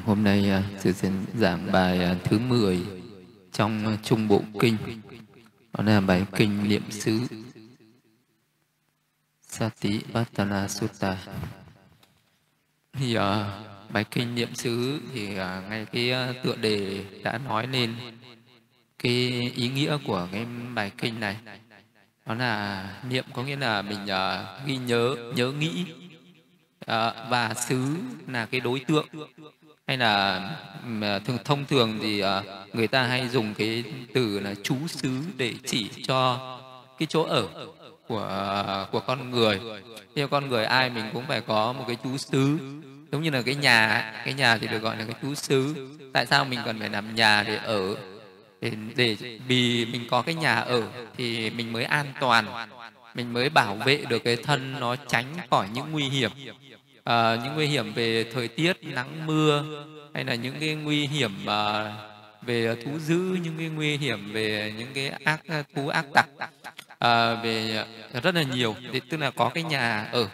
Hôm nay sư sẽ giảng bài à, thứ 10 trong Trung Bộ Kinh. Đó là bài kinh niệm xứ Satipatthana Sutta. Thì uh, bài kinh niệm xứ thì uh, ngay cái tựa đề đã nói lên cái ý nghĩa của cái bài kinh này. Đó là niệm có nghĩa là mình uh, ghi nhớ, nhớ nghĩ uh, và xứ là cái đối tượng hay là à, thường thông thường thì à, người ta hay dùng cái từ là chú xứ để chỉ cho cái chỗ ở của của con người. Theo con người ai mình cũng phải có một cái chú xứ. Giống như là cái nhà cái nhà thì được gọi là cái chú xứ. Tại sao mình cần phải làm nhà để ở? Để, để vì mình có cái nhà ở thì mình mới an toàn. Mình mới bảo vệ được cái thân nó tránh khỏi những nguy hiểm à, những nguy hiểm về thời tiết nắng mưa hay là những cái nguy hiểm à, về thú dữ những cái nguy hiểm về những cái ác ờ, thú ác tặc à, về rất là nhiều. Thì tức là có cái nhà ở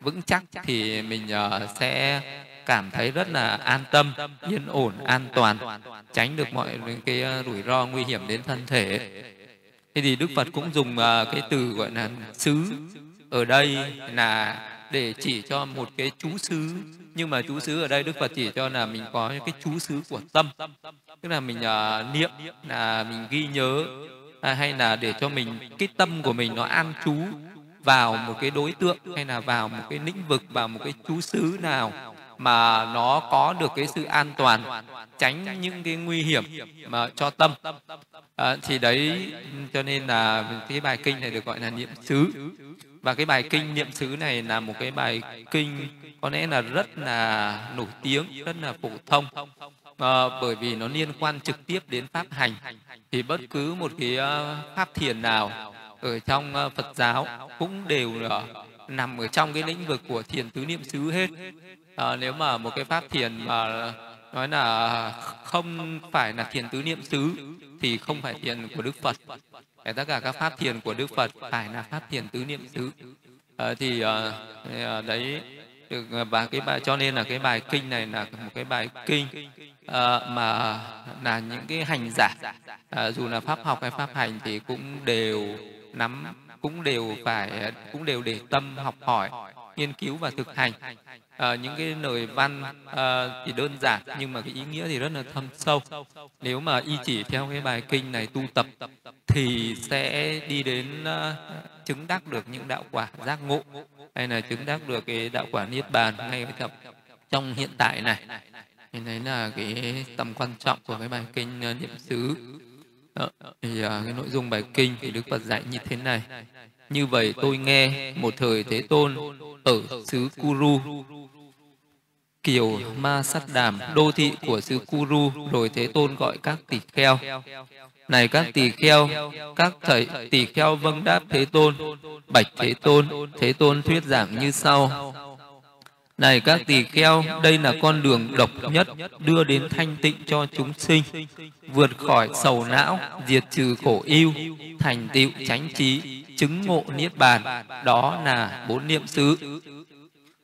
vững chắc thì mình uh, sẽ cảm thấy rất là an tâm yên ổn an toàn tránh được mọi những cái rủi ro nguy hiểm đến thân thể. Thế thì đức phật cũng dùng uh, cái từ gọi là xứ ở đây là để chỉ cho một cái chú xứ. Nhưng mà chú xứ ở đây đức phật chỉ cho là mình có cái chú xứ của tâm. Tức là mình uh, niệm là mình ghi nhớ à, hay là để cho mình cái tâm của mình nó an trú vào một cái đối tượng hay là vào một cái lĩnh vực vào một cái chú xứ nào mà nó có được cái sự an toàn tránh những cái nguy hiểm mà cho tâm. À, thì đấy cho nên là cái bài kinh này được gọi là niệm xứ và cái bài kinh niệm xứ này là một cái bài kinh có lẽ là rất là nổi tiếng rất là phổ thông. À, bởi vì nó liên quan trực tiếp đến pháp hành. Thì bất cứ một cái ờ, pháp thiền nào ở trong ờ, Phật giáo cũng đều là nằm ở trong cái lĩnh vực của thiền tứ niệm xứ hết. À, nếu mà một cái pháp thiền mà nói là không phải là thiền tứ niệm xứ thì không phải thiền của Đức Phật để tất cả các pháp thiền của Đức Phật phải là pháp thiền tứ niệm xứ. À, thì à, đấy và cái bài cho nên là cái bài kinh này là một cái bài kinh à, mà là những cái hành giả à, dù là pháp học hay pháp hành thì cũng đều nắm cũng đều phải cũng đều để tâm học hỏi nghiên cứu và thực hành à, những cái lời văn à, thì đơn giản nhưng mà cái ý nghĩa thì rất là thâm sâu. Nếu mà y chỉ theo cái bài kinh này tu tập thì sẽ đi đến uh, chứng đắc được những đạo quả giác ngộ hay là chứng đắc được cái đạo quả niết bàn ngay trong trong hiện tại này. Thì đấy là cái tầm quan trọng của cái bài kinh uh, niệm xứ. Thì uh, cái nội dung bài kinh thì đức phật dạy như thế này như vậy tôi nghe một thời thế tôn ở xứ kuru. Kiều ma sắt đàm đô thị của xứ kuru rồi thế tôn gọi các tỷ kheo. Này các tỷ kheo các thầy tỷ kheo vâng đáp thế tôn. Bạch thế tôn thế tôn thuyết giảng như sau. Này các tỳ kheo, đây là con đường độc nhất đưa đến thanh tịnh cho chúng sinh, vượt khỏi sầu não, diệt trừ khổ yêu thành tựu chánh trí, chứng ngộ niết bàn, đó là bốn niệm xứ.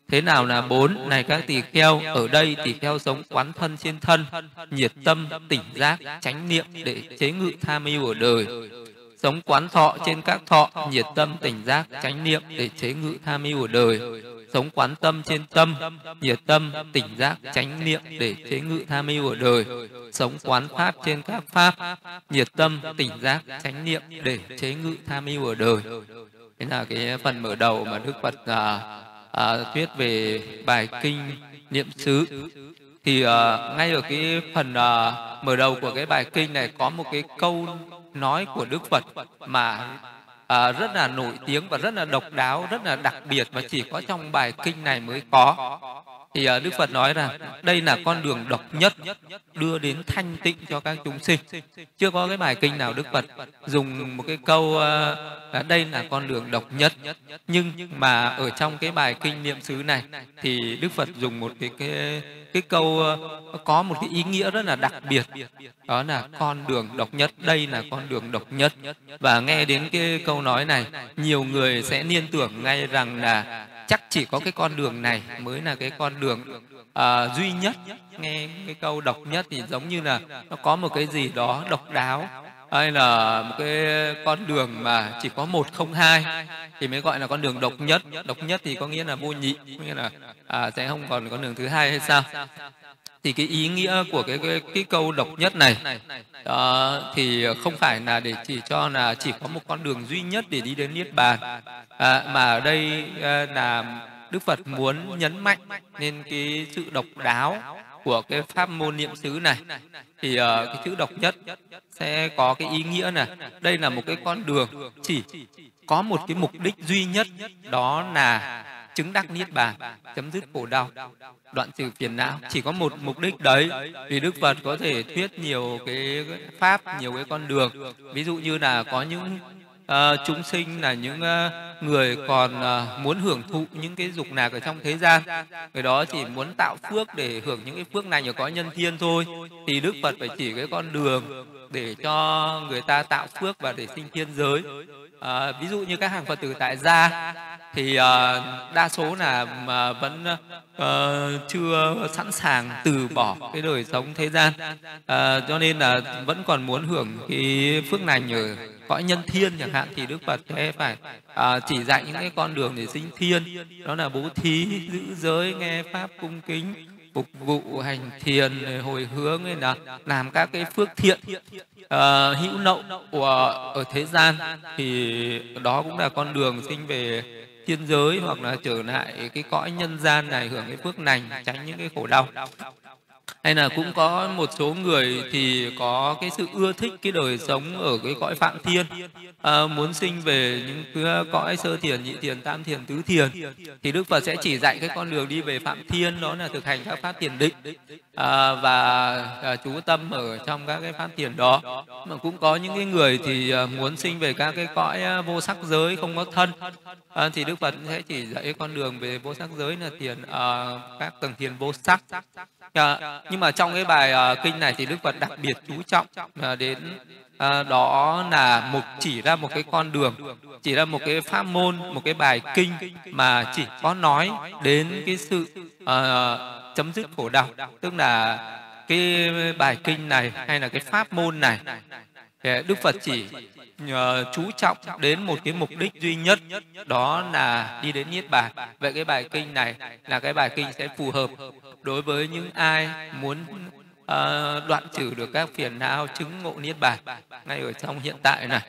Thế nào là bốn? Này các tỳ kheo, ở đây tỳ kheo sống quán thân trên thân, nhiệt tâm, tỉnh giác, chánh niệm để chế ngự tham yêu ở đời. Sống quán thọ trên các thọ, nhiệt tâm, tỉnh giác, chánh niệm để chế ngự tham yêu ở đời sống quán tâm trên tâm nhiệt tâm tỉnh giác chánh niệm để chế ngự tham mưu ở đời. Sống quán pháp trên các pháp nhiệt tâm tỉnh giác chánh niệm để chế ngự tham mưu ở đời. Thế là cái phần mở đầu mà đức phật à, à, thuyết về bài kinh niệm xứ. Thì à, ngay ở cái phần à, mở đầu của cái bài kinh này có một cái câu nói của đức phật mà à, rất là nổi tiếng và rất là độc đáo rất là đặc biệt và chỉ có trong bài kinh này mới có thì à, đức phật nói rằng, đây là con đường độc nhất đưa đến thanh tịnh cho các chúng sinh. Chưa có cái bài kinh nào đức phật dùng một cái câu à, là đây là con đường độc nhất. Nhưng mà ở trong cái bài kinh niệm xứ này thì đức phật dùng một cái cái cái câu à, có một cái ý nghĩa rất là đặc biệt. Đó là con đường độc nhất, đây là con đường độc nhất. Và nghe đến cái câu nói này, nhiều người sẽ liên tưởng ngay rằng là chắc chỉ có cái con đường này mới là cái con đường uh, duy nhất. Nghe cái câu độc nhất thì giống như là nó có một cái gì đó độc đáo hay là một cái con đường mà chỉ có một không hai thì mới gọi là con đường độc nhất. Độc nhất thì có nghĩa là vô nhị nghĩa là à, sẽ không còn con đường thứ hai hay sao? Thì cái ý nghĩa của cái cái, cái câu độc nhất này đó, thì không phải là để chỉ cho là chỉ có một con đường duy nhất để đi đến niết bàn. À, mà ở đây à, là Đức Phật muốn nhấn mạnh nên cái sự độc đáo của cái pháp môn niệm xứ này. Thì uh, cái chữ độc nhất sẽ có cái ý nghĩa này. Đây là một cái con đường chỉ có một cái mục đích duy nhất đó là chứng đắc niết bàn chấm dứt khổ đau. Đoạn trừ phiền não chỉ có một mục đích đấy vì đức phật có thể thuyết nhiều cái pháp nhiều cái con đường. Ví dụ như là có những uh, chúng sinh là những uh, người còn uh, muốn hưởng thụ những cái dục lạc ở trong thế gian. Người đó chỉ muốn tạo phước để hưởng những cái phước này nhờ có nhân thiên thôi. Thì đức phật phải chỉ cái con đường để cho người ta tạo phước và để sinh thiên giới à, ví dụ như các hàng phật tử tại gia thì à, đa số là mà vẫn à, chưa sẵn sàng từ bỏ cái đời sống thế gian. À, cho nên là vẫn còn muốn hưởng cái phước lành ở cõi nhân thiên chẳng hạn thì đức phật sẽ phải à, chỉ dạy những cái con đường để sinh thiên. Đó là bố thí giữ giới nghe pháp cung kính phục vụ hành thiền hồi hướng hay là làm các cái phước thiện uh, hữu nậu của ở thế gian. Thì đó cũng là con đường sinh về thiên giới hoặc là trở lại cái cõi nhân gian này hưởng cái phước lành tránh những cái khổ đau hay là cũng có một số người thì có cái sự ưa thích cái đời sống ở cái cõi phạm thiên. À, muốn sinh về những cái cõi sơ thiền nhị thiền tam thiền tứ thiền thì đức phật sẽ chỉ dạy cái con đường đi về phạm thiên đó là thực hành các pháp thiền định. À, và à, chú tâm ở trong các cái pháp thiền đó. Mà cũng có những cái người thì à, muốn sinh về các cái cõi à, vô sắc giới không có thân. À, thì đức phật sẽ chỉ dạy con đường về vô sắc giới là thiền à, các tầng thiền vô sắc à, nhưng mà trong cái bài à, kinh này thì đức phật đặc biệt chú trọng à, đến à, đó là một chỉ ra một cái con đường chỉ ra một cái pháp môn một cái bài kinh mà chỉ có nói đến cái sự à, chấm dứt khổ đau. Tức là cái bài kinh này hay là cái pháp môn này đức phật chỉ nhờ chú trọng đến một cái mục đích duy nhất, đó là đi đến niết bàn. Vậy cái bài kinh này là cái bài kinh sẽ phù hợp đối với những ai muốn uh, đoạn trừ được các phiền não chứng ngộ niết bàn. Ngay ở trong hiện tại này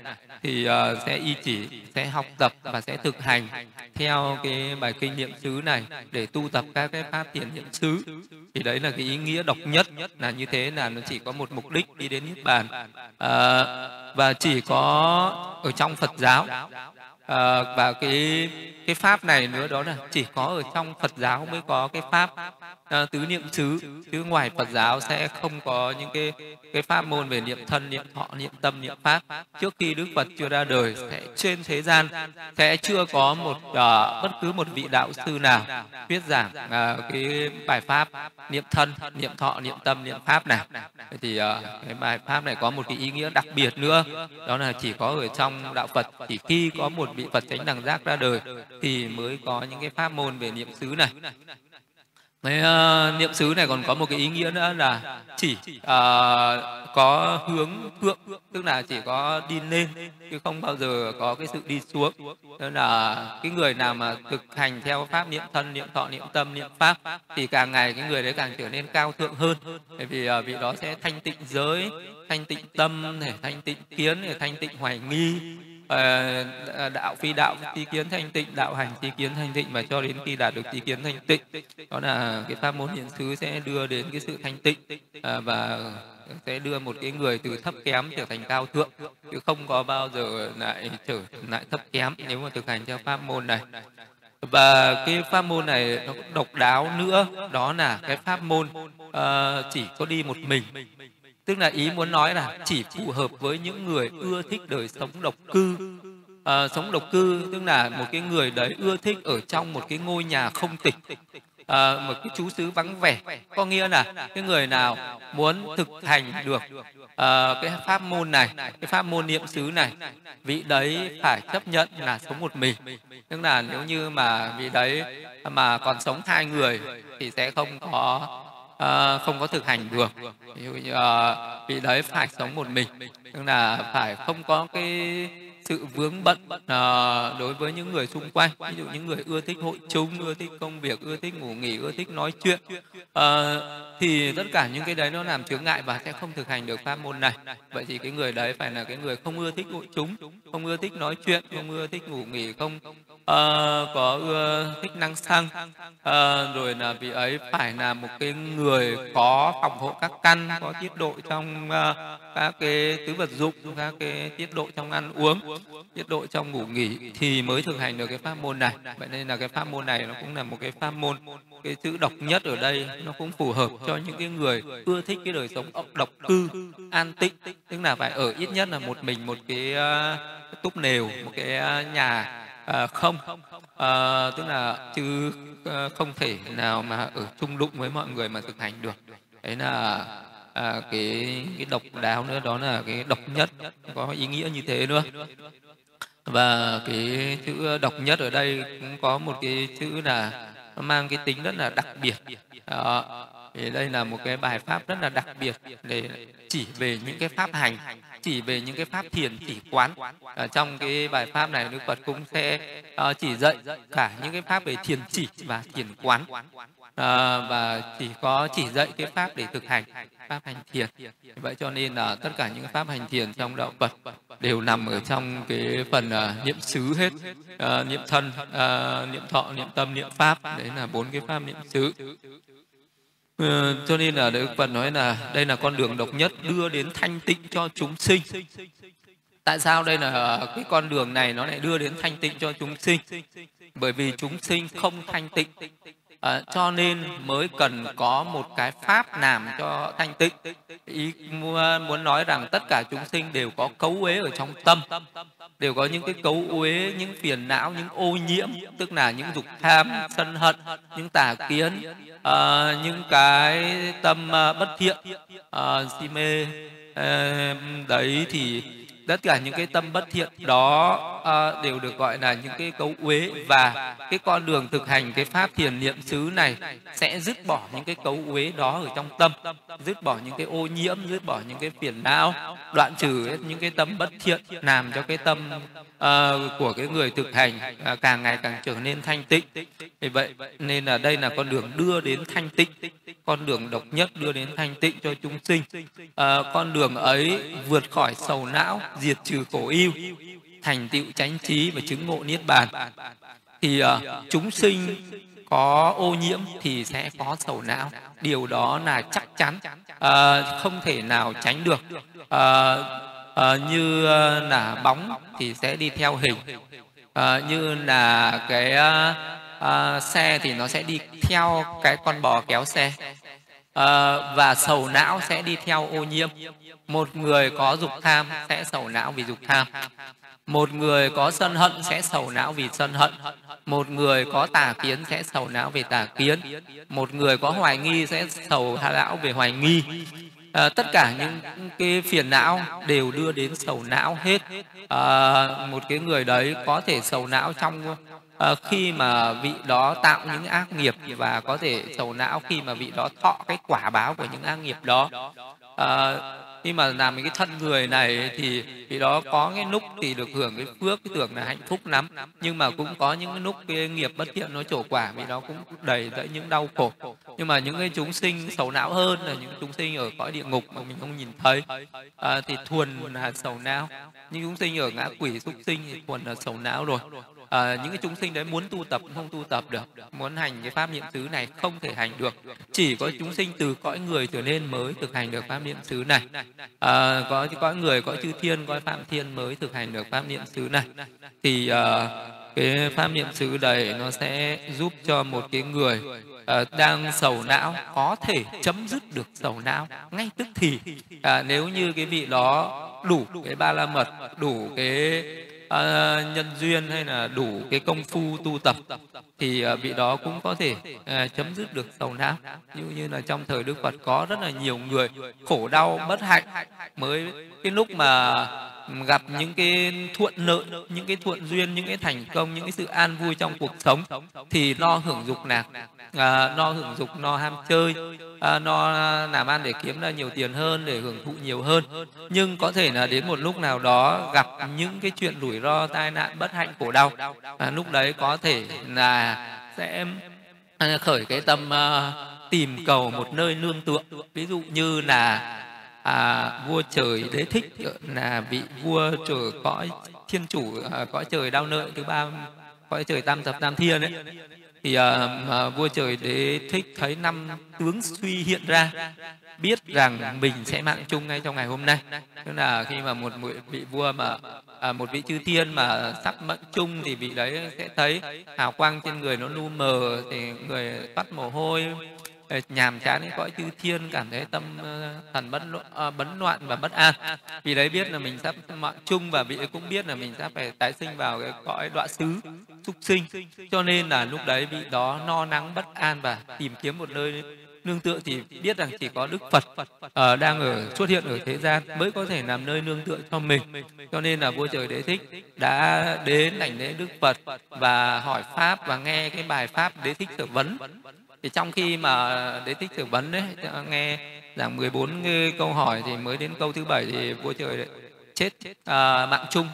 thì uh, sẽ y chỉ sẽ học tập và sẽ thực hành theo cái bài kinh niệm xứ này để tu tập các cái pháp thiền niệm xứ. Thì đấy là cái ý nghĩa độc nhất là như thế là nó chỉ có một mục đích đi đến niết bàn. À, và chỉ có ở trong Phật giáo. À, và cái cái pháp này nữa đó là chỉ có ở trong Phật giáo mới có cái pháp à, tứ niệm xứ chứ ngoài Phật giáo sẽ không có những cái cái pháp môn về niệm thân niệm thọ niệm tâm niệm pháp. Trước khi Đức Phật chưa ra đời sẽ trên thế gian sẽ chưa có một uh, bất cứ một vị đạo sư nào thuyết giảng uh, cái bài pháp niệm thân niệm thọ niệm tâm niệm pháp này. Thì uh, cái bài pháp này có một cái ý nghĩa đặc biệt nữa đó là chỉ có ở trong đạo Phật. Chỉ khi có một vị Phật chánh đẳng giác ra đời thì mới có những cái pháp môn về niệm xứ này. Đấy, uh, ờ, niệm xứ này còn có một cái ý nghĩa nữa là chỉ uh, có hướng thượng, tức là chỉ có đi lên chứ không bao giờ có cái sự đi xuống. Nên là cái người nào mà thực hành theo pháp niệm thân, niệm thọ, niệm tâm, niệm pháp thì càng ngày cái người đấy càng trở nên cao thượng hơn. Bởi vì uh, vị đó sẽ thanh tịnh giới, thanh tịnh tâm, này thanh tịnh kiến, này thanh tịnh hoài nghi, Ờ, ờ, đạo phi đạo tri kiến thanh tịnh đạo hành tri kiến thanh tịnh và cho đến khi đạt được tri kiến thanh tịnh. Đó là cái pháp môn hiện xứ sẽ đưa đến cái sự thanh tịnh ờ, và sẽ đưa một cái người từ thấp kém trở thành cao thượng chứ không có bao giờ lại trở lại thấp kém nếu mà thực hành theo pháp môn này. Và cái pháp môn này nó độc đáo nữa đó là cái pháp môn uh, chỉ có đi một mình tức là ý muốn nói là chỉ phù hợp với những người ưa thích đời sống độc cư. à, sống độc cư tức là một cái người đấy ưa thích ở trong một cái ngôi nhà không tịch. À, một cái chú xứ vắng vẻ. Có nghĩa là cái người nào muốn thực hành được à, cái pháp môn này cái pháp môn niệm xứ này vị đấy phải chấp nhận là sống một mình. Tức là nếu như mà vị đấy mà còn sống hai người thì sẽ không có uh, không có thực hành được. Ví dụ như uh, vị đấy phải sống một mình. Tức là phải không có cái sự vướng bận uh, đối với những người xung quanh. Ví dụ những người ưa thích hội chúng ưa thích công việc ưa thích ngủ nghỉ ưa thích nói chuyện. Uh, thì tất cả những cái đấy nó làm chướng ngại và sẽ không thực hành được pháp môn này. Vậy thì cái người đấy phải là cái người không ưa thích hội chúng không ưa thích nói chuyện không ưa thích ngủ nghỉ không Ờ, có ờ, thích năng xăng uh, ờ, rồi là vị ấy phải là một cái người có phòng hộ các căn có tiết độ trong uh, các cái tứ vật dụng các cái tiết độ trong ăn uống tiết độ trong ngủ nghỉ thì mới thực hành được cái pháp môn này. Vậy nên là cái pháp môn này nó cũng là một cái pháp môn cái chữ độc nhất ở đây nó cũng phù hợp cho những cái người ưa thích cái đời sống độc cư an tịnh. Tức là phải ở ít nhất là một mình một cái uh, túp nều một cái uh, nhà à, không. À, tức là chứ ờ, không thể nào mà ở chung đụng với mọi người mà thực hành được. Đấy là à, cái cái độc đáo nữa đó là cái độc nhất. Có ý nghĩa như thế nữa. Và cái chữ độc nhất ở đây cũng có một cái chữ là nó mang cái tính rất là đặc biệt. Đó. thì đây là một cái bài pháp rất là đặc biệt để chỉ về những cái pháp hành chỉ về những cái pháp thiền chỉ quán. Ở trong cái bài pháp này đức phật cũng sẽ uh, chỉ dạy cả những cái pháp về thiền chỉ và thiền quán. Uh, và chỉ có chỉ dạy cái pháp để thực hành pháp hành thiền. Vậy cho nên là tất cả những pháp hành thiền trong đạo phật đều nằm ở trong cái phần uh, niệm xứ hết. Uh, niệm thân uh, niệm thọ niệm tâm niệm pháp. Đấy là bốn cái pháp niệm xứ. Ừ, cho nên là Đức Phật nói là đây là con đường độc nhất đưa đến thanh tịnh cho chúng sinh. Tại sao đây là cái con đường này nó lại đưa đến thanh tịnh cho chúng sinh? Bởi vì chúng sinh không thanh tịnh à, cho nên mới cần có một cái pháp làm cho thanh tịnh. Ý muốn nói rằng tất cả chúng sinh đều có cấu uế ở trong tâm đều có những cái cấu uế những phiền não những ô nhiễm tức là những dục tham sân hận những tà kiến à, những cái tâm ờ, bất thiện. À, si mê à, đấy thì tất cả những cái tâm bất thiện đó à, đều được gọi là những cái cấu uế và cái con đường thực hành cái pháp thiền niệm xứ này sẽ dứt bỏ những cái cấu uế đó ở trong tâm dứt bỏ những cái ô nhiễm dứt bỏ những cái phiền não đoạn trừ những cái tâm bất thiện làm cho cái tâm uh, của cái người thực hành uh, càng ngày càng trở nên thanh tịnh. Vì vậy nên là đây là con đường đưa đến thanh tịnh con đường độc nhất đưa đến thanh tịnh cho chúng sinh. Uh, con đường ấy vượt khỏi sầu não diệt trừ khổ ưu thành tựu chánh trí và chứng ngộ niết bàn. Thì uh, chúng sinh có ô nhiễm thì sẽ có sầu não. Điều đó là chắc chắn uh, không thể nào tránh được. Uh, à, như ờ, là bóng thì sẽ đi theo hình. À, như là cái à, xe thì nó sẽ đi theo cái con bò kéo xe. À, và sầu não sẽ đi theo ô nhiễm. Một người có dục tham sẽ sầu não vì dục tham. Một người có sân hận sẽ sầu não vì sân hận. Một người có tà kiến sẽ sầu não về tà kiến. Một người có hoài nghi sẽ sầu não về hoài nghi à, tất cả những cái phiền não đều đưa đến sầu não hết. À, một cái người đấy có thể sầu não trong à, khi mà vị đó tạo những ác nghiệp và có thể sầu não khi mà vị đó thọ cái quả báo của những ác nghiệp đó. À, nhưng mà làm cái thân người này thì vì đó có cái lúc thì được hưởng cái phước cái tưởng là hạnh phúc lắm. Nhưng mà cũng có những cái lúc cái nghiệp bất thiện nó trổ quả vì đó cũng đầy dẫy những đau khổ. Nhưng mà những cái chúng sinh sầu não hơn là những chúng sinh ở cõi địa ngục mà mình không nhìn thấy. À, thì thuần là sầu não. Những chúng sinh ở ngã quỷ súc sinh thì thuần là sầu não rồi à, những cái chúng sinh đấy muốn tu tập cũng không tu tập được muốn hành cái pháp niệm xứ này không thể hành được. Chỉ có chúng sinh từ cõi người trở nên mới thực hành được pháp niệm xứ này. À, có cõi người cõi chư thiên cõi phạm thiên mới thực hành được pháp niệm xứ này. Thì à, cái pháp niệm xứ đấy nó sẽ giúp cho một cái người À, đang sầu não có thể chấm dứt được sầu não ngay tức thì. À, nếu như cái vị đó đủ cái ba la mật đủ cái à, nhân duyên hay là đủ cái công phu tu tập thì à, vị đó cũng có thể à, chấm dứt được sầu não như như là trong thời đức phật có rất là nhiều người khổ đau bất hạnh. Mới cái lúc mà gặp những cái thuận lợi những cái thuận duyên những cái thành công những cái sự an vui trong cuộc sống thì lo hưởng dục lạc à, no hưởng dục no ham chơi à, no làm ăn để kiếm ra nhiều tiền hơn để hưởng thụ nhiều hơn. Nhưng có thể là đến một lúc nào đó gặp những cái chuyện rủi ro tai nạn bất hạnh khổ đau à, lúc đấy có thể là sẽ à, khởi cái tâm uh, tìm cầu một nơi nương tựa. Ví dụ như là à, vua trời đế thích là vị vua trời cõi thiên chủ à, cõi trời đau nợ thứ ba cõi trời tam thập tam thiên ấy. Thì à, mà vua trời đế thích thấy năm tướng suy hiện ra biết rằng mình sẽ mạng chung ngay trong ngày hôm nay. Tức là khi mà một vị vua mà à, một vị chư thiên mà sắp mệnh chung thì vị đấy sẽ thấy hào quang trên người nó lu mờ thì người toát mồ hôi Ờ, nhàm chán cái cõi chư thiên cảm thấy tâm ờ, thần bất ờ, bấn loạn và bất an. Vì đấy biết là mình sắp mạng chung và vị cũng biết là mình sắp phải tái sinh vào cái cõi đoạn xứ súc sinh. Cho nên là lúc đấy vị đó no nắng bất an và tìm kiếm một nơi nương tựa thì biết rằng chỉ có đức phật uh, đang ở xuất hiện ở thế gian mới có thể làm nơi nương tựa cho mình. Cho nên là vua trời đế thích đã đến đảnh lễ đức phật và hỏi pháp và nghe cái bài pháp đế thích sở vấn thì trong khi mà đế thích thử vấn đấy nghe giảng 14 câu hỏi thì mới đến câu thứ bảy thì vua trời chết à, mạng chung.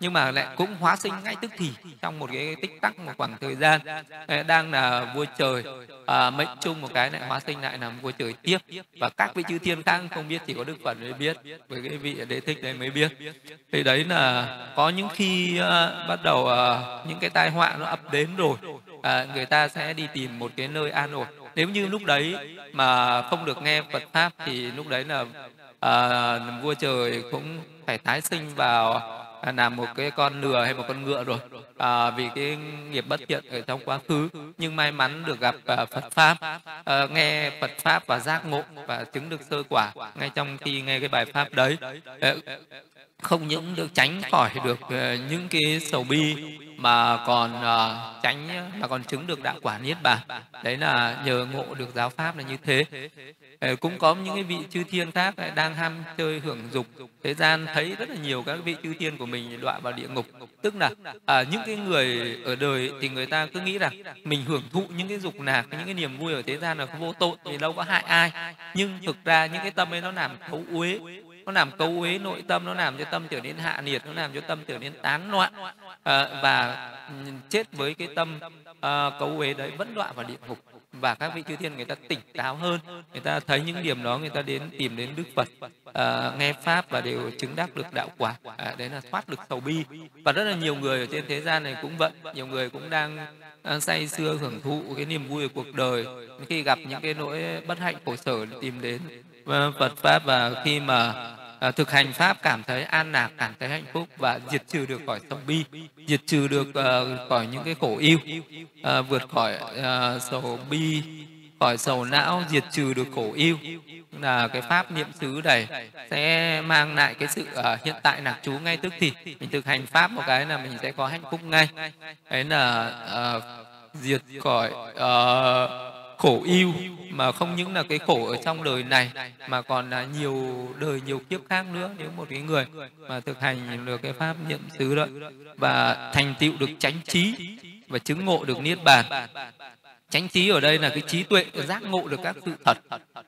Nhưng mà lại cũng hóa sinh ngay tức thì trong một cái tích tắc một khoảng thời gian à, đang là vua trời à, mệnh chung một cái lại hóa sinh lại làm vua trời tiếp. Và các vị chư thiên khác không biết chỉ có đức phật mới biết với cái vị đế thích đấy mới biết. Thì đấy là có những khi uh, bắt đầu uh, những cái tai họa nó ập đến rồi à, người ta sẽ đi tìm một cái nơi an ổn. Nếu như lúc đấy mà không được nghe Phật pháp thì lúc đấy là à, vua trời cũng phải tái sinh vào à, làm một cái con lừa hay một con ngựa rồi à, vì cái nghiệp bất thiện ở trong quá khứ nhưng may mắn được gặp à, Phật pháp. À, nghe Phật pháp và giác ngộ và chứng được sơ quả ngay trong khi nghe cái bài pháp đấy. À, không những được tránh khỏi được uh, những cái sầu bi mà còn uh, tránh mà còn chứng được đạo quả niết bàn. Đấy là nhờ ngộ được giáo pháp là như thế. Uh, cũng có những cái vị chư thiên khác à, đang ham chơi hưởng dục. Thế gian thấy rất là nhiều các vị chư thiên của mình đọa vào địa ngục. Tức là uh, những cái cái người ở đời thì người ta cứ nghĩ rằng mình hưởng thụ những cái dục lạc những cái niềm vui ở thế gian là vô tội thì đâu có hại ai. Nhưng thực ra những cái tâm ấy nó làm thấu uế nó làm cấu uế nội tâm nó làm cho tâm trở nên hạ nhiệt nó làm cho tâm trở nên tán loạn. À, và ừ, chết với cái tâm à, cấu uế đấy vẫn đọa vào địa ngục và các vị chư thiên người ta tỉnh táo hơn người ta thấy những điểm đó người ta đến tìm đến đức phật à, nghe pháp và đều chứng đắc được đạo quả à, đấy là thoát được sầu bi. Và rất là nhiều người ở trên thế gian này cũng vậy nhiều người cũng đang à, say sưa hưởng thụ cái niềm vui của cuộc đời. Khi gặp những cái nỗi bất hạnh khổ sở tìm đến à, Phật pháp và khi mà à, thực hành pháp cảm thấy an lạc cảm thấy hạnh phúc và diệt trừ được khỏi tâm bi diệt trừ được à, khỏi những cái khổ yêu à, vượt khỏi à, sầu bi khỏi sầu não diệt trừ được khổ yêu. Là cái pháp niệm xứ này sẽ mang lại cái sự uh, hiện tại lạc trú ngay tức thì mình thực hành pháp một cái là mình sẽ có hạnh phúc ngay. Đấy là uh, diệt khỏi uh, khổ yêu mà không những là cái khổ ở trong đời này mà còn là nhiều đời nhiều kiếp khác nữa nếu một cái người mà thực hành được cái pháp niệm xứ đó và thành tựu được chánh trí và chứng ngộ được niết bàn. Chánh trí ở đây là cái trí tuệ giác ngộ được các sự thật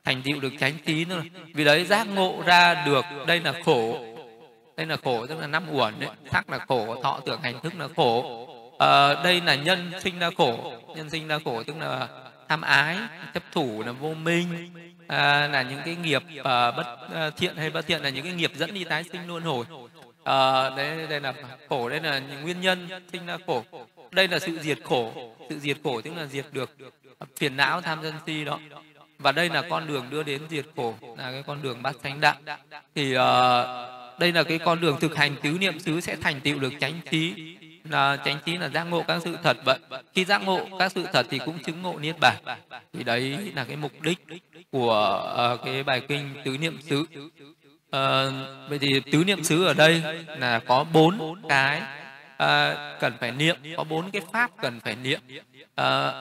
thành tựu được chánh trí nữa. Vì đấy giác ngộ ra được đây là khổ. Đây là khổ tức là năm uẩn đấy. Sắc là khổ thọ tưởng hành thức là khổ. À, đây là nhân sinh ra khổ. Nhân sinh ra khổ tức là tham ái chấp thủ là vô minh à, là những cái nghiệp à, bất à, thiện hay bất thiện là những cái nghiệp dẫn đi tái sinh luân hồi. Ờ, à, đây đây là khổ đây là những nguyên nhân sinh ra khổ. Đây là sự diệt khổ sự diệt khổ tức là diệt được phiền não tham sân si đó. Và đây là con đường đưa đến diệt khổ là cái con đường bát chánh đạo. Thì uh, đây là cái con đường thực hành tứ niệm xứ sẽ thành tựu được chánh trí là chánh trí là giác ngộ các sự thật vậy. Khi giác ngộ các sự thật thì cũng chứng ngộ niết bàn. Thì đấy là cái mục đích của uh, cái bài kinh tứ niệm xứ. À, vậy thì tứ niệm xứ ở đây là có bốn cái à, cần phải niệm có bốn cái pháp cần phải niệm. À,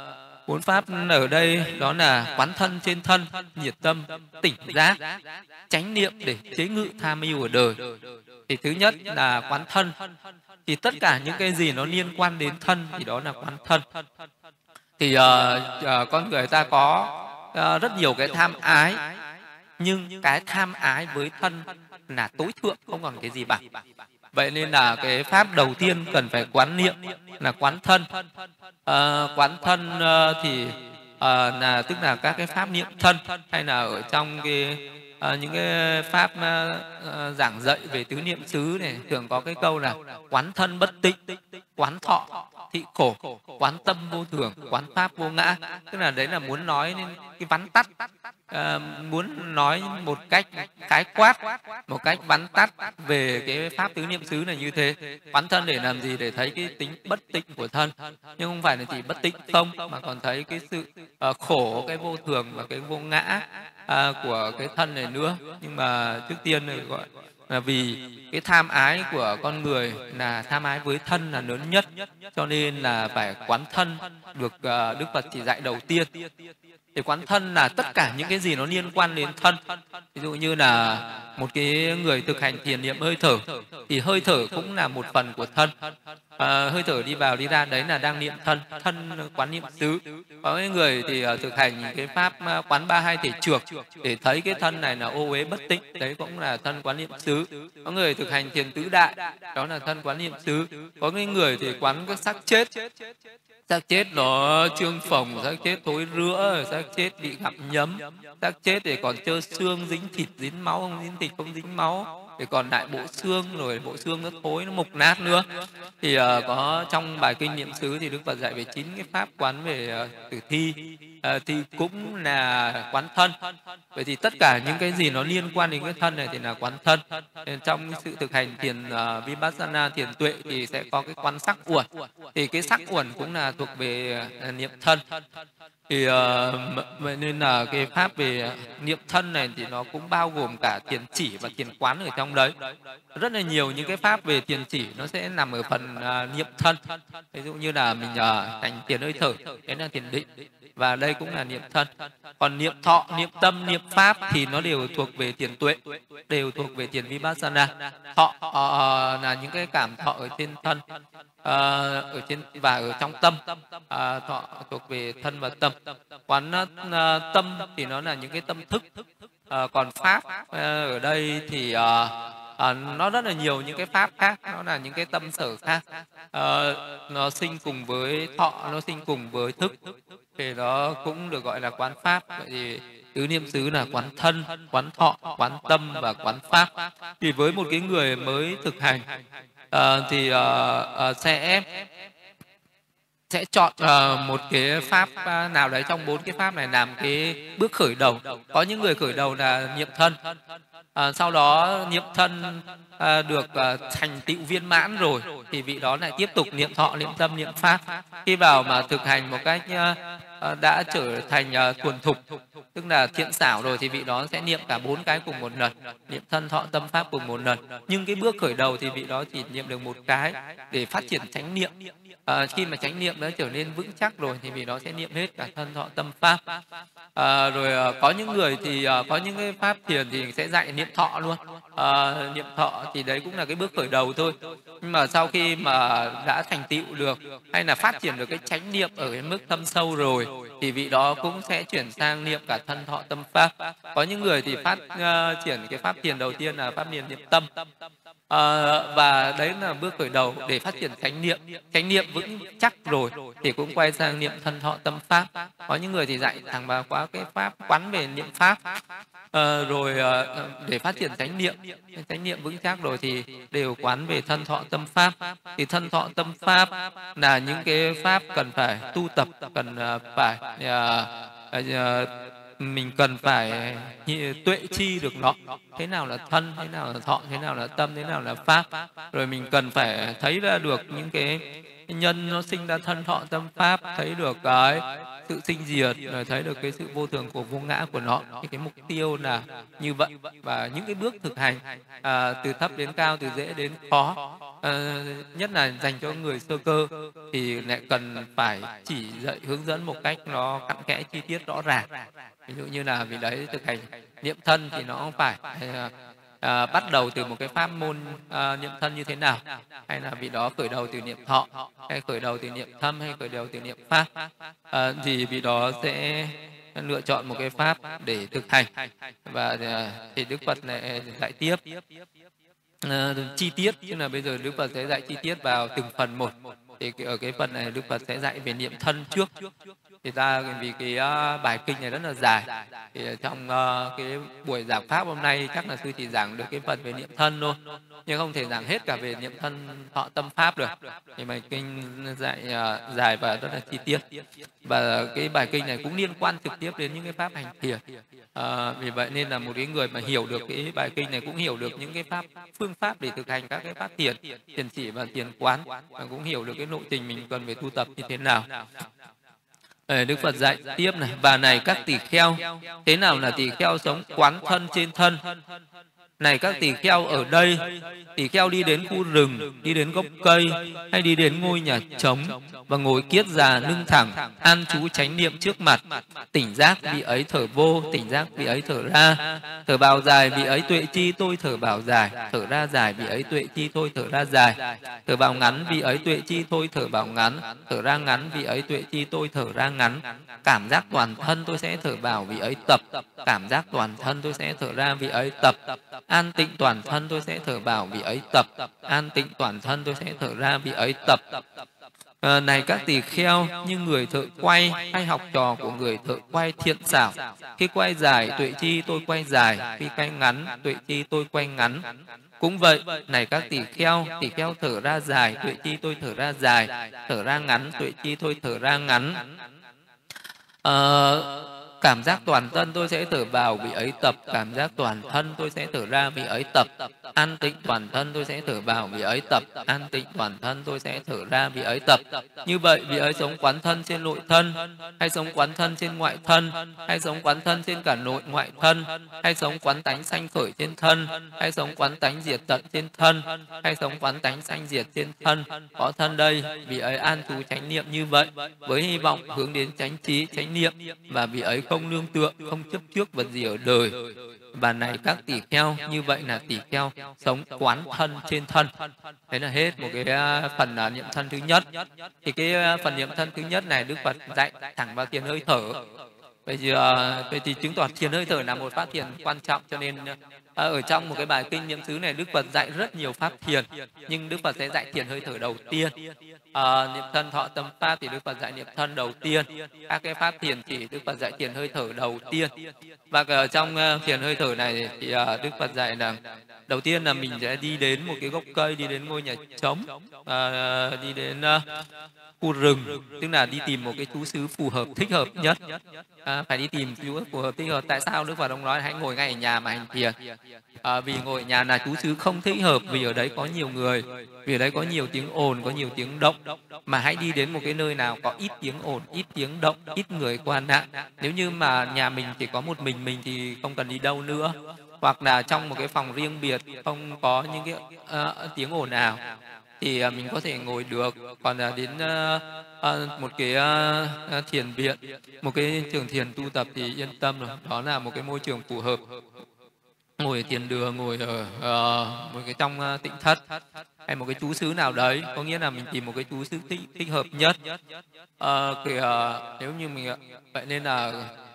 bốn pháp ở đây đó là quán thân trên thân nhiệt tâm tỉnh giác tránh niệm để chế ngự tham ưu ở đời. Thì thứ nhất là quán thân thì tất cả những cái gì nó liên quan đến thân thì đó là quán thân. Thì uh, uh, con người ta có uh, rất nhiều cái tham ái nhưng cái tham ái với thân là tối thượng không còn cái gì bằng. Vậy nên là cái pháp đầu tiên cần phải quán niệm là quán thân. À, quán thân uh, thì uh, là tức là các cái pháp niệm thân hay là ở trong cái à, những cái pháp à, giảng dạy về tứ niệm xứ này thường có cái câu là quán thân bất tịnh quán thọ thị khổ quán tâm vô thường quán pháp vô ngã. Tức là đấy là muốn nói nên cái vắn tắt. À, muốn nói một cách khái quát một cách vắn tắt về cái pháp tứ niệm xứ này như thế. Quán thân để làm gì? Để thấy cái tính bất tịnh của thân. Nhưng không phải là chỉ bất tịnh không mà còn thấy cái sự uh, khổ cái vô thường và cái vô ngã uh, của cái thân này nữa. Nhưng mà trước tiên này gọi là vì cái tham ái của con người là tham ái với thân là lớn nhất, cho nên là phải quán thân được ờ, đức phật chỉ dạy đầu tiên thì quán thân là tất cả những cái gì nó liên quan đến thân. Ví dụ như là một cái người thực hành thiền niệm hơi thở thì hơi thở cũng là một phần của thân. À, hơi thở đi vào đi ra đấy là đang niệm thân thân quán niệm xứ có cái người thì à, thực hành cái pháp à, quán ba hai thể trược để thấy cái thân này là ô uế bất tịnh đấy cũng là thân quán niệm xứ có người thực hành thiền tứ đại đó là thân quán niệm xứ có cái người thì quán các sắc chết xác chết nó trương phồng xác chết thối rữa, xác chết bị gặm nhấm. Xác chết thì còn trơ xương, dính thịt, dính máu, không dính thịt, không dính máu thì còn lại bộ xương rồi bộ xương nó thối nó mục nát nữa. Thì uh, có trong bài kinh niệm xứ thì đức phật dạy về chín cái pháp quán về uh, tử thi. Uh, thì cũng là quán thân. Vậy thì tất cả những cái gì nó liên quan đến cái thân này thì là quán thân. Nên trong sự thực hành thiền uh, vipassana thiền tuệ thì sẽ có cái quán sắc uẩn. Thì cái sắc uẩn cũng là thuộc về uh, niệm thân thì uh, nên là cái pháp về niệm thân này thì nó cũng bao gồm cả tiền chỉ và tiền quán ở trong đấy. Rất là nhiều những cái pháp về tiền chỉ nó sẽ nằm ở phần uh, niệm thân. Ví dụ như là mình uh, thành tiền hơi thở đấy là tiền định và đây cũng là niệm thân. Còn niệm thọ niệm tâm niệm pháp thì nó đều thuộc về tiền tuệ đều thuộc về tiền vipassana. Thọ uh, là những cái cảm thọ ở trên thân uh, ở trên và ở trong tâm. Uh, thọ thuộc về thân và tâm. Quán uh, tâm thì nó là những cái tâm thức. Uh, còn pháp uh, ở đây thì uh, à, nó rất là nhiều những cái pháp khác nó là những cái tâm sở khác. À, nó sinh cùng với thọ nó sinh cùng với thức. Thì đó cũng được gọi là quán pháp. Vậy thì tứ niệm xứ là quán thân quán thọ quán tâm và quán pháp. Thì với một cái người mới thực hành à, thì à, à, sẽ sẽ chọn uh, một cái pháp uh, nào đấy trong bốn cái pháp này làm cái bước khởi đầu. Có những người khởi đầu là niệm thân à, sau đó niệm thân à, được à, thành tựu viên mãn rồi thì vị đó lại tiếp tục niệm thọ niệm tâm niệm pháp. Khi vào mà thực hành một cách à, đã trở thành à, thuần thục tức là thiện xảo rồi thì vị đó sẽ niệm cả bốn cái cùng một lần niệm thân thọ tâm pháp cùng một lần. Nhưng cái bước khởi đầu thì vị đó chỉ niệm được một cái để phát triển chánh niệm à, khi mà chánh niệm đã trở nên vững chắc rồi thì vì đó sẽ niệm hết cả thân thọ tâm pháp. À, rồi à, có những người thì à, có những cái pháp thiền thì sẽ dạy niệm thọ luôn. À, niệm thọ thì đấy cũng là cái bước khởi đầu thôi. Nhưng mà sau khi mà đã thành tựu được hay là phát triển được cái chánh niệm ở cái mức thâm sâu rồi thì vị đó cũng sẽ chuyển sang niệm cả thân thọ tâm pháp. Có những người thì phát uh, triển cái pháp thiền đầu tiên là pháp niệm niệm tâm à, và đấy là bước khởi đầu để phát triển chánh niệm. Chánh niệm vững chắc rồi thì cũng quay sang niệm thân thọ tâm pháp. Có những người thì dạy thẳng vào quá cái pháp quán về niệm pháp. À, rồi à, để phát triển chánh niệm. Chánh niệm vững chắc rồi thì đều quán về thân thọ tâm pháp. Thì thân thọ tâm pháp là những cái pháp cần phải tu tập cần phải à, à, mình cần phải tuệ chi được nó thế nào là thân, thế nào là thọ, thế nào là tâm, thế nào là pháp. Rồi mình cần phải thấy ra được những cái nhân nó sinh ra thân thọ tâm pháp thấy được cái sự sinh diệt rồi thấy được cái sự vô thường của vô ngã của nó thì cái mục tiêu là như vậy. Và những cái bước thực hành à, từ thấp đến cao từ dễ đến khó à, nhất là dành cho người sơ cơ thì lại cần phải chỉ dạy hướng dẫn một cách nó cặn kẽ chi tiết rõ ràng. Ví dụ như là vì đấy thực hành niệm thân thì nó không phải à, à, bắt đầu từ một cái pháp môn ờ, à, niệm thân như thế nào? Hay là vị đó khởi đầu từ niệm thọ hay khởi đầu từ niệm thâm hay khởi đầu từ niệm pháp? À, thì vị đó sẽ lựa chọn một cái pháp để thực hành. Và thì đức phật lại dạy tiếp. À, chi tiết tức là bây giờ đức phật sẽ dạy chi tiết vào từng phần một. Thì ở cái phần này đức phật sẽ dạy về niệm thân trước thì ta vì cái uh, bài kinh này rất là dài. Thì trong uh, cái buổi giảng pháp hôm nay chắc là sư chỉ giảng được cái phần về niệm thân thôi. Nhưng không thể giảng hết cả về niệm thân thọ tâm pháp được. Thì bài kinh dạy uh, dài và rất là chi tiết. Và cái bài kinh này cũng liên quan trực tiếp đến những cái pháp hành thiền. À, vì vậy nên là một cái người mà hiểu được cái bài kinh này cũng hiểu được những cái pháp phương pháp để thực hành các cái pháp thiền thiền chỉ và thiền quán. Và cũng hiểu được cái nội trình mình cần phải tu tập như thế nào. Ờ, Đức Phật dạy tiếp này và này các tỳ kheo, thế nào là tỳ kheo sống quán thân trên thân? Này các tỳ kheo ở đây, tỳ kheo đi đến khu rừng, đi đến gốc cây, hay đi đến ngôi nhà trống và ngồi kiết già lưng thẳng, an chú chánh niệm trước mặt. Tỉnh giác vị ấy thở vô, tỉnh giác vị ấy thở ra. Thở vào dài, vị ấy tuệ chi tôi thở vào dài. Thở ra dài, vị ấy tuệ chi tôi thở ra dài. Thở vào ngắn, vị ấy tuệ chi tôi thở vào ngắn. Thở ra ngắn, vị ấy tuệ chi tôi thở ra ngắn. Cảm giác toàn thân tôi sẽ thở vào vị ấy tập. Cảm giác toàn thân tôi sẽ thở ra, vị ấy tập an tịnh toàn thân tôi sẽ thở vào vị ấy tập. An tịnh toàn thân tôi sẽ thở ra vị ấy tập. À, này các tỳ kheo như người thợ quay hay học trò của người thợ quay thiện xảo. Khi quay dài tuệ chi tôi quay dài. Khi quay ngắn tuệ chi tôi quay ngắn. Cũng vậy này các tỳ kheo tỳ kheo thở ra dài tuệ chi tôi thở ra dài. Thở ra ngắn tuệ chi tôi thở ra ngắn. À, cảm giác toàn thân tôi sẽ thở vào vị ấy tập, cảm giác toàn thân tôi sẽ thở ra vị ấy tập. An tịnh toàn thân tôi sẽ thở vào vị ấy tập, an tịnh toàn thân tôi sẽ thở ra vị ấy tập. Như vậy, vị ấy sống quán thân trên nội thân, hay sống quán thân trên ngoại thân, hay sống quán thân trên cả nội ngoại thân, hay sống quán tánh sanh khởi trên thân, hay sống quán tánh diệt tận trên thân, hay sống quán tánh sanh diệt trên thân. Có thân đây, vị ấy an trú chánh niệm như vậy, với hy vọng hướng đến chánh trí, chánh niệm, và vị ấy không nương tựa, không chấp trước vật gì ở đời. Và này các tỷ kheo, như vậy là tỷ kheo, sống quán thân trên thân. Thế là hết một cái à, phần à, niệm thân thứ nhất. Thì cái à, phần niệm thân thứ nhất này đức phật dạy thẳng vào tiền hơi thở bây giờ vậy thì chứng tỏ thiền hơi thở là một pháp thiền quan trọng cho nên ờ, ở trong một cái bài kinh niệm xứ này đức phật dạy rất nhiều pháp thiền nhưng đức phật sẽ dạy thiền hơi thở đầu tiên. À, niệm thân thọ tâm pháp thì đức phật dạy niệm thân đầu tiên. Các cái pháp thiền chỉ đức phật dạy thiền hơi thở đầu tiên. Và ở trong ờ, thiền hơi thở này thì đức phật dạy là đầu tiên là mình sẽ đi đến một cái gốc cây đi đến ngôi nhà trống. À, đi đến khu rừng tức là đi tìm một cái chú xứ phù hợp thích hợp nhất. À, phải đi tìm chú phù hợp thích hợp. Tại sao đức phật ông nói hãy ngồi ngay ở nhà mà hành thiền? À, vì ngồi ở nhà là chú xứ không thích hợp vì ở đấy có nhiều người vì ở đấy có nhiều tiếng ồn có nhiều tiếng động. Mà hãy đi đến một cái nơi nào có ít tiếng ồn ít tiếng động ít người qua nạn nếu như mà nhà mình chỉ có một mình mình thì không cần đi đâu nữa. Hoặc là trong một cái phòng riêng biệt không có những cái uh, tiếng ồn nào thì à, mình có thể ngồi được. Còn là đến à, à, một cái thiền viện một cái trường thiền tu tập thì yên tâm rồi. Đó là một cái môi trường phù hợp. Ngồi ở thiền đường ngồi ở uh, một cái trong uh, tịnh thất hay một cái chú xứ nào đấy có nghĩa là mình tìm một cái chú xứ thích, thích hợp nhất. Uh, thì, uh, nếu như mình vậy nên là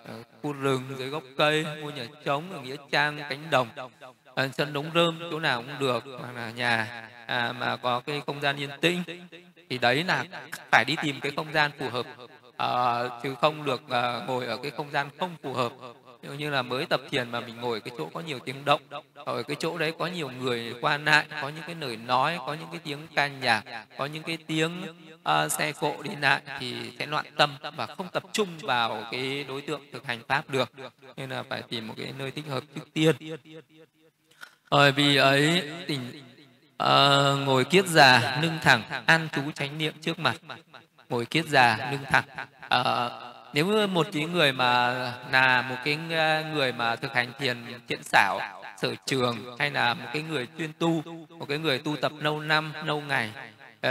uh, khu rừng dưới gốc cây ngôi nhà trống ở nghĩa trang cánh đồng uh, sân đống rơm chỗ nào cũng được hoặc là nhà à, mà có cái không gian yên tĩnh thì đấy là phải đi tìm cái không gian phù hợp. À, chứ không được à, ngồi ở cái không gian không phù hợp. Như, như là mới tập thiền mà mình ngồi cái chỗ có nhiều tiếng động ở cái chỗ đấy có nhiều người qua lại có những cái lời nói có những cái tiếng ca nhạc có những cái tiếng uh, xe cộ đi lại thì sẽ loạn tâm và không tập trung vào cái đối tượng thực hành pháp được. Nên là phải tìm một cái nơi thích hợp trước tiên. Bởi vì ấy tỉnh à, ngồi kiết già nâng thẳng an trú chánh niệm trước mặt. Ngồi kiết già nâng thẳng. À, nếu một cái người mà là một cái ờ, người mà thực hành thiền thiện xảo sở trường hay là một cái người chuyên tu một cái người tu tập lâu năm lâu ngày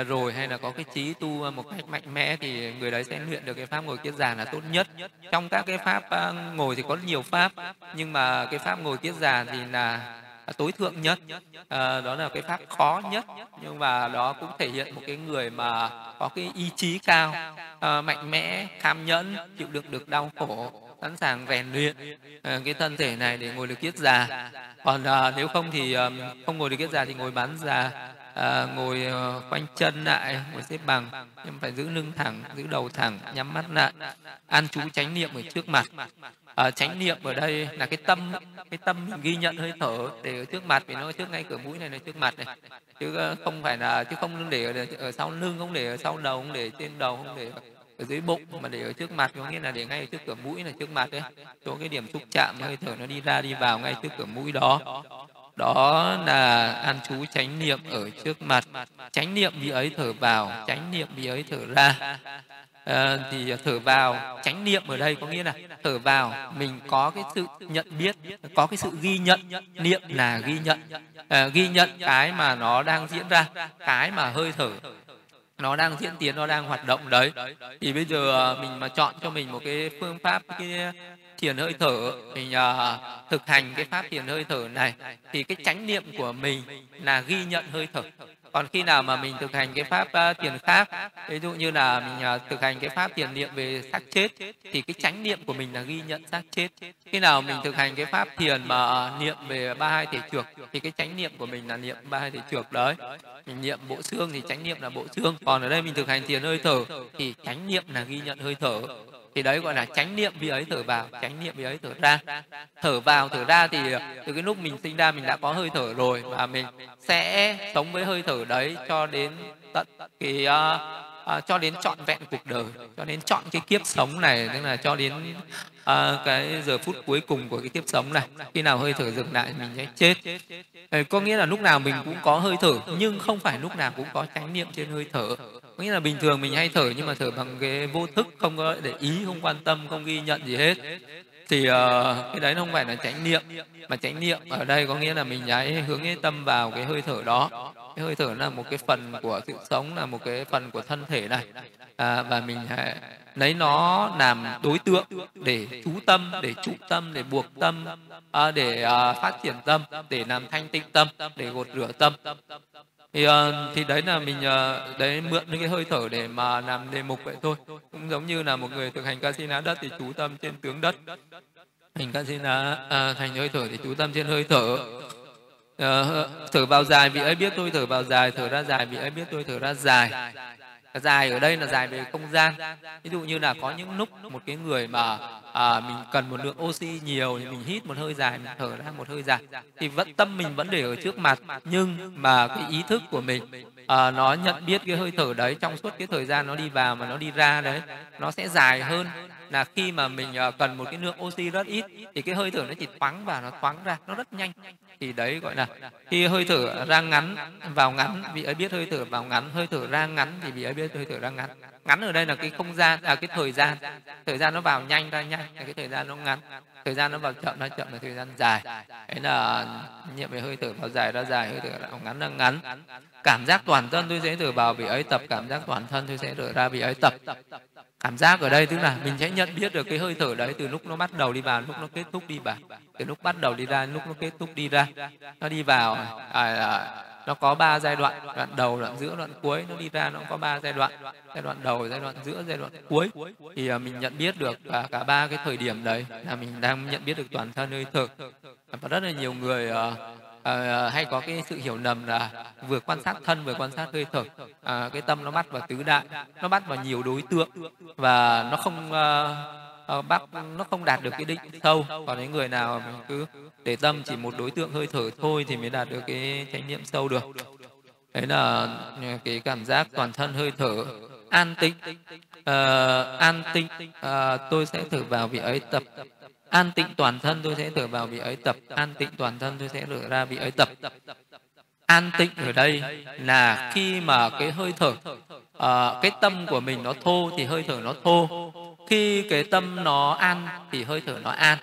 rồi hay là có cái trí tu một cách mạnh mẽ thì người đấy sẽ luyện được cái pháp ngồi kiết già là tốt nhất. Trong các cái pháp ngồi thì có nhiều pháp nhưng mà cái pháp ngồi kiết già thì là À, tối thượng nhất. À, đó là cái pháp khó nhất. Nhưng mà đó cũng thể hiện một cái người mà có cái ý chí cao à, mạnh mẽ kham nhẫn chịu đựng được đau khổ sẵn sàng rèn luyện à, cái thân thể này để ngồi được kiết già. Còn à, nếu không thì à, không ngồi được kiết già thì ngồi bán già à, ngồi ờ, quanh chân lại ngồi xếp bằng nhưng phải giữ lưng thẳng giữ đầu thẳng nhắm mắt lại an trú chánh niệm ở trước mặt à, chánh niệm ở đây là cái tâm cái tâm mình ghi nhận hơi thở để ở trước mặt vì nó trước ngay cửa mũi này là trước mặt này. Chứ ờ, không phải là chứ không để ở, ở sau lưng không để ở sau đầu không để trên đầu không để ở dưới bụng mà để ở trước mặt có nghĩa là để ngay trước cửa mũi là trước mặt đấy chỗ cái điểm xúc chạm hơi thở nó đi ra đi vào ngay trước cửa mũi đó. Đó là an chú chánh niệm ở trước mặt. Chánh niệm vì ấy thở vào chánh niệm vì ấy thở ra à, thì thở vào. Chánh niệm ở đây có nghĩa là thở vào mình có cái sự nhận biết có cái sự ghi nhận. Niệm là ghi nhận. À, ghi nhận cái mà nó đang diễn ra cái mà hơi thở. Nó đang diễn tiến nó đang hoạt động đấy. Thì bây giờ ờ, mình mà chọn cho mình một cái phương pháp cái thiền hơi thở mình uh, thực hành cái pháp thiền hơi thở này thì cái chánh niệm của mình là ghi nhận hơi thở còn khi nào mà mình thực hành cái pháp uh, thiền khác ví dụ như là mình uh, thực hành cái pháp thiền niệm về xác chết thì cái chánh niệm của mình là ghi nhận xác chết. Khi nào mình thực hành cái pháp thiền mà uh, niệm về ba hai thể trược thì cái chánh niệm của mình là niệm ba hai thể trược đấy. Mình niệm bộ xương thì chánh niệm là bộ xương. Còn ở đây mình thực hành thiền hơi thở thì chánh niệm là ghi nhận hơi thở thì đấy gọi là chánh niệm vị ấy thở vào chánh niệm vị ấy thở ra. Thở vào thở ra thì từ cái lúc mình sinh ra mình đã có hơi thở rồi và mình sẽ sống với hơi thở đấy cho đến tận cái uh, cho đến trọn vẹn cuộc đời cho đến chọn cái kiếp sống này tức là cho đến à, cái giờ phút cuối cùng của cái kiếp sống này. Khi nào hơi thở dừng lại mình sẽ chết. Có nghĩa là lúc nào mình cũng có hơi thở nhưng không phải lúc nào cũng có chánh niệm trên hơi thở có nghĩa là bình thường mình hay thở nhưng mà thở bằng cái vô thức không có để ý không quan tâm không ghi nhận gì hết. Thì uh, cái đấy nó không phải là chánh niệm mà chánh niệm ở đây có nghĩa là mình nháy hướng cái tâm vào cái hơi thở đó. Cái hơi thở là một cái phần của sự sống là một cái phần của thân thể này. À, và mình hãy lấy nó làm đối tượng để chú tâm để trụ tâm để buộc tâm à, để à, phát triển tâm để làm thanh tịnh tâm để gột rửa tâm thì uh, thì đấy là mình uh, đấy mượn những cái hơi thở để mà làm đề mục vậy thôi. Cũng giống như là một người thực hành casina đất thì chú tâm trên tướng đất. Thành casina uh, à, thành hơi thở thì chú tâm trên hơi thở. Uh, thở vào dài vị ấy biết tôi thở vào dài thở ra dài vị ấy biết tôi thở ra dài dài ở đây là dài về không gian. Ví dụ như là có những lúc một cái người mà à, mình cần một lượng oxy nhiều thì mình hít một hơi dài mình thở ra một hơi dài. Thì vẫn tâm mình vẫn để ở trước mặt nhưng mà cái ý thức của mình à, nó nhận biết cái hơi thở đấy trong suốt cái thời gian nó đi vào mà nó đi ra đấy nó sẽ dài hơn. Là khi mà mình à, cần một cái lượng oxy rất ít thì cái hơi thở nó chỉ thoáng và nó thoáng ra nó rất nhanh thì đấy, gọi là, khi hơi thở ra ngắn, vào ngắn, vị ấy biết hơi thở vào ngắn, hơi thở ra ngắn thì vị ấy biết hơi thở ra ngắn. Ngắn ở đây là cái không gian à cái thời gian. Thời gian nó vào nhanh ra nhanh là cái thời gian nó ngắn. Thời gian nó vào chậm ra chậm là thời gian dài. Đấy là nhiệm về hơi thở vào dài ra dài, hơi thở vào ngắn ra ngắn. Cảm giác toàn thân tôi sẽ thở vào, vị ấy tập cảm giác toàn thân tôi sẽ thở ra, vị ấy tập cảm giác ở đây tức là mình sẽ nhận biết được cái hơi thở đấy từ lúc nó bắt đầu đi vào lúc nó kết thúc đi vào. Từ lúc bắt đầu đi ra lúc nó kết thúc đi ra. Nó đi vào à, à, nó có ba giai đoạn đoạn đầu đoạn giữa đoạn cuối. Nó đi ra nó có ba giai đoạn giai đoạn đầu giai đoạn giữa giai đoạn cuối. Thì à, mình nhận biết được cả cả ba cái thời điểm đấy là mình đang nhận biết được toàn thân hơi thở. Và rất là nhiều người uh, à, hay có cái sự hiểu lầm là vừa quan sát thân vừa quan sát hơi thở. À, cái tâm nó bắt vào tứ đại nó bắt vào nhiều đối tượng và nó không à, uh, bắt nó không đạt được cái định sâu. Còn những người nào cứ để tâm chỉ một đối tượng hơi thở thôi thì mới đạt được cái chánh niệm sâu được. Đấy là cái cảm giác toàn thân hơi thở an tĩnh. Uh, an tĩnh. Uh, tôi sẽ thử vào vị ấy tập an tịnh toàn thân tôi sẽ thở vào vị ấy tập. An tịnh toàn thân tôi sẽ thở ra vị ấy tập. An tịnh ở đây là khi mà cái hơi thở uh, cái tâm của mình nó thô thì hơi thở nó thô. Khi cái tâm nó an thì hơi thở nó an.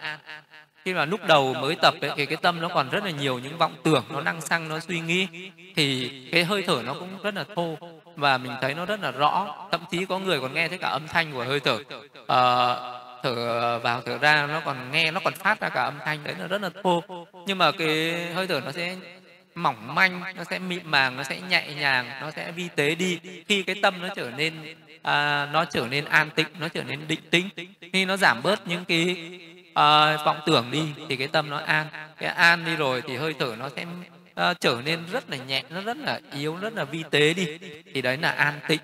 Khi mà lúc đầu mới tập ấy, thì cái tâm nó còn rất là nhiều những vọng tưởng nó năng xăng nó suy nghĩ thì cái hơi thở nó cũng rất là thô. Và mình thấy nó rất là rõ. Thậm chí có người còn nghe thấy cả âm thanh của hơi thở. Uh, thở ờ, vào thở ra nó còn nghe nó còn phát ra cả âm thanh đấy nó rất là thô. Nhưng mà cái hơi thở nó sẽ mỏng manh nó sẽ mịn màng nó sẽ nhẹ nhàng nó sẽ vi tế đi. Khi cái tâm nó trở nên à, nó trở nên an tịnh nó trở nên định tĩnh khi nó giảm bớt những cái à, vọng tưởng đi thì cái tâm nó an. Cái an đi rồi thì hơi thở nó sẽ uh, trở nên rất là nhẹ nó rất là yếu rất là vi tế đi. Thì đấy là an tịnh.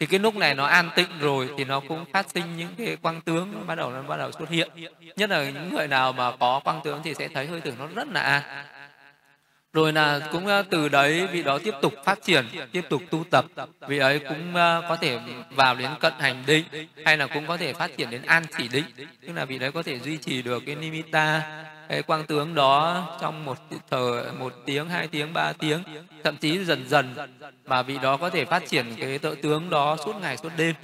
Thì cái lúc này nó an tịnh rồi thì nó cũng phát sinh những cái quang tướng nó bắt đầu nó bắt đầu xuất hiện. Nhất là những người nào mà có quang tướng thì sẽ thấy hơi tưởng nó rất là an. Rồi là cũng ờ, từ đấy vị đó tiếp tục phát triển tiếp tục tu tập. Vị ấy cũng ờ, có thể vào đến cận hành định hay là cũng có thể phát triển đến an chỉ định. Tức là vị đấy có thể duy trì được cái nimitta cái quang tướng đó trong một thờ một tiếng hai tiếng ba tiếng thậm chí dần dần mà vị đó có thể phát triển cái tự tướng đó suốt ngày suốt đêm.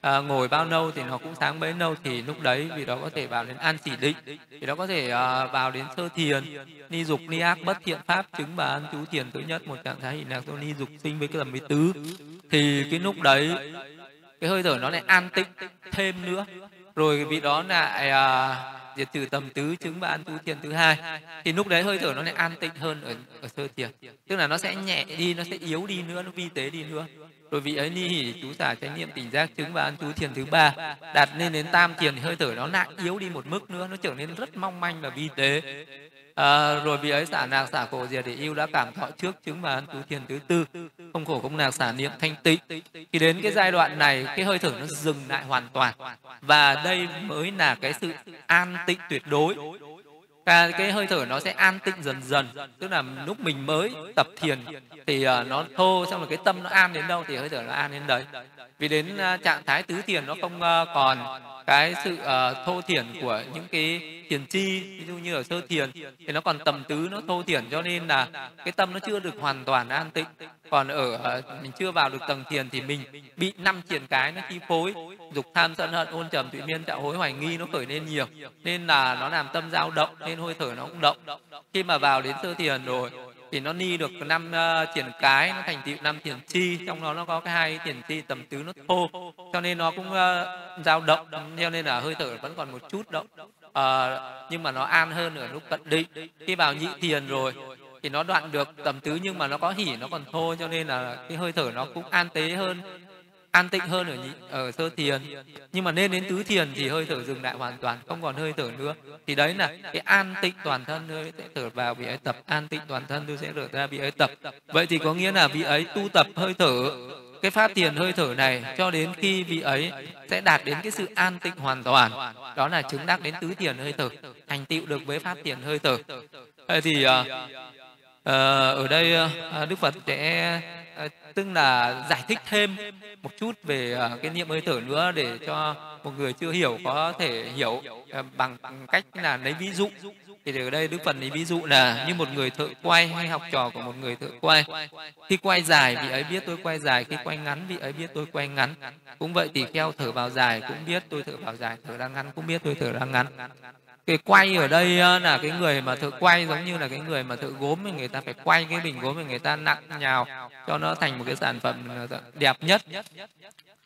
À, ngồi bao lâu thì nó cũng sáng bấy lâu thì lúc đấy vị đó có thể vào đến an chỉ định vị đó có thể à, vào đến sơ thiền ni dục ni ác bất thiện pháp chứng bà an chú thiền thứ nhất một trạng thái hình lạc do ni dục sinh với cái tầm với tứ. Thì cái lúc đấy cái hơi thở nó lại an tĩnh thêm nữa. Rồi vị đó lại à, diệt trừ tầm tứ chứng và an tu thiền thứ hai thì lúc đấy hơi thở nó lại an tịnh hơn ở, ở sơ thiền. Tức là nó sẽ nhẹ đi nó sẽ yếu đi nữa nó vi tế đi nữa. Rồi vị ấy ni hỉ chú xả chánh niệm tỉnh giác chứng và an chú thiền thứ ba đạt lên đến tam thiền thì hơi thở nó lại yếu đi một mức nữa nó trở nên rất mong manh và vi tế à, rồi vì ấy xả nạc xả khổ diệt để yêu đã cảm thọ trước chứng mà tứ thiền tứ tư. Không khổ không nạc xả niệm thanh tịnh. Thì đến cái giai đoạn này cái hơi thở nó dừng lại hoàn toàn. Và đây mới là cái sự an tịnh tuyệt đối. Cái, cái hơi thở nó sẽ an tịnh dần dần. Tức là lúc mình mới tập thiền thì ờ, nó thô xong rồi cái tâm nó an đến đâu thì hơi thở nó an đến đấy vì đến à, trạng thái tứ thiền nó không ờ, còn cái sự ờ, thô thiền của những cái thiền chi, ví dụ như ở sơ thiền, thì nó còn tầm tứ nó thô thiền cho nên là cái tâm nó chưa được hoàn toàn an tịnh. Còn ở ờ, mình chưa vào được tầng thiền thì mình bị năm thiền cái nó chi phối. Dục tham, sân hận, ôn trầm tụy miên trạo hối, hoài nghi nó khởi lên nhiều. Nên là nó làm tâm dao động, nên hơi thở nó cũng động. Khi mà vào đến sơ thiền rồi thì nó ni được năm ờ, uh, thiền cái nó thành tựu năm thiền chi trong đó nó có cái hai thiền chi tầm tứ nó thô. Cho nên nó cũng uh, dao động cho nên là hơi thở vẫn còn một chút động. Uh, nhưng mà nó an hơn ở lúc cận định. Khi vào nhị thiền rồi thì nó đoạn được tầm tứ nhưng mà nó có hỉ nó còn thô cho nên là cái hơi thở nó cũng an tế hơn an tịnh hơn ở nhị, ở sơ thiền. nhưng mà nên đến tứ thiền thì hơi thở dừng lại hoàn toàn không còn hơi thở nữa. thì đấy là cái an tịnh toàn thân hơi sẽ thở vào vị ấy tập. An tịnh toàn thân tôi sẽ thở ra vị ấy tập. Vậy thì có nghĩa là vị ấy tu tập hơi thở cái pháp thiền hơi thở này cho đến khi vị ấy sẽ đạt đến cái sự an tịnh hoàn toàn. Đó là chứng đắc đến tứ thiền hơi thở. Thành tựu được với pháp thiền hơi thở. Vậy thì uh, uh, ở đây uh, đức phật sẽ Ờ, tức là giải thích thêm một chút về ờ, cái niệm hơi thở nữa để cho một người chưa hiểu có thể hiểu ờ, bằng cách là lấy ví dụ. Thì ở đây đức phật lấy ví dụ là như một người thợ quay hay học trò của một người thợ quay. Khi quay dài vị ấy biết tôi quay dài, khi quay ngắn vị ấy biết tôi quay ngắn. Cũng vậy thì kheo thở vào dài cũng biết, tôi thở vào dài, thở ra ngắn cũng biết tôi thở ra ngắn cái quay ở đây là cái người mà thợ quay giống như là cái người mà thợ gốm thì người ta phải quay cái bình gốm thì người ta nặng nhào cho nó thành một cái sản phẩm đẹp nhất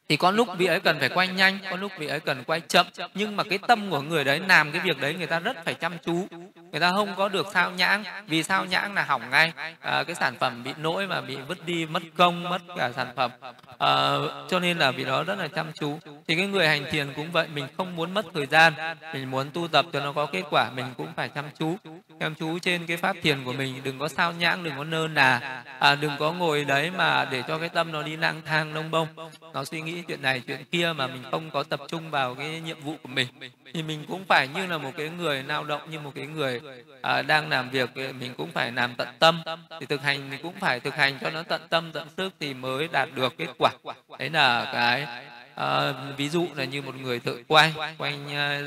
thì có lúc vị ấy cần phải quay nhanh có lúc vị ấy cần quay chậm. Nhưng mà cái tâm của người đấy làm cái việc đấy người ta rất phải chăm chú. Người ta không có được sao nhãng. Vì sao nhãng là hỏng ngay. À, cái sản phẩm bị nỗi mà bị vứt đi mất công mất cả sản phẩm. À, cho nên là vì đó rất là chăm chú. Thì cái người hành thiền cũng vậy mình không muốn mất thời gian. Mình muốn tu tập cho nó có kết quả mình cũng phải chăm chú. Chăm chú trên cái pháp thiền của mình đừng có sao nhãng đừng có nơ nà. À, đừng có ngồi đấy mà để cho cái tâm nó đi lang thang lông bông. Nó suy nghĩ chuyện này chuyện kia mà mình không có tập trung vào cái nhiệm vụ của mình. Thì mình cũng phải như là một cái người lao động như một cái người à, đang làm việc mình cũng phải làm tận tâm. Thì thực hành mình cũng phải thực hành cho nó tận tâm tận sức thì mới đạt được kết quả. Đấy là cái à, ví dụ là như một người thợ quay quay à,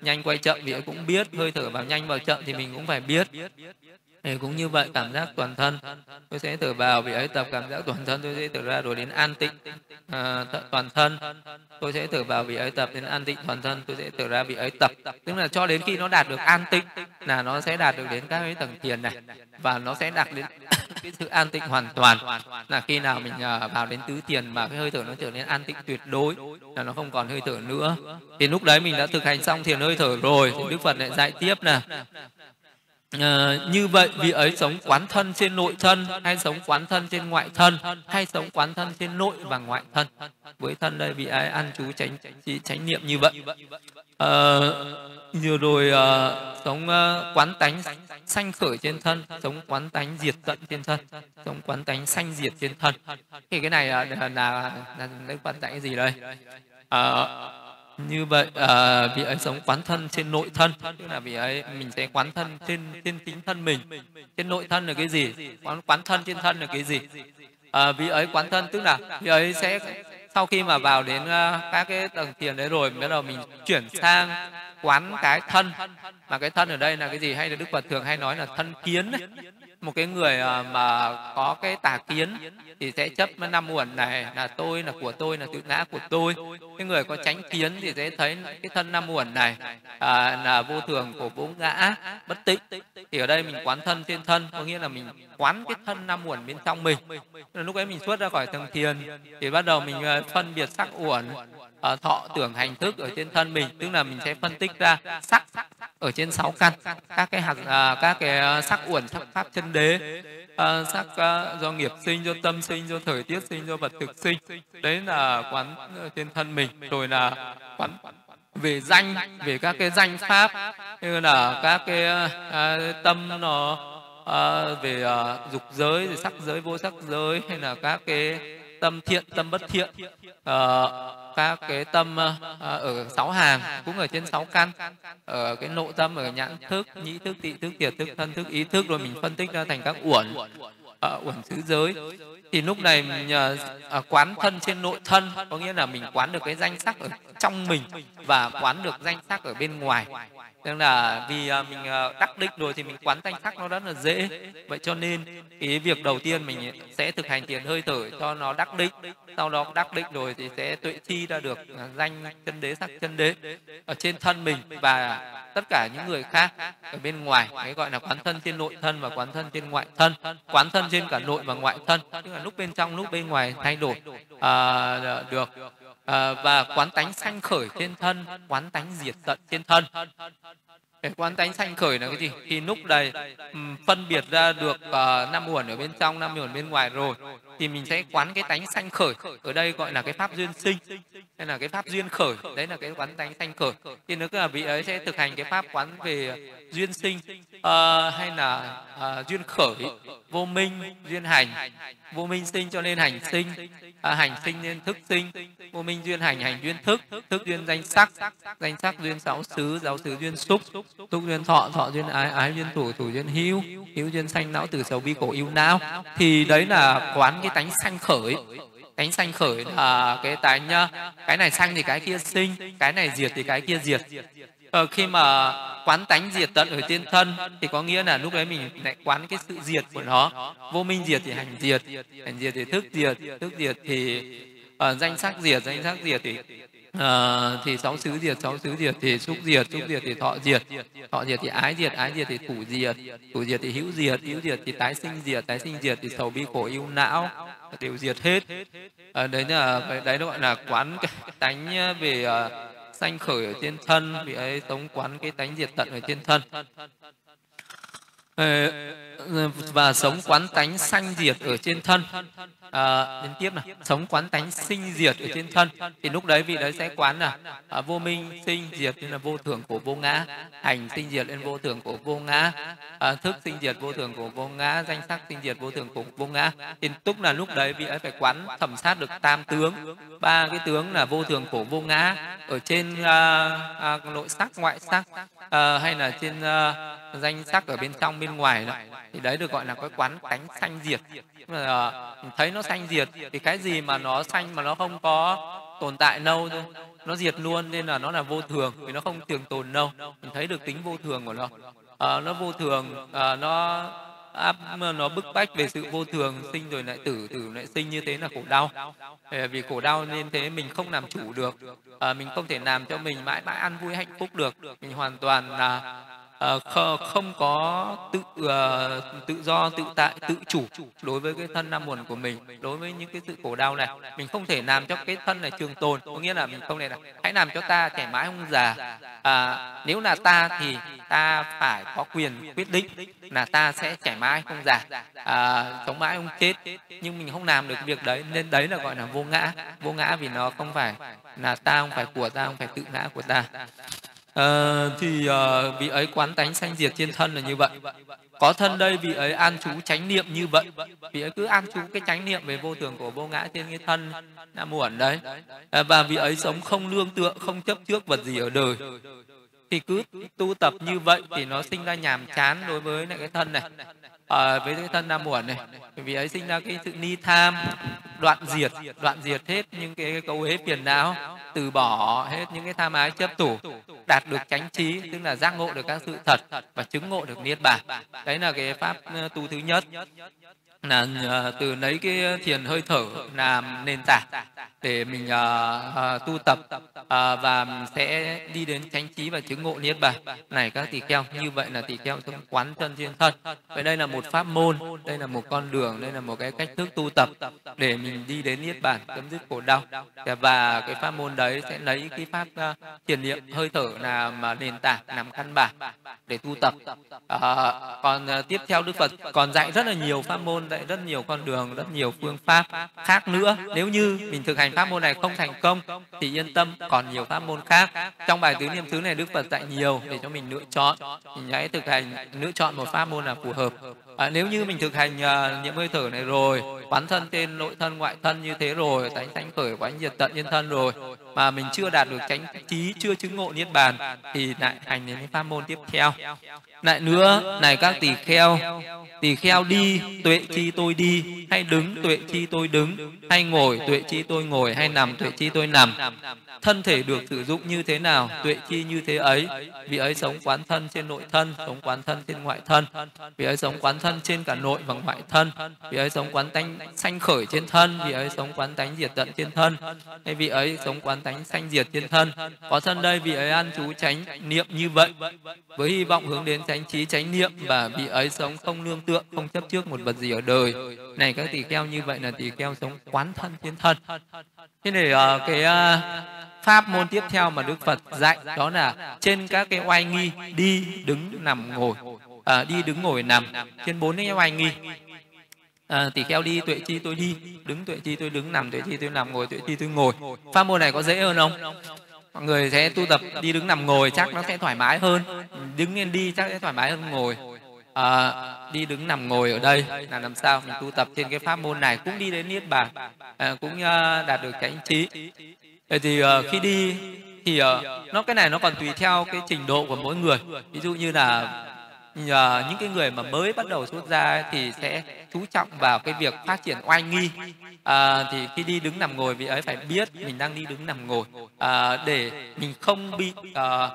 nhanh quay chậm thì cũng biết hơi thở vào nhanh vào chậm thì mình cũng phải biết thì cũng như vậy cảm giác toàn thân tôi sẽ thử vào vị ấy tập cảm giác toàn thân tôi sẽ thử ra rồi đến an tịnh à, toàn thân. Tôi sẽ thử vào vị ấy tập đến an tịnh toàn thân tôi sẽ thử ra vị ấy tập. Tức là cho đến khi nó đạt được an tịnh là nó sẽ đạt được đến các cái tầng thiền này và nó sẽ đạt đến cái sự an tịnh hoàn toàn. Là khi nào mình à, vào đến tứ thiền mà cái hơi thở nó trở nên an tịnh tuyệt đối là nó không còn hơi thở nữa. Thì lúc đấy mình đã thực hành xong thiền hơi thở rồi thì đức phật lại dạy tiếp nè. À, như vậy vị ấy sống quán thân trên nội thân hay sống quán thân trên ngoại thân hay sống quán thân trên nội và ngoại thân. Với thân đây vị ấy ăn chú tránh tránh niệm như vậy. À, vừa rồi à, sống à, quán tánh sanh khởi trên thân sống quán tánh diệt tận trên thân sống quán tánh sanh diệt trên thân. Thì cái này là là, là, là, là quán tánh gì đây? À, như vậy à, vị ấy sống quán thân trên nội thân tức là vị ấy mình sẽ quán thân trên trên tính thân mình. Trên nội thân là cái gì? Quán quán thân trên thân là cái gì? À, vị ấy quán thân tức là vị ấy sẽ sau khi mà vào đến uh, các cái tầng thiền đấy rồi bắt đầu mình chuyển sang quán cái thân. Mà cái thân ở đây là cái gì? Hay là đức phật thường hay nói là thân kiến ấy một cái người à, mà có cái tà kiến thì sẽ chấp năm uẩn này là tôi là của tôi là tự ngã của tôi. Cái người có tránh kiến thì sẽ thấy cái thân năm uẩn này à, là vô thường của vô ngã bất tịnh. Thì ở đây mình quán thân trên thân có nghĩa là mình quán cái thân năm uẩn bên trong mình. Lúc ấy mình xuất ra khỏi tầng thiền thì bắt đầu mình à, phân biệt sắc uẩn à, thọ tưởng hành thức ở trên thân mình. Tức là mình sẽ phân tích ra sắc ở trên sáu căn các cái hạt à, các cái à, sắc uẩn sắc pháp chân đế à, sắc à, do nghiệp sinh do tâm sinh do thời tiết sinh do vật thực sinh. Đấy là quán trên thân mình rồi là quán về danh về các cái danh pháp như là các cái à, tâm nó à, về à, dục giới về sắc giới vô sắc giới hay là các cái tâm thiện tâm bất thiện. À, các cái tâm ờ, ở sáu hàng cũng ở trên sáu căn. Ở cái nội tâm ở nhãn thức nhĩ thức tị thức tiệt thức thân thức ý thức rồi mình phân tích ra thành các uẩn. Uh, uẩn xứ giới. Thì lúc này mình uh, quán thân trên nội thân có nghĩa là mình quán được cái danh sắc ở trong mình và quán được danh sắc ở bên ngoài tức là vì à, mình à, đắc định rồi thì mình quán thanh sắc nó rất là dễ. Vậy cho nên cái việc đầu tiên mình sẽ thực hành tiền hơi thở cho nó đắc định. Sau đó đắc định rồi thì sẽ tuệ thi ra được à, danh chân đế sắc chân đế ở trên thân mình và tất cả những người khác ở bên ngoài. Cái gọi là quán thân trên nội thân và quán thân trên ngoại thân. Quán thân trên cả nội và ngoại thân. Tức là lúc bên trong lúc bên ngoài thay đổi à, được. Ờ, và quán tánh sanh khởi trên thân quán tánh diệt tận trên thân để quán tánh sanh khởi là cái gì? Thì lúc này phân biệt ra được uh, năm uẩn ở bên trong năm uẩn bên ngoài rồi thì mình sẽ quán cái tánh sanh khởi. Ở đây gọi là cái pháp duyên sinh hay là cái pháp duyên khởi. Đấy là cái quán tánh sanh khởi. Thì nếu là vị ấy sẽ thực hành cái pháp quán về duyên sinh uh, hay là uh, duyên khởi vô minh duyên hành. Vô minh sinh cho nên hành sinh uh, hành sinh nên thức sinh. Vô minh duyên hành hành duyên thức thức duyên danh sắc. Danh sắc duyên sáu xứ giáo xứ duyên xúc túc duyên thọ thọ duyên ái ái duyên thủ thủ duyên hữu hữu duyên sanh não từ sầu bi khổ yêu não. Thì đấy là quán cái tánh sanh khởi. Tánh sanh khởi là cái tánh à, cái này sanh thì cái kia sinh cái này diệt thì cái kia diệt. Ờ, khi mà quán tánh diệt tận ở tiên thân thì có nghĩa là lúc đấy mình lại quán cái sự diệt của nó. Vô minh diệt thì hành diệt hành diệt thì thức diệt thức diệt thì uh, danh sắc diệt danh sắc diệt thì uh, thì sáu xứ diệt sáu xứ diệt thì xúc diệt xúc diệt thì thọ diệt. Thọ diệt thì ái diệt ái diệt thì thủ diệt. Thủ diệt thì hữu diệt hữu diệt thì tái sinh diệt tái sinh diệt thì sầu bi khổ yêu não. Đều diệt hết. À, đấy là đấy gọi là quán cái tánh ờ, về uh, sanh khởi ở trên thân vì ấy sống quán cái tánh diệt tận ở trên thân và sống quán tánh sanh diệt ở trên thân. À, đến tiếp này sống quán tánh sinh diệt ở trên thân. Thì lúc đấy vị đấy sẽ quán là à, vô minh sinh diệt nên là vô thường của vô ngã. Hành sinh diệt lên vô thường của vô ngã. À, thức sinh diệt vô thường của vô ngã. Danh sắc sinh diệt vô thường của vô ngã. Thì tức là lúc đấy vị ấy phải quán thẩm sát được tam tướng. Ba cái tướng là vô thường của vô ngã. Ở trên à, à, nội sắc ngoại sắc à, hay là trên à, danh sắc ở bên trong bên ngoài đó. thì đấy được gọi là cái quán tánh sanh diệt. Mà ờ, thấy nó sanh diệt thì cái gì mà nó sanh mà nó không có tồn tại lâu thôi. Nó diệt luôn nên là nó là vô thường vì nó không thường tồn lâu. Mình thấy được tính vô thường của nó. À, nó vô thường à, nó áp nó bức bách về sự vô thường sinh rồi lại tử tử lại sinh như thế là khổ đau. Vì khổ đau nên thế mình không làm chủ được. À, mình không thể làm cho mình mãi mãi ăn vui hạnh phúc được. Mình hoàn toàn là Ờ, không có tự uh, tự do tự tại tự chủ đối với cái thân nam muộn của mình đối với những cái sự khổ đau này. Mình không thể làm cho cái thân này trường tồn. Có nghĩa là mình không thể là hãy làm cho ta trẻ mãi không già. À, nếu là ta thì ta phải có quyền quyết định là ta sẽ trẻ mãi không già. À, sống mãi không chết. Nhưng mình không làm được việc đấy nên đấy là gọi là vô ngã. Vô ngã vì nó không phải là ta không phải của ta không phải tự ngã của ta à, thì à, vị ấy quán tánh sanh diệt trên thân là như vậy. Có thân đây vị ấy an trú chánh niệm như vậy. Vị ấy cứ an trú cái chánh niệm về vô tưởng của vô ngã trên cái thân nam muộn đấy. À, và vị ấy sống không lương tựa không chấp trước vật gì ở đời. Thì cứ tu tập như vậy thì nó sinh ra nhàm chán đối với lại cái thân này à, với cái thân nam muộn này vì ấy sinh ra cái sự ni tham đoạn diệt đoạn diệt hết những cái cấu hế phiền não từ bỏ hết những cái tham ái chấp thủ đạt được chánh trí tức là giác ngộ được các sự thật và chứng ngộ được niết bàn. Đấy là cái pháp ờ, tu thứ nhất là uh, ờ, từ lấy cái thiền hơi thở làm nền tảng để mình uh, uh, tu tập uh, và sẽ đi đến chánh trí và chứng ngộ niết bàn. Này các tỳ kheo như vậy là tỳ kheo trong quán chân thiên thân. Vậy đây là một pháp môn đây là một con đường đây là một cái cách thức tu tập để mình đi đến niết bàn chấm dứt khổ đau. Dạ, và cái pháp môn đấy sẽ lấy cái pháp uh, thiền niệm hơi thở làm nền tảng làm căn bản để tu tập. Uh, còn uh, tiếp theo đức phật còn dạy rất là nhiều pháp môn dạy rất nhiều con đường rất nhiều phương pháp khác nữa. Nếu như mình thực hành pháp môn này không thành công thì yên tâm còn nhiều pháp môn khác. Trong bài tứ niệm xứ này đức phật dạy nhiều để cho mình lựa chọn. Mình hãy thực hành lựa chọn một pháp môn là phù hợp. À, nếu như mình thực hành uh, niệm hơi thở này rồi quán thân tên nội thân ngoại thân như thế rồi tánh tánh khởi quán diệt tận nhân thân rồi mà mình chưa đạt được chánh trí, chưa chứng ngộ niết bàn, thì lại hành đến pháp môn tiếp theo. Lại nữa, này các tỳ kheo tỳ kheo đi, tuệ chi tôi đi hay đứng, tuệ chi tôi đứng hay ngồi, tuệ chi tôi ngồi hay nằm, tuệ chi tôi nằm. Thân thể được sử dụng như thế nào, tuệ chi như thế ấy? Vì ấy sống quán thân trên nội thân, sống quán thân trên ngoại thân. Vì ấy sống quán thân trên cả nội và ngoại thân. Vì ấy sống quán tánh sanh khởi trên thân vì ấy sống quán tánh diệt tận trên thân. Hay vì ấy sống quán tánh sanh diệt thiên thân có thân đây vị ấy ăn chú tránh niệm như vậy. Với hy vọng hướng đến tránh trí tránh niệm và vị ấy sống không nương tựa không chấp trước một vật gì ở đời. Này các tỳ kheo như vậy là tỳ kheo sống quán thân thiên thân. Thế để uh, à, cái uh, pháp môn tiếp theo mà đức phật dạy đó là trên các cái oai nghi đi đứng nằm ngồi à, đi đứng ngồi nằm. Trên bốn cái oai nghi Ờ, à, tỷ kheo đi tuệ chi tôi đi. Đứng tuệ chi tôi đứng nằm tuệ chi tôi nằm ngồi tuệ chi tôi ngồi. Pháp môn này có dễ hơn không? Mọi người sẽ tu tập đi đứng nằm ngồi chắc nó sẽ thoải mái hơn. Đứng lên đi chắc sẽ thoải mái hơn ngồi. À, đi đứng nằm ngồi ở đây. Là làm sao? Mình tu tập trên cái pháp môn này cũng đi đến niết bàn. À, cũng uh, đạt được chánh trí. Vậy thì uh, khi đi thì uh, nó cái này nó còn tùy theo cái trình độ của mỗi người. Ví dụ như là nhờ những cái người mà mới bắt đầu xuất gia thì sẽ chú trọng vào cái việc phát triển oai nghi. À, thì khi đi đứng nằm ngồi vị ấy phải biết mình đang đi đứng nằm ngồi. À, để mình không bị à,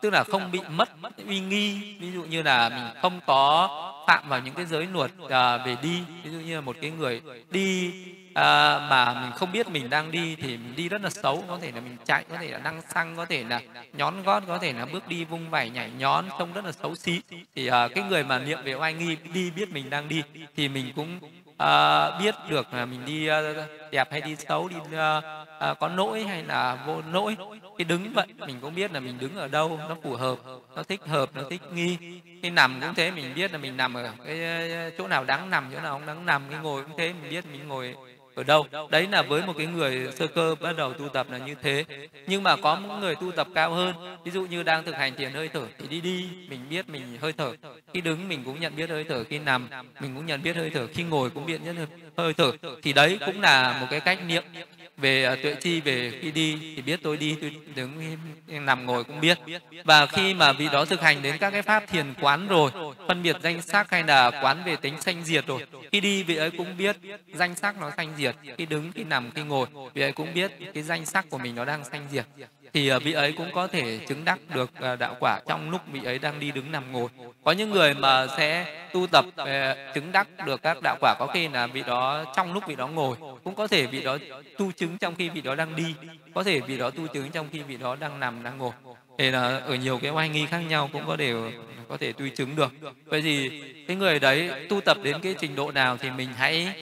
tức là không bị mất uy nghi. Ví dụ như là mình không có phạm vào những cái giới luật à, về đi. Ví dụ như là một cái người đi à, mà mình không biết mình đang đi thì mình đi rất là xấu. Có thể là mình chạy có thể là đăng xăng có thể là nhón gót có thể là bước đi vung vẩy nhảy nhón trông rất là xấu xí. Thì à, cái người mà niệm về oai nghi đi biết mình đang đi thì mình cũng à, biết được là mình đi à, đẹp hay đi xấu đi à, à, có lỗi hay là vô lỗi cái đứng vậy mình cũng biết là mình đứng ở đâu nó phù hợp nó thích hợp nó thích nghi. Khi nằm cũng thế mình biết là mình nằm ở cái chỗ nào đáng nằm chỗ nào không đáng nằm cái ngồi cũng thế mình biết mình ngồi ở đâu? Đấy là với một cái người sơ cơ bắt đầu tu tập là như thế. Nhưng mà có những người tu tập cao hơn, ví dụ như đang thực hành thiền hơi thở thì đi đi, mình biết mình hơi thở. Khi đứng mình cũng nhận biết hơi thở, khi nằm mình cũng nhận biết hơi thở, khi ngồi cũng biết nhận hơi thở thì đấy cũng là một cái cách niệm về à, tuệ chi, về khi đi thì biết tôi đi, tôi đứng nằm ngồi cũng biết. Và khi mà vị đó thực hành đến các cái pháp thiền quán rồi, phân biệt danh sắc hay là quán về tính sanh diệt rồi, khi đi vị ấy cũng biết danh sắc nó sanh diệt, khi đứng, khi nằm, khi ngồi, vị ấy cũng biết cái danh sắc của mình nó đang sanh diệt thì ờ, vị ấy cũng có thể chứng đắc được ờ, đạo quả trong lúc vị ấy đang đi đứng nằm ngồi. Có những người mà sẽ tu tập ờ, chứng đắc được các đạo quả, có khi là vị đó, trong lúc vị đó ngồi, cũng có thể vị đó tu chứng trong khi vị đó đang đi, có thể vị đó tu chứng trong khi vị đó đang nằm, đang ngồi. Thì là ở nhiều cái oai nghi khác nhau cũng có đều có thể tu chứng được. Vậy thì cái người đấy tu tập đến cái trình độ nào thì mình hãy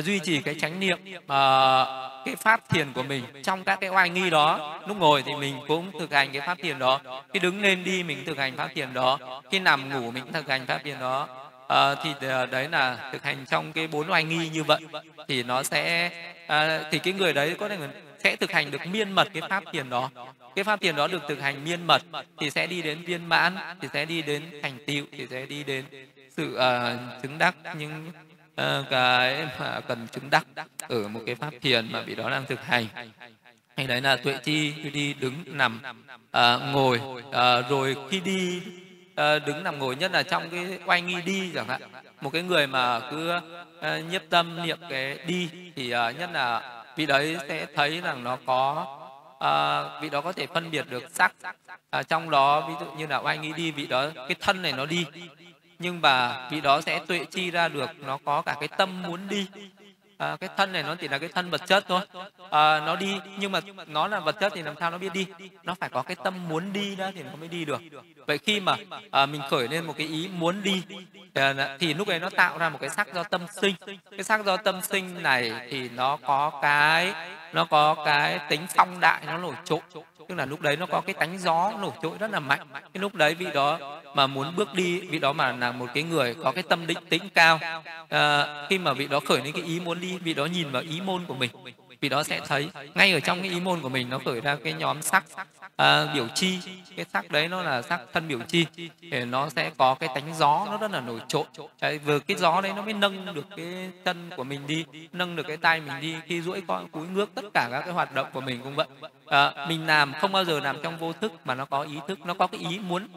duy trì cái chánh niệm à, cái pháp thiền của mình trong các cái oai nghi đó. Lúc ngồi thì mình cũng thực hành cái pháp thiền đó. Khi đứng lên đi mình thực hành pháp thiền đó. Khi nằm ngủ mình thực hành pháp thiền đó. À, thì ờ, đấy là thực hành trong cái bốn oai nghi như vậy. Thì nó sẽ à, thì cái người đấy có thể sẽ thực hành được miên mật cái pháp thiền đó. Cái pháp thiền đó được thực hành miên mật thì sẽ đi đến viên mãn thì sẽ đi đến thành tựu thì sẽ đi đến sự uh, chứng đắc những Ờ, cái mà cần chứng đắc ở một cái pháp thiền mà vị đó đang thực hành. Hay đấy là tuệ chi khi đi đứng nằm à, ngồi. À, rồi khi đi à, đứng nằm ngồi nhất là trong cái oai nghi đi chẳng hạn. Một cái người mà cứ à, nhiếp tâm niệm cái đi thì à, nhất là vị đấy sẽ thấy rằng nó có à, vị đó có thể phân biệt được sắc à, trong đó ví dụ như là oai nghi đi vị đó cái thân này nó đi nhưng mà vị đó sẽ tuệ chi ra được nó có cả cái tâm muốn đi. À, cái thân này nó chỉ là cái thân vật chất thôi. À, nó đi nhưng mà nó là vật chất thì làm sao nó biết đi? Nó phải có cái tâm muốn đi đó thì nó mới đi được. Vậy khi mà à, mình khởi lên một cái ý muốn đi à, thì lúc ấy nó tạo ra một cái sắc do tâm sinh. Cái sắc do tâm sinh này thì nó có cái nó có cái tính phong đại nó nổi trội tức là lúc đấy nó có cái tánh gió nổi trội rất là mạnh. Cái lúc đấy vị đó mà muốn bước đi vị đó mà là một cái người có cái tâm định tĩnh cao. À, khi mà vị đó khởi lên cái ý muốn đi vị đó nhìn vào ý môn của mình vì đó sẽ thấy ngay ở trong cái ý môn của mình nó khởi ra cái nhóm sắc uh, biểu chi. Cái sắc đấy nó là sắc thân biểu chi. Thì nó sẽ có cái tánh gió nó rất là nổi trội. Đấy, vừa cái gió đấy nó mới nâng được cái chân của mình đi nâng được cái tay mình đi. Khi duỗi con cúi ngước tất cả các cái hoạt động của mình cũng vậy. Uh, mình làm không bao giờ làm trong vô thức mà nó có ý thức nó có cái ý muốn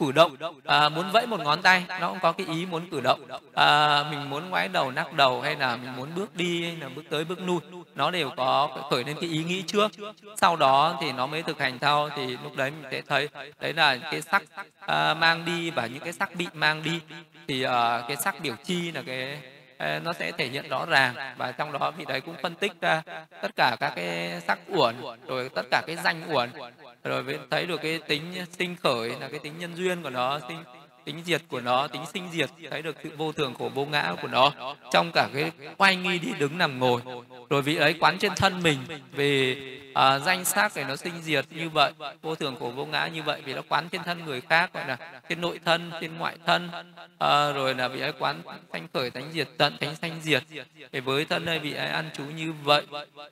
cử động à, muốn vẫy một ngón tay nó cũng có cái ý muốn cử động. À, mình muốn ngoái đầu nắc đầu hay là mình muốn bước đi hay là bước tới bước lui nó đều có khởi lên cái ý nghĩ trước. Sau đó thì nó mới thực hành theo thì lúc đấy mình sẽ thấy đấy là cái sắc à, mang đi và những cái sắc bị mang đi. Thì à, cái sắc biểu chi là cái Ờ, nó sẽ thể hiện rõ ràng và trong đó vị đấy cũng phân tích ra tất cả các cái sắc uẩn, rồi tất cả cái danh uẩn, rồi mới thấy được cái tính sinh khởi là cái tính nhân duyên của nó, sinh tính diệt của nó tính sinh diệt thấy được sự vô thường khổ vô ngã của nó. Trong cả cái quay nghi đi đứng nằm ngồi rồi vị ấy quán trên thân mình về à, danh sắc để nó sinh diệt như vậy vô thường khổ vô ngã như vậy vì nó quán trên thân người khác gọi là trên nội thân trên ngoại thân. À, rồi là vị ấy quán thanh khởi thánh diệt tận thánh sanh diệt. Để với thân đây vị ấy ăn chú như vậy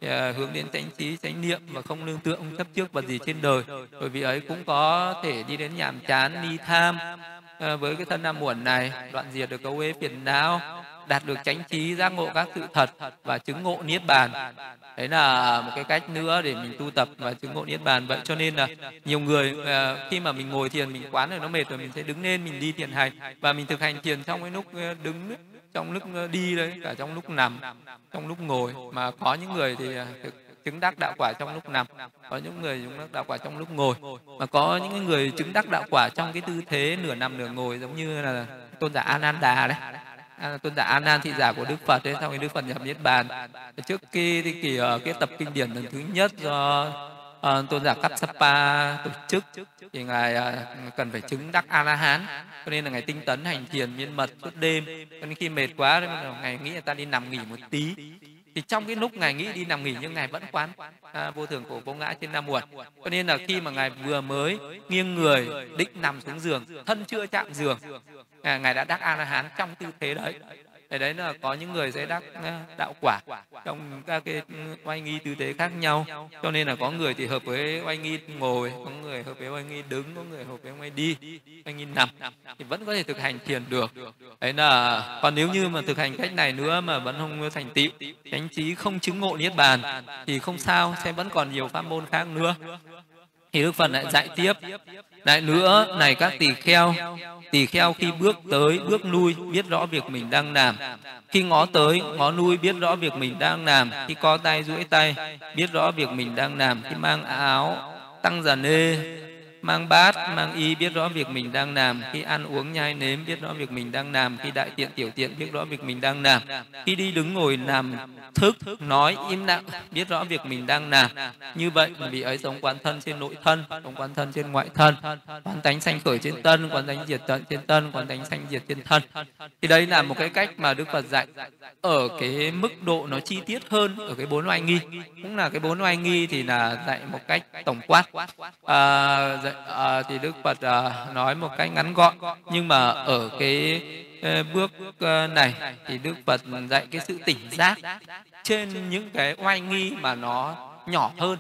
à, hướng đến thánh trí thánh niệm và không lương tượng không chấp trước vật gì trên đời rồi vị ấy cũng có thể đi đến nhàm chán đi tham. Ờ, với cái thân nam muộn này, đoạn diệt được câu ế phiền não, đạt được chánh trí giác ngộ các sự thật và chứng ngộ niết bàn. Đấy là một cái cách nữa để mình tu tập và chứng ngộ niết bàn. Vậy cho nên là nhiều người ờ, khi mà mình ngồi thiền, mình quán rồi nó mệt rồi, mình sẽ đứng lên, mình đi thiền hành. Và mình thực hành thiền trong cái lúc ờ, đứng, trong lúc đi đấy, cả trong lúc nằm, trong lúc ngồi. Mà có những người thì thực chứng đắc đạo quả trong lúc nằm. Có những người chứng đắc đạo quả trong lúc ngồi. Mà có những người chứng đắc đạo quả trong cái tư thế nửa nằm nửa ngồi giống như là tôn giả Ananda đấy. À, tôn giả An An thị giả của Đức Phật đấy sau khi Đức Phật nhập niết bàn trước khi cái kỳ uh, cái tập kinh điển lần thứ nhất do uh, tôn giả Kassapa tổ chức thì ngài uh, cần phải chứng đắc A La Hán cho nên là ngài tinh tấn hành thiền miên mật suốt đêm. Cho nên khi mệt quá thì ngài nghĩ là ta đi nằm nghỉ một tí thì trong cái lúc ngài nghĩ đi nằm nghỉ nhưng ngài vẫn quán à, vô thường khổ vô ngã trên năm muộn. Cho nên là khi mà ngài vừa mới nghiêng người định nằm xuống giường thân chưa chạm giường à, ngài đã đắc a la hán trong tư thế đấy để đấy là có những người sẽ đắc ờ, đạo quả trong các cái ừ, oai nghi tư thế khác nhau. Cho nên là có người thì hợp với oai nghi ngồi, có người hợp với oai nghi đứng, có người hợp với oai đi, oai nghi nằm, thì vẫn có thể thực hành thiền được. Đấy là, còn nếu như mà thực hành cách này nữa mà vẫn không thành tựu chánh trí không chứng ngộ niết bàn, thì không sao, sẽ vẫn còn nhiều pháp môn khác nữa thì đức phật lại dạy tiếp. Lại nữa này các tỳ kheo tỳ kheo khi bước tới, bước lui, biết rõ việc mình đang làm. Khi ngó tới, ngó lui, biết rõ việc mình đang làm. Khi co tay, duỗi tay, biết rõ việc mình đang làm. Khi mang áo, tăng già nê mang bát mang y biết rõ việc mình đang làm. Khi ăn uống nhai nếm biết rõ việc mình đang làm. Khi đại tiện tiểu tiện biết rõ việc mình đang làm. Khi đi đứng ngồi nằm thức nói im lặng biết rõ việc mình đang làm. Như vậy vì ấy sống quán thân trên nội thân sống quán thân trên ngoại thân. Quán tánh sanh khởi trên tân quán tánh diệt tận trên tân quán tánh sanh diệt trên thân. Thì đấy là một cái cách mà đức phật dạy. Ở cái mức độ nó chi tiết hơn ở cái bốn oai nghi. Cũng là cái bốn oai nghi thì là dạy một cách tổng quát. À, à, thì đức phật à, nói một cách ngắn gọn. Nhưng mà ở cái ờ, bước ờ, này thì đức phật dạy cái sự tỉnh giác trên những cái oai nghi mà nó nhỏ hơn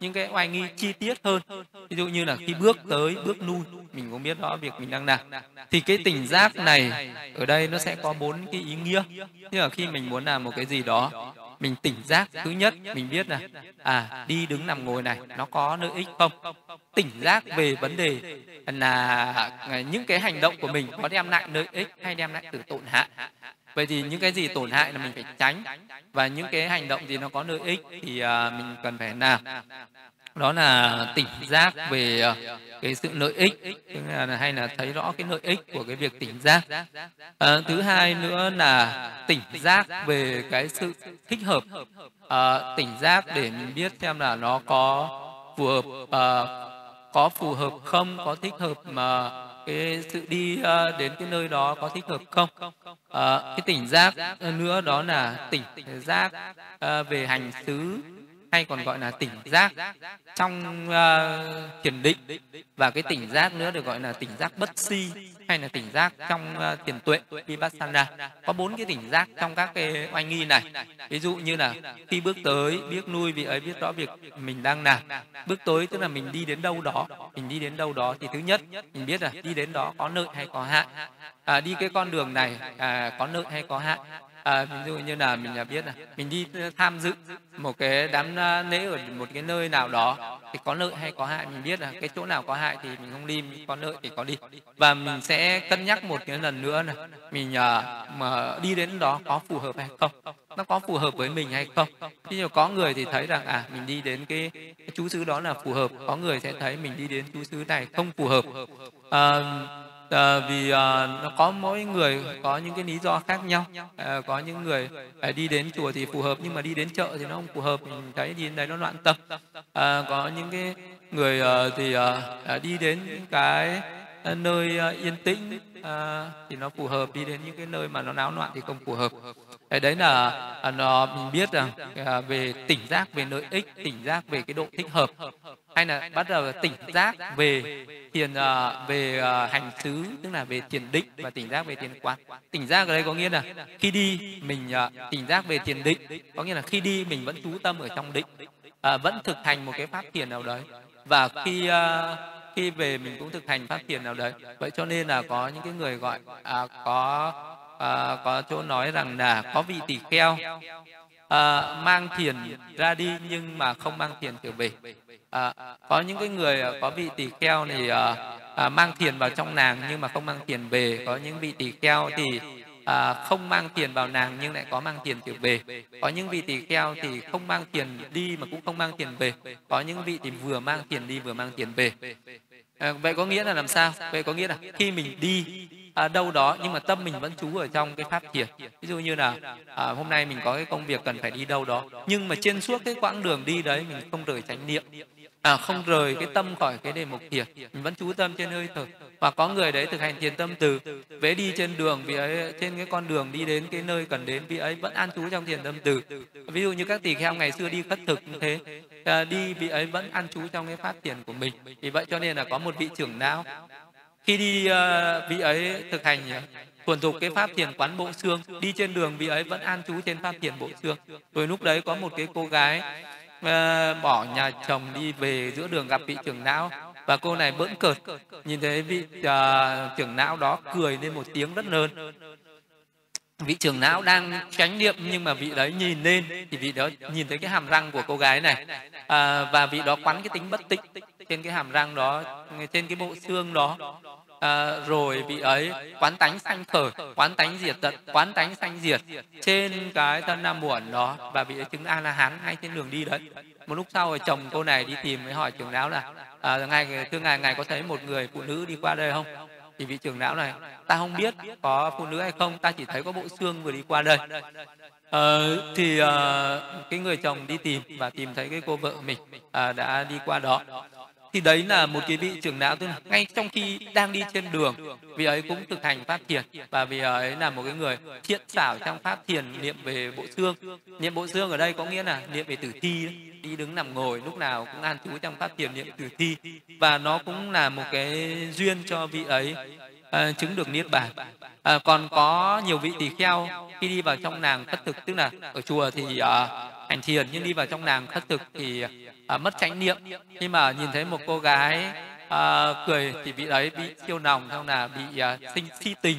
những cái oai nghi chi tiết hơn. Ví dụ như là khi bước tới bước nuôi mình cũng biết rõ việc mình đang làm. Thì cái tỉnh giác này ở đây nó sẽ có bốn cái ý nghĩa. Như là khi mình muốn làm một cái gì đó mình tỉnh giác thứ nhất, mình biết là à đi đứng nằm ngồi này, nó có lợi ích không? Tỉnh giác về vấn đề là những cái hành động của mình có đem lại lợi ích hay đem lại từ tổn hại. Vậy thì những cái gì tổn hại là mình phải tránh, và những cái hành động gì nó có lợi ích thì à, mình cần phải làm đó là tỉnh giác về ờ, cái sự lợi ích là, hay là thấy rõ cái lợi ích của cái việc tỉnh giác. À, thứ hai nữa là tỉnh giác về cái sự thích hợp. À, tỉnh giác để mình biết xem là nó có phù hợp à, có phù hợp không có thích hợp mà cái sự đi uh, đến cái nơi đó có thích hợp không. À, cái tỉnh giác nữa đó là tỉnh giác uh, về hành xứ hay còn gọi là tỉnh giác. Trong uh, thiền định và cái tỉnh giác nữa được gọi là tỉnh giác bất si hay là tỉnh giác trong uh, thiền tuệ vipassana. Có bốn cái tỉnh giác trong các cái oanh nghi này. Ví dụ như là khi bước tới biết nuôi vị ấy biết rõ việc mình đang làm. Bước tới tức là mình đi đến đâu đó. Mình đi đến đâu đó thì thứ nhất mình biết là đi đến đó có lợi hay có hại. À, đi cái con đường này à, có lợi hay có hại à, ví dụ như là mình à, biết là mình đi tham dự một cái đám lễ ở một cái nơi nào đó thì có lợi hay có hại mình biết là cái chỗ nào có hại thì mình không đi có lợi thì có đi. Và mình sẽ cân nhắc một cái lần nữa là mình à, mà đi đến đó có phù hợp hay không? Nó có phù hợp với mình hay không? Ví dụ có người thì thấy rằng à mình đi đến cái, cái chú xứ đó là phù hợp có người sẽ thấy mình đi đến chú xứ này không phù hợp. À, à, vì à, nó có mỗi người có những cái lý do khác nhau. À, có những người à, đi đến chùa thì phù hợp nhưng mà đi đến chợ thì nó không phù hợp. Ừ, Mình thấy đi đến đấy nó loạn tâm. À, có những cái người à, thì à, đi đến những cái Ờ, nơi ờ, yên tĩnh à, thì nó phù hợp đi đến những cái nơi mà nó náo loạn thì không phù hợp. Cái đấy là à, nó mình biết rằng à, về tỉnh giác về lợi ích tỉnh giác về cái độ thích hợp. Hay là bắt đầu tỉnh giác về thiền về hành xứ tức là về thiền định và tỉnh giác về thiền quán. Tỉnh giác ở đây có nghĩa là khi đi mình tỉnh giác về thiền định có nghĩa là khi đi mình vẫn chú tâm ở trong định vẫn thực hành một cái pháp thiền nào đấy. Và khi khi về mình cũng thực hành pháp thiền nào đấy. Vậy cho nên là có những cái người gọi à, có à, có chỗ nói rằng là có vị tỷ kheo à, mang thiền ra đi nhưng mà không mang thiền trở về. À, có những cái người à, có vị tỷ kheo thì à, à, mang thiền vào trong nàng nhưng mà không mang thiền về. Có những vị tỷ kheo thì à, không mang tiền vào nàng nhưng lại có mang tiền tiểu về có những vị tỳ kheo thì không mang tiền đi mà cũng không mang tiền về. Có những vị thì vừa mang tiền đi vừa mang tiền về. À, vậy có nghĩa là làm sao? Vậy có nghĩa là khi mình đi à, đâu đó nhưng mà tâm mình vẫn trú ở trong cái pháp thiền. Ví dụ như là à, hôm nay mình có cái công việc cần phải đi đâu đó. Nhưng mà trên suốt cái quãng đường đi đấy mình không rời tránh niệm à, không rời cái tâm khỏi cái đề mục thiền mình vẫn chú tâm trên hơi thở. Và có người đấy thực hành thiền tâm từ. Vế đi trên đường vì ấy trên cái con đường đi đến cái nơi cần đến vì ấy vẫn an trú trong thiền tâm từ. Ví dụ như các tỳ kheo ngày xưa đi khất thực như thế à, đi vị ấy vẫn an trú trong cái pháp thiền của mình. Vì vậy cho nên là có một vị trưởng não. Khi đi uh, vị ấy thực hành à, thuần thục cái pháp thiền quán bộ xương đi trên đường vị ấy vẫn an trú trên pháp thiền bộ xương. Rồi lúc đấy có một cái cô gái Ờ, bỏ nhà chồng đi về giữa đường gặp vị trưởng não. Và cô này bỡn cợt. Nhìn thấy vị uh, trưởng não đó cười lên một tiếng rất lớn. Vị trưởng não đang chánh niệm nhưng mà vị đấy nhìn lên thì vị đó nhìn thấy cái hàm răng của cô gái này. À, và vị đó quắn cái tính bất tịnh trên cái hàm răng đó trên cái bộ xương đó à, rồi vị ấy quán tánh sanh khởi quán tánh diệt tận quán tánh sanh diệt. Trên cái thân nam muộn đó và vị ấy chứng a la hán ngay trên đường đi đấy. Một lúc sau rồi chồng cô này đi tìm mới hỏi trưởng lão là à, ngài thưa ngài ngài có thấy một người phụ nữ đi qua đây không? Thì vị trưởng lão này ta không biết có phụ nữ hay không ta chỉ thấy có bộ xương vừa đi qua đây. Ờ, thì uh, cái người chồng đi tìm và tìm thấy cái cô vợ mình uh, đã đi qua đó thì đấy là một cái vị trưởng lão tức là ngay trong khi đang đi trên đường vị ấy cũng thực hành pháp thiền. Và vị ấy là một cái người thiện xảo trong pháp thiền niệm về bộ xương. Niệm bộ xương ở đây có nghĩa là niệm về tử thi đi đứng nằm ngồi lúc nào cũng an trú trong pháp thiền niệm tử thi. Và nó cũng là một cái duyên cho vị ấy à, chứng được niết bàn. À, còn có nhiều vị tỳ kheo khi đi vào trong nàng khất thực tức là ở chùa thì à, hành thiền nhưng đi vào trong nàng khất thực thì à, mất chánh niệm. Khi mà nhìn thấy một cô gái à, cười thì vị ấy bị siêu nòng xong là bị à, sinh si tình.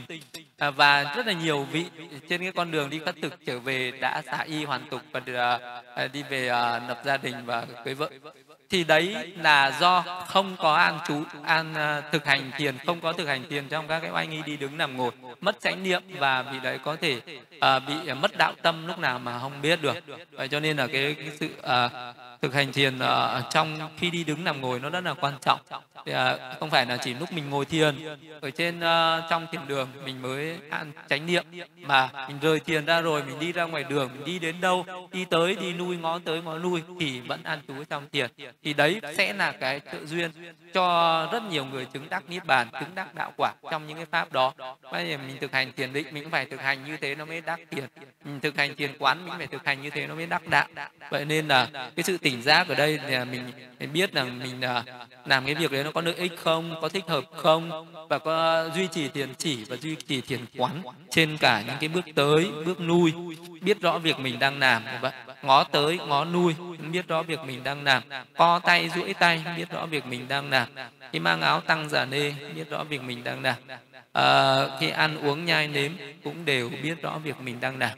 À, và rất là nhiều vị trên cái con đường đi khất thực trở về đã xả y hoàn tục và à, à đi về à, lập gia đình và cưới vợ. Thì đấy là do không có an trú an uh, thực hành thiền không có thực hành thiền trong các cái oai nghi đi đứng nằm ngồi mất chánh niệm và vì đấy có thể uh, bị mất đạo tâm lúc nào mà không biết được. Vậy cho nên là cái, cái sự uh, thực hành thiền uh, trong khi đi đứng nằm ngồi nó rất là quan trọng. Thì, uh, không phải là chỉ lúc mình ngồi thiền. Ở trên uh, trong thiền đường mình mới an chánh niệm mà mình rời thiền ra rồi mình đi ra ngoài đường mình đi đến đâu đi tới đi nuôi ngó tới ngó nuôi thì vẫn an trú trong thiền. Thì đấy sẽ là cái tự duyên cho rất nhiều người chứng đắc niết bàn chứng đắc đạo quả trong những cái pháp đó. Bây giờ mình thực hành thiền định mình cũng phải thực hành như thế nó mới đắc thiền. Mình thực hành thiền quán mình phải thực hành như thế nó mới đắc đạo. Vậy nên là cái sự tỉnh giác ở đây thì mình, mình biết rằng mình à, làm cái việc đấy nó có lợi ích không có thích hợp không và có duy trì thiền chỉ và duy trì thiền quán trên cả những cái bước tới bước nuôi biết rõ việc mình đang làm vậy ngó tới ngó nuôi biết rõ việc mình đang làm. Co tay duỗi tay biết rõ việc mình đang làm. Khi mang áo tăng giả nê biết rõ việc mình đang làm. À, khi ăn uống nhai nếm cũng đều biết rõ việc mình đang làm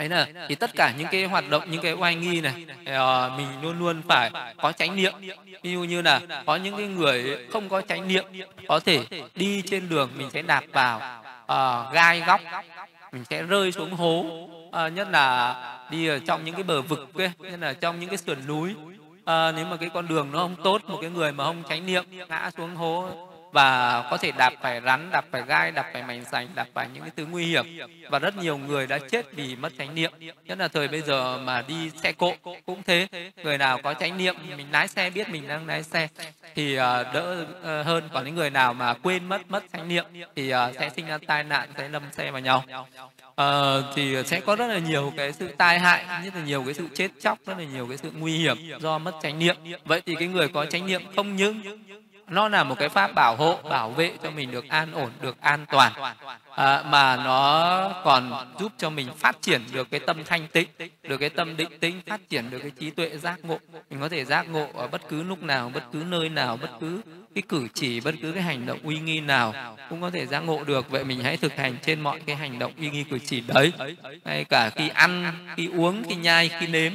ấy là thì tất cả những cái hoạt động những cái oai nghi này uh, mình luôn luôn phải có chánh niệm. Ví dụ như là có những cái người không có chánh niệm có thể đi trên đường mình sẽ đạp vào uh, gai góc mình sẽ rơi xuống hố uh, nhất là đi ở trong những cái bờ vực kia nhất là trong những cái sườn núi. À, nếu mà cái con đường nó không tốt một cái người mà không tránh niệm ngã xuống hố và có thể đạp phải rắn đạp phải gai đạp phải mảnh sành đạp phải những cái thứ nguy hiểm. Và rất nhiều người đã chết vì mất chánh niệm. Nhất là thời bây giờ mà đi xe cộ cũng thế. Người nào có chánh niệm mình lái xe biết mình đang lái xe thì ờ, đỡ ờ, hơn. Còn những người nào mà quên mất mất chánh niệm thì ờ, sẽ sinh ra tai nạn sẽ lâm xe vào nhau. Uh, thì sẽ có rất là nhiều cái sự tai hại rất là nhiều cái sự chết chóc rất là nhiều cái sự nguy hiểm do mất chánh niệm. Vậy thì cái người có chánh niệm không những nó là một cái pháp bảo hộ bảo vệ cho mình được an ổn được an toàn. À, mà nó còn giúp cho mình phát triển được cái tâm thanh tịnh được cái tâm định tĩnh phát triển được cái trí tuệ giác ngộ. Mình có thể giác ngộ ở bất cứ lúc nào bất cứ nơi nào bất cứ cái cử chỉ bất cứ cái hành động uy nghi nào cũng có thể giác ngộ được. Vậy mình hãy thực hành trên mọi cái hành động uy nghi cử chỉ đấy. Ngay cả khi ăn khi uống khi nhai khi nếm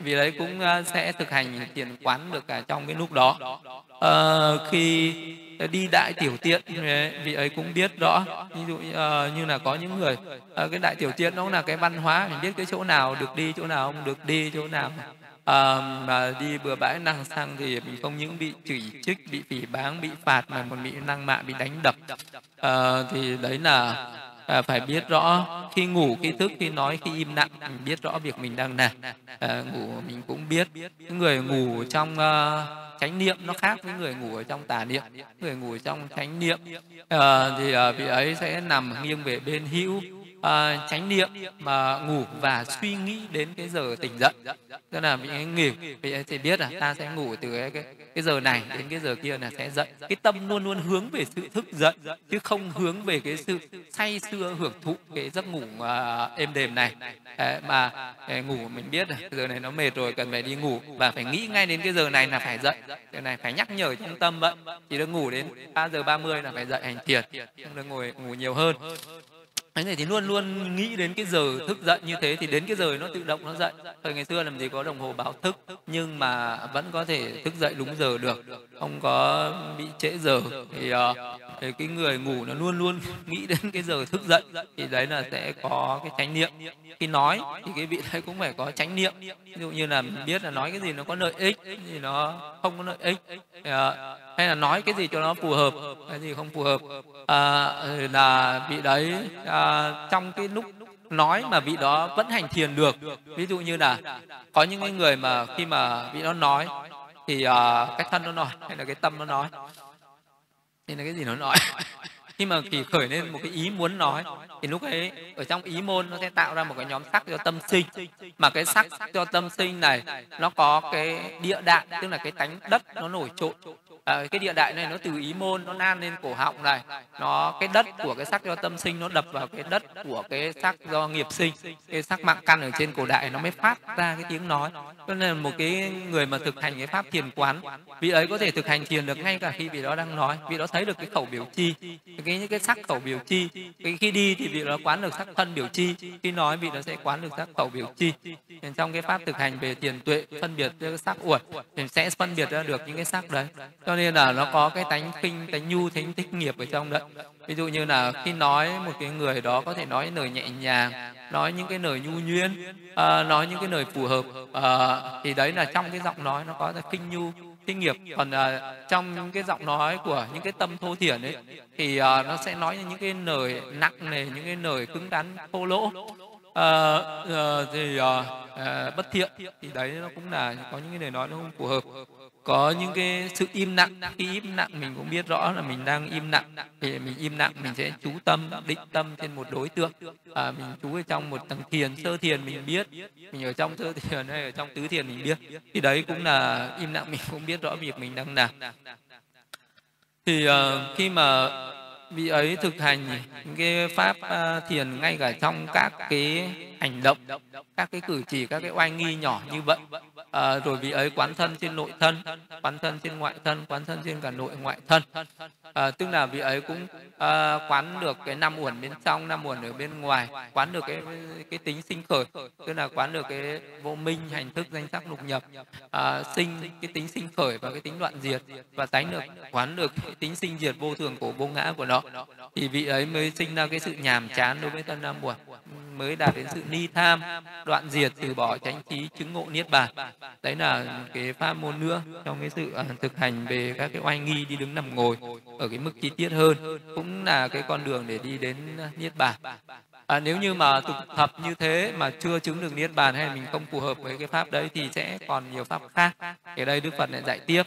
vì đấy cũng ờ, sẽ thực hành thiền quán được cả trong cái lúc đó. À, khi đi đại tiểu tiện ờ, vị ấy cũng biết rõ. Ví dụ như là có những người cái đại tiểu tiện nó là cái văn hóa mình biết cái chỗ nào được đi chỗ nào không được đi chỗ nào à, mà đi bừa bãi năng sang thì mình không những bị chửi trích bị phỉ báng bị phạt mà còn bị năng mạ bị đánh đập. À, thì đấy là à, phải biết rõ khi ngủ khi thức khi nói khi im lặng mình biết rõ việc mình đang làm. À, ngủ mình cũng biết. Những người ngủ trong uh, chánh niệm nó khác với người ngủ ở trong tà niệm. Người ngủ trong chánh niệm à, thì uh, vị ấy sẽ nằm nghiêng về bên hữu à, chánh niệm mà ngủ và suy nghĩ đến cái giờ tỉnh dậy. Tức là mình nghỉ vị sẽ biết là ta sẽ ngủ từ cái, cái, cái giờ này đến cái giờ kia là sẽ dậy. Cái tâm luôn luôn hướng về sự thức dậy chứ không hướng về cái sự say sưa hưởng thụ cái giấc ngủ uh, êm đềm này. À, mà à, ngủ mình biết là giờ này nó mệt rồi cần phải đi ngủ và phải nghĩ ngay đến cái giờ này là phải dậy. Cái này phải nhắc nhở trong tâm vậy chỉ được ngủ đến 3 giờ 30 là phải dậy hành thiền không được ngồi ngủ nhiều hơn. Thế này thì luôn luôn nghĩ đến cái giờ thức dậy như thế thì đến cái giờ nó tự động nó dậy. Thời ngày xưa làm gì có đồng hồ báo thức nhưng mà vẫn có thể thức dậy đúng giờ được, không có bị trễ giờ. Thì ờ, thì cái người ngủ nó luôn luôn nghĩ đến cái giờ thức dậy thì đấy là sẽ có cái chánh niệm khi nói thì cái vị đấy cũng phải có chánh niệm ví dụ như là mình biết là nói cái gì nó có lợi ích thì nó không có lợi ích thì, ờ, hay là nói cái gì cho nó phù hợp? Cái gì không phù hợp? À, là vị đấy à, trong cái lúc nói mà vị đó vẫn hành thiền được. Ví dụ như là có những cái người mà khi mà vị đó nói thì uh, cái thân nó nói hay là cái tâm nó nói. Hay là cái gì nó nói? Khi mà kỳ khởi lên một cái ý muốn nói thì lúc ấy ở trong ý môn nó sẽ tạo ra một cái nhóm sắc cho tâm sinh. Mà cái sắc cho tâm sinh này nó có cái địa đạn tức là cái tánh đất nó nổi trội à, cái địa đại này nó từ ý môn nó nan lên cổ họng này. Nó cái đất của cái sắc do tâm sinh nó đập vào cái đất của cái sắc do nghiệp sinh. Cái sắc mạng căn ở trên cổ đại nó mới phát ra cái tiếng nói. Cho nên một cái người mà thực hành cái pháp thiền quán vị ấy có thể thực hành thiền được ngay cả khi vị đó đang nói. Vị đó thấy được cái khẩu biểu chi cái những cái sắc khẩu biểu chi. Cái khi đi thì vị đó quán được sắc thân biểu chi. Khi nói vị đó sẽ quán được sắc khẩu biểu chi. Trong cái pháp thực hành về thiền tuệ phân biệt cái sắc uẩn thì sẽ phân biệt ra được những cái sắc đấy. Cho nên là nó có cái tánh khinh tánh nhu tánh tích nghiệp ở trong đấy. Ví dụ như là khi nói một cái người đó có thể nói những lời nhẹ nhàng nói những cái lời nhu nhuyễn à, nói những cái lời phù hợp à, thì đấy là trong cái giọng nói nó có là kinh nhu kinh nghiệp. Còn à, trong những cái giọng nói của những cái tâm thô thiển ấy thì à, nó sẽ nói những cái lời nặng nề những cái lời cứng rắn thô lỗ à, à, thì à, à, bất thiện. Thì đấy nó cũng là có những cái lời nói nó không phù hợp có những cái sự im lặng khi im lặng mình cũng biết rõ là mình đang im lặng. Thì mình im lặng mình sẽ chú tâm định tâm trên một đối tượng. À, mình chú ở trong một tầng thiền sơ thiền mình biết. Mình ở trong sơ thiền hay ở trong tứ thiền mình biết. Thì đấy cũng là im lặng mình cũng biết rõ việc mình đang làm. Thì uh, khi mà vị ấy thực hành những cái pháp uh, thiền ngay cả trong các cái hành động các cái cử chỉ các cái oai nghi nhỏ như vậy. À, rồi vị ấy quán thân trên nội thân quán thân trên ngoại thân quán thân trên cả nội ngoại thân. À, tức là vị ấy cũng à, quán được cái năm uẩn bên trong năm uẩn ở bên ngoài quán được cái cái tính sinh khởi tức là quán được cái vô minh hành thức danh sắc lục nhập. À, sinh cái tính sinh khởi và cái tính đoạn diệt và tánh được quán được cái tính sinh diệt vô thường của vô ngã của nó. Thì vị ấy mới sinh ra cái sự nhàm chán đối với thân năm uẩn mới đạt đến sự ni tham đoạn diệt từ bỏ chánh trí chứng ngộ niết bàn. Đấy là cái pháp môn nữa trong cái sự à, thực hành về các cái oai nghi đi đứng nằm ngồi ở cái mức chi tiết hơn cũng là cái con đường để đi đến à, niết bàn. À, nếu như mà tục tập như thế mà chưa chứng được niết bàn hay mình không phù hợp với cái pháp đấy thì sẽ còn nhiều pháp khác. Ở đây đức phật lại dạy tiếp.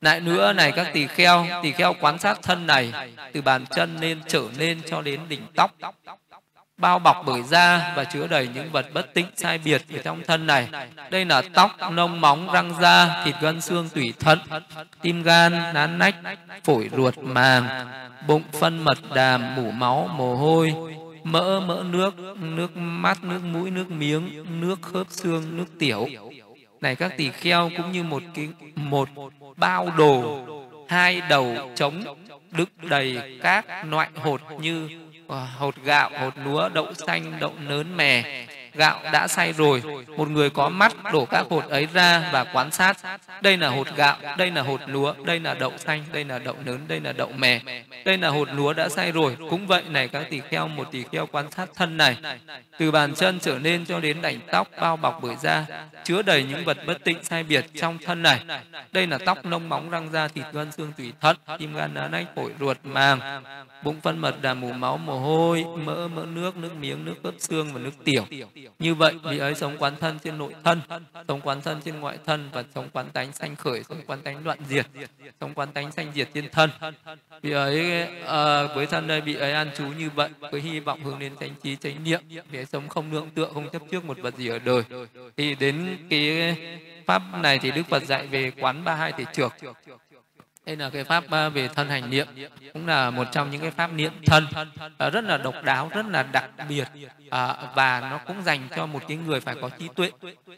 Lại nữa này các tỳ kheo tỳ kheo quan sát thân này từ bàn chân nên trở lên cho đến đỉnh tóc bao bọc bởi da và chứa đầy những vật bất tịnh sai biệt ở trong thân này. Đây là tóc, nông móng, răng da, thịt gân xương tủy thận, tim gan, nán nách, phổi ruột màng, bụng phân mật đàm, mủ máu, mồ hôi, mỡ, mỡ nước, nước mắt, nước mũi, nước miếng, nước khớp xương, nước tiểu. Này các tỳ kheo cũng như một cái một bao đồ hai đầu trống đựng đầy các loại hột như Ờ, hột gạo hột lúa đậu xanh đậu nớn mè gạo đã xay rồi. Một người có mắt đổ các hột ấy ra và quan sát. Đây là hột gạo, đây là hột lúa, đây là đậu xanh, đây là đậu nớn đây là đậu mè. Đây là hột lúa đã xay rồi. Cũng vậy này, các tỳ kheo, một tỳ kheo quan sát thân này. Từ bàn chân trở lên cho đến đảnh tóc bao bọc bởi da, chứa đầy những vật bất tịnh sai biệt trong thân này. Đây là tóc lông móng răng da thịt gân xương tủy thận tim gan lá nách, phổi ruột, màng. Bụng phân mật đàm mù máu, mồ hôi, mỡ mỡ nước nước miếng, nước ướp xương và nước tiểu như vậy vị ấy sống quán thân trên nội thân sống quán thân trên ngoại thân và sống quán tánh sanh khởi sống quán tánh đoạn diệt sống quán tánh sanh diệt trên thân. Vị ấy à, với thân đây vị ấy an trú như vậy với hy vọng hướng đến chánh trí chánh niệm vị ấy sống không nương tựa không chấp trước một vật gì ở đời. Thì đến cái pháp này thì đức phật dạy về quán ba hai thể trược đây là cái pháp ờ, về thân hành niệm. Cũng là một trong những cái pháp niệm thân ờ, rất là độc đáo, rất là đặc biệt ờ, và nó cũng dành cho một cái người phải có trí tuệ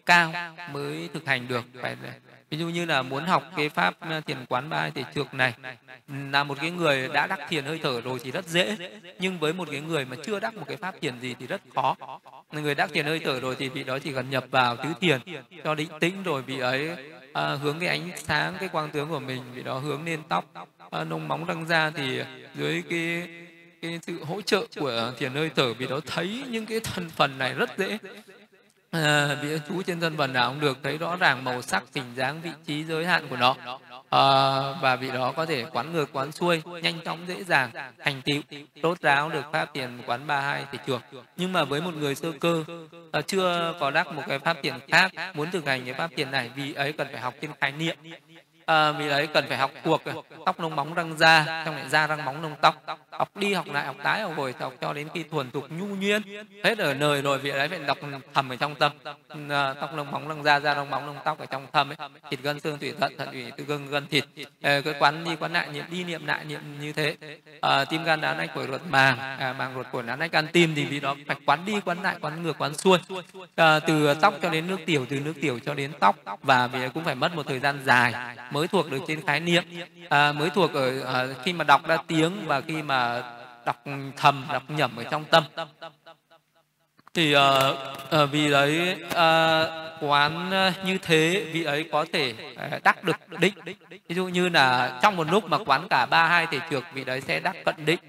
cao mới thực hành được. Phải ví dụ như là muốn học cái pháp thiền quán ba thì trược này, là một cái người đã đắc thiền hơi thở rồi thì rất dễ, nhưng với một cái người mà chưa đắc một cái pháp thiền gì thì rất khó. Người đắc thiền hơi thở rồi thì vị đó chỉ cần nhập vào tứ thiền cho định tĩnh rồi vị ấy à, hướng cái ánh sáng cái quang tướng của mình vì đó hướng lên tóc. Ờ, à, nông móng răng ra thì dưới cái cái sự hỗ trợ của thiền hơi thở vì đó thấy những cái thần phần này rất dễ. Ờ, à, chú trên thân phần nào cũng được. Thấy rõ ràng màu sắc hình dáng vị trí giới hạn của nó. À, và vị đó có thể quán ngược quán xuôi nhanh chóng dễ dàng thành tựu. Tốt ráo được pháp tiền quán ba hai thì chuộc nhưng mà với một người sơ cơ à, chưa có đắc một cái pháp tiền khác muốn thực hành cái pháp tiền này vì ấy cần phải học trên khái niệm à, vì đấy cần phải học cuộc tóc lông móng răng da trong lại da răng móng lông tóc. Học đi học lại học tái học hồi học cho đến khi thuần thục nhu nhuyên hết ở nơi rồi vì đấy phải đọc thầm ở trong tâm. À, tóc lông móng răng da da răng móng lông tóc ở trong tâm ấy. Thịt gân xương tủy thận thận ủy tư gân gân thịt. Ờ, à, cái quán đi quán lại niệm đi niệm lại niệm như thế. À, tim gan đá nách của ruột màng. À, màng ruột của đá nách gan tim thì vì đó phải quán đi quán lại quán ngược quán xuôi. À, từ tóc cho đến nước tiểu từ nước tiểu cho đến tóc. Và vì cũng phải mất một thời gian dài mới thuộc được trên khái niệm. À, mới thuộc ở à, khi mà đọc ra tiếng và khi mà đọc thầm đọc nhẩm ở trong tâm. Thì à, à, vì đấy à, quán à, như thế vị ấy có thể à, đắc được định. Ví dụ như là trong một lúc mà quán cả ba hai thể trược vị đấy sẽ đắc cận định.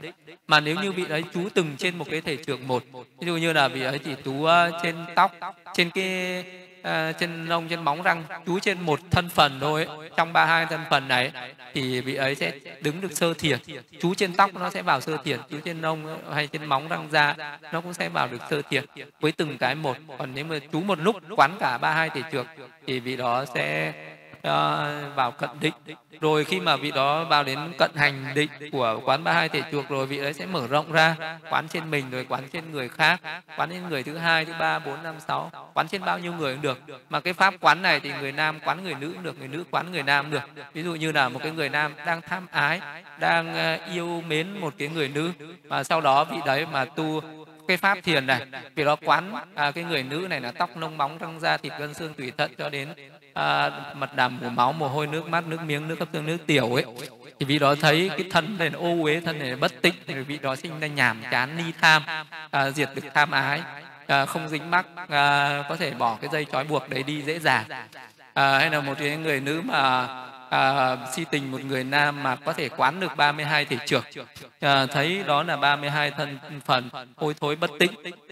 Mà nếu như vị đấy chú từng trên một cái thể trược một ví dụ như là vị ấy chỉ chú à, trên tóc trên cái à, trên lông trên móng răng chú trên một thân phần thôi ấy. trong ba hai thân phần này thì vị ấy sẽ đứng được sơ thiền chú trên tóc nó sẽ vào sơ thiền chú trên lông ờ, hay trên móng răng da nó cũng sẽ vào được sơ thiền với từng cái một còn nếu mà chú một lúc quán cả ba hai thể trược thì vị đó sẽ uh, vào cận định. Rồi khi mà vị đó vào đến cận hành định của quán ba hai thể chuộc rồi vị đấy sẽ mở rộng ra. Quán trên mình rồi quán trên người khác. Quán trên người thứ hai thứ ba bốn năm sáu. Quán trên bao nhiêu người cũng được. Mà cái pháp quán này thì người nam quán người nữ cũng được người nữ quán người nam được. Ví dụ như là một cái người nam đang tham ái đang ờ, yêu mến một cái người nữ và sau đó vị đấy mà tu cái pháp thiền này vì đó quán à, cái người nữ này là tóc nông móng răng da thịt gân xương tủy thận cho đến à, mật đàm của máu mồ hôi nước mắt nước miếng nước cấp tương, nước tiểu ấy. Thì vị đó thấy cái thân này ô uế thân này bất tịnh thì vị đó sinh ra nhàm chán ni tham à, diệt được tham ái. À, không dính mắc à, có thể bỏ cái dây trói buộc đấy đi dễ dàng. À, hay là một cái người nữ mà à, si tình một người nam mà có thể quán được 32 thể trưởng, à, thấy đó là 32 thân phần hôi thối bất tĩnh.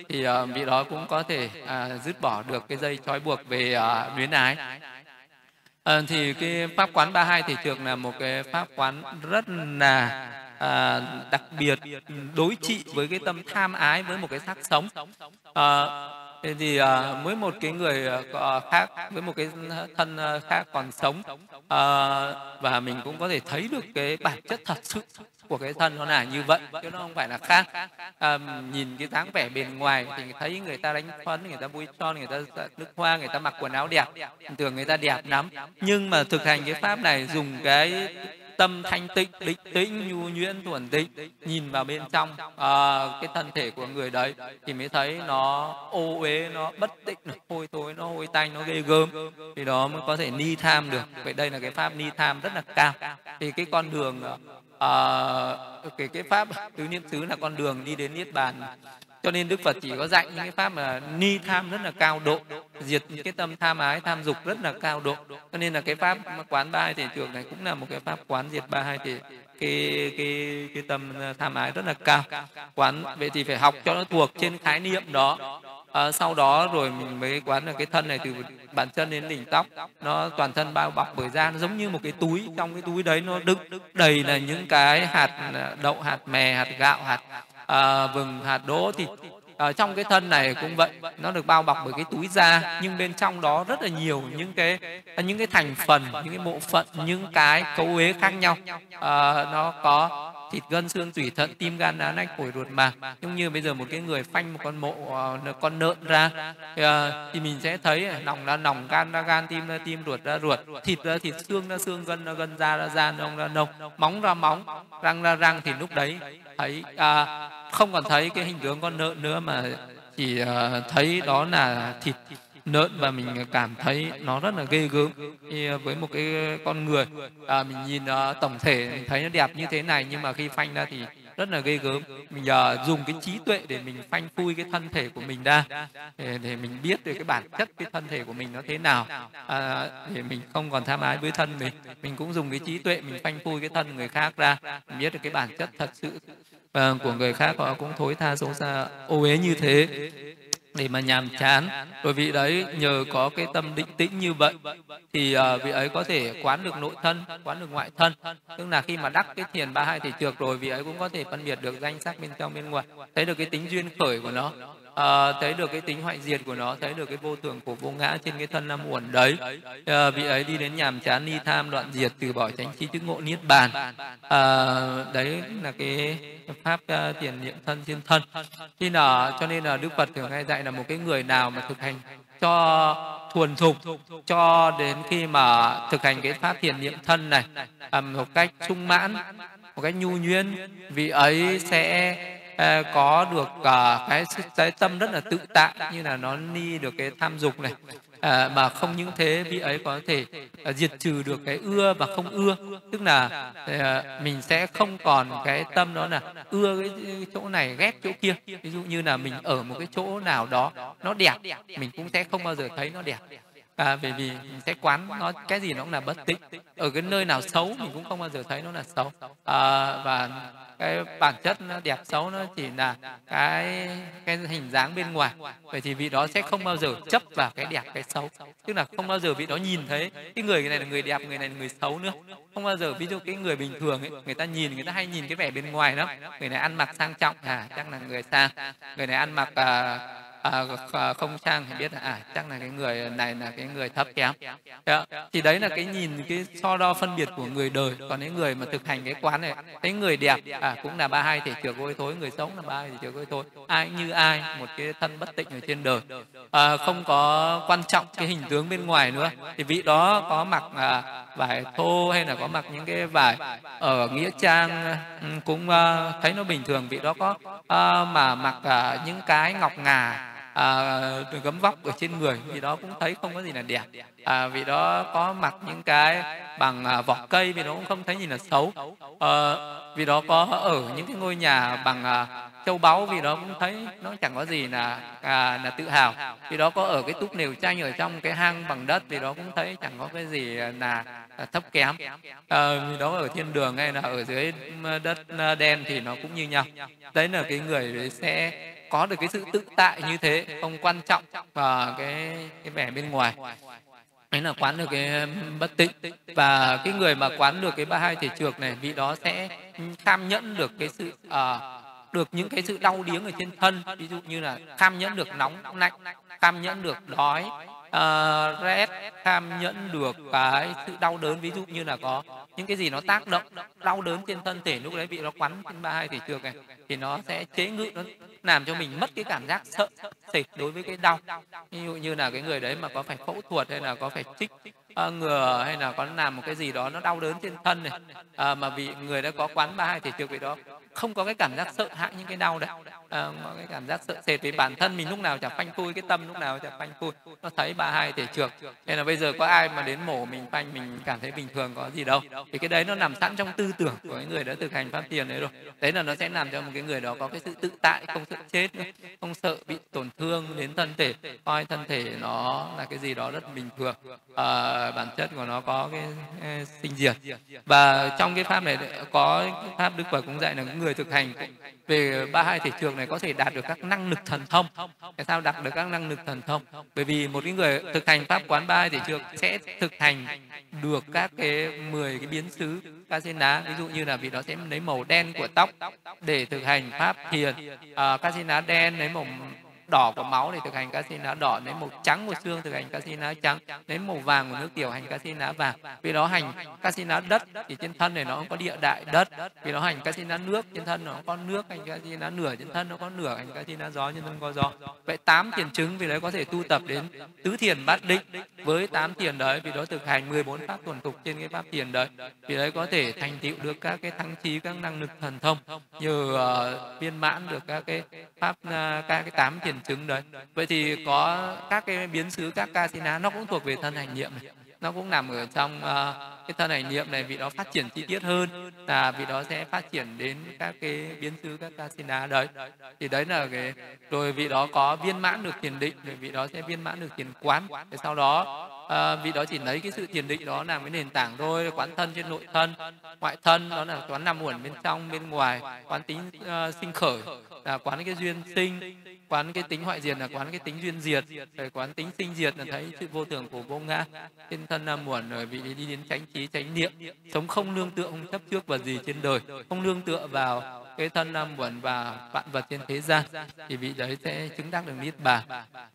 Thì à, vị đó cũng có thể à, dứt bỏ được cái dây trói buộc về à, luyến ái à, thì cái pháp quán 32 thì thường là một cái pháp quán rất là à, đặc biệt đối trị với cái tâm tham ái với một cái xác sống. À, thì à, với một cái người khác với một cái thân khác còn sống à, và mình cũng có thể thấy được cái bản chất thật sự của cái thân nó là như vậy chứ nó không phải là khác. À, nhìn cái dáng vẻ bên ngoài thì thấy người ta đánh phấn người ta bôi son người ta nước hoa người ta mặc quần áo đẹp. Tưởng người ta đẹp lắm. Nhưng mà thực hành cái pháp này dùng cái tâm thanh tịnh định tĩnh nhu nhuyễn thuần tịnh nhìn vào bên trong à, cái thân thể của người đấy thì mới thấy nó ô uế nó bất tịnh nó hôi thối nó hôi tanh nó ghê gớm. Thì đó mới có thể ni tham được. Vậy đây là cái pháp ni tham rất là cao. Thì cái con đường à, à, cái cái pháp tứ niệm xứ là con đường đi đến niết bàn. Cho nên đức phật chỉ có dạy những cái pháp mà ni tham rất là cao độ diệt cái tâm tham ái tham dục rất là cao độ. Cho nên là cái pháp quán ba hai thể trường này cũng là một cái pháp quán diệt ba hai thể cái cái cái tâm ờ, tham ái rất là cao. Quán vậy thì phải học cho nó thuộc trên khái niệm đó. À, sau đó rồi mình mới quán là cái thân này từ bàn chân đến đỉnh tóc. Nó toàn thân bao bọc bởi da nó giống như một cái túi. Trong cái túi đấy nó đựng đầy là những cái hạt ờ, đậu hạt mè hạt gạo hạt à, vừng hạt đỗ thì ở trong cái thân này cũng vậy nó được bao bọc bởi cái túi da nhưng bên trong đó rất là nhiều những cái à, những cái thành phần những cái bộ phận những cái cấu uế khác nhau. À, nó có thịt gân xương tủy thận tim gan đá nách phổi ruột mà. Giống như bây giờ một cái người phanh một con mộ uh, ờ, con nợn ra uh, thì mình sẽ thấy à, nòng ra nòng gan ra gan tim ra tim ruột ra ruột thịt ra thịt xương ra xương gân ra gân da ra da nông ra nông móng ra móng răng ra răng. Thì lúc đấy thấy uh, không còn thấy cái hình tướng con nợn nữa mà chỉ uh, thấy đó là thịt nợn và mình cảm thấy nó rất là ghê gớm. thì với một cái con người à, mình nhìn uh, tổng thể mình thấy nó đẹp như thế này nhưng mà khi phanh ra thì rất là ghê gớm. Mình uh, dùng cái trí tuệ để mình phanh phui cái thân thể của mình ra để, để mình biết được cái bản chất cái thân thể của mình nó thế nào à, để mình không còn tham ái với thân mình. Mình cũng dùng cái trí tuệ mình phanh phui cái thân người khác ra mình biết được cái bản chất thật sự và của người khác họ cũng thối tha xấu xa ô uế như thế để mà nhàm chán. Bởi vì đấy nhờ có cái tâm định tĩnh như vậy thì uh, vị ấy có thể quán được nội thân quán được ngoại thân. Tức là khi mà đắc cái thiền ba hai thể trược rồi vị ấy cũng có thể phân biệt được danh sắc bên trong bên ngoài. Thấy được cái tính duyên khởi của nó à, thấy được cái tính hoại diệt của nó thấy được cái vô thường của vô ngã trên cái thân năm uẩn đấy. À, vị ấy đi đến nhàm chán ni tham đoạn diệt từ bỏ tránh chi chứng ngộ niết bàn. À, đấy là cái pháp uh, tiền niệm thân trên thân. Khi nào cho nên là đức phật thường hay dạy là một cái người nào mà thực hành cho thuần thục cho đến khi mà thực hành cái pháp thiền niệm thân này à, một cách sung mãn một cách nhu nhuyễn vị ấy sẽ Ờ, có được uh, cái cái tâm rất là tự tại như là nó ni được cái tham dục này. À, mà không những thế vị ấy có thể uh, diệt trừ được cái ưa và không ưa. Tức là uh, mình sẽ không còn cái tâm đó là ưa cái chỗ này ghét chỗ kia. Ví dụ như là mình ở một cái chỗ nào đó nó đẹp mình cũng sẽ không bao giờ thấy nó đẹp. À, bởi vì mình sẽ quán nó cái gì nó cũng là bất tịnh. Ở cái nơi nào xấu mình cũng không bao giờ thấy nó là xấu. À, và cái bản chất nó đẹp xấu nó chỉ là cái cái hình dáng bên ngoài. Vậy thì vị đó sẽ không bao giờ chấp vào cái đẹp cái xấu. Tức là không bao giờ vị đó nhìn thấy cái người này là người đẹp người này là người xấu nữa. Không bao giờ ví dụ cái người bình thường ấy, người ta nhìn người ta hay nhìn cái vẻ bên ngoài lắm người này ăn mặc sang trọng à chắc là người sang người này ăn mặc uh, à, không sang thì biết là à chắc là cái người này là cái người thấp kém. Đó. thì đấy là cái nhìn cái so đo phân biệt của người đời. Còn những người mà thực hành cái quán này cái người đẹp à cũng là ba hai thể trược ôi thối người sống là ba hai thể trược ôi thối. Ai như ai một cái thân bất tịnh ở trên đời. À, không có quan trọng cái hình tướng bên ngoài nữa. Thì vị đó có mặc à, vải thô hay là có mặc những cái vải ở nghĩa trang ừ, cũng à, thấy nó bình thường. Vị đó có à, mà mặc à, những cái ngọc ngà à, gấm vóc ở trên người vì đó cũng thấy không có gì là đẹp. À, vì đó có mặc những cái bằng à, vỏ cây vì đó cũng không thấy gì là xấu. À, vì đó có ở những cái ngôi nhà bằng à, châu báu vì đó cũng thấy nó chẳng có gì là à, là tự hào. Vì đó có ở cái túp nều tranh ở trong cái hang bằng đất vì đó cũng thấy chẳng có cái gì là, là thấp kém. À, vì đó ở thiên đường hay là ở dưới đất đen thì nó cũng như nhau. Đấy là cái người sẽ có được cái sự tự tại như thế không quan trọng và cái cái vẻ bên ngoài. Ấy là quán được cái bất tịnh. Và cái người mà quán được cái ba hai thể trược này vị đó sẽ tham nhẫn được cái sự uh, được những cái sự đau điếng ở trên thân. Ví dụ như là tham nhẫn được nóng lạnh tham nhẫn được đói uh, rét tham nhẫn được cái sự đau đớn. Ví dụ như là có những cái gì nó tác động đau đớn trên thân thể lúc đấy bị nó quắn trên ba hai thể trược này thì nó sẽ chế ngự nó làm cho mình mất cái cảm giác sợ sệt đối với cái đau. Ví dụ như là cái người đấy mà có phải phẫu thuật hay là có phải trích uh, ngừa hay là có làm một cái gì đó nó đau đớn trên thân này uh, mà vì người đã có quán ba hai thể trược vậy đó không có cái cảm giác sợ hãi những cái đau đấy. Ờ, à, có cái cảm giác sợ sệt vì bản thân mình lúc nào chả phanh phui cái tâm lúc nào chả phanh phui nó thấy ba hai thể trược nên là bây giờ có ai mà đến mổ mình phanh mình cảm thấy bình thường có gì đâu thì cái đấy nó nằm sẵn trong tư tưởng của cái người đã thực hành pháp tiền đấy rồi. Đấy là nó sẽ làm cho một cái người đó có cái sự tự tại không sợ chết nữa không sợ bị tổn thương đến thân thể. Coi thân thể nó là cái gì đó rất bình thường. À, bản chất của nó có cái, sinh diệt. Và trong cái pháp này có pháp đức phật cũng dạy là người thực hành về ba hai thể trường này có thể đạt được các năng lực thần thông. Tại sao đạt được các năng lực thần thông? Bởi vì một cái người thực hành pháp quán ba hai thể trường sẽ thực hành được các cái 10 cái biến xứ ca xin đá ví dụ như là vì đó sẽ lấy màu đen của tóc để thực hành pháp thiền. À, ca xin đá đen lấy màu đỏ của máu để thực hành cá xin lá đỏ lấy màu trắng của xương thực hành cá xin lá trắng lấy màu vàng của nước tiểu hành cá xin lá vàng vì đó hành cá xin lá đất thì trên thân này nó không có địa đại đất. Vì nó hành cá xin lá nước trên thân nó có nước hành cá xin lá nửa trên thân nó có nửa hành cá xin lá gió trên thân có gió. Vậy tám thiền chứng vì đấy có thể tu tập đến tứ thiền bát định. Với tám thiền đấy vì đó thực hành 14 pháp thuần tục trên cái pháp thiền đấy vì đấy có thể thành tựu được các cái thăng trí các năng lực thần thông. Như uh, viên mãn được các cái pháp uh, các cái tám thiền chứng đấy. Vậy thì có các cái biến xứ các casina nó cũng thuộc về thân hành niệm này. Nó cũng nằm ở trong uh, cái thân hành niệm này vị đó phát triển chi tiết hơn là vị đó sẽ phát triển đến các cái biến xứ các kasina đấy. Thì đấy là cái rồi vị đó có viên mãn được thiền định rồi vị đó sẽ viên mãn được thiền quán. Thì sau đó ờ, uh, vị đó chỉ lấy cái sự thiền định đó làm cái nền tảng thôi quán thân trên nội thân. Ngoại thân đó là quán nằm uẩn bên trong bên ngoài quán tính uh, sinh khởi là quán cái duyên sinh quán cái tính hoại diệt là quán cái tính duyên diệt, rồi quán tính sinh diệt là thấy sự vô thường của vô ngã. Trên thân nam muộn rồi bị đi đến tránh trí tránh niệm. Sống không nương tựa không chấp trước vào gì trên đời. Không nương tựa vào cái thân à, nam quẩn và vạn vật trên thế gian thì vị đấy sẽ chứng đắc được niết bàn.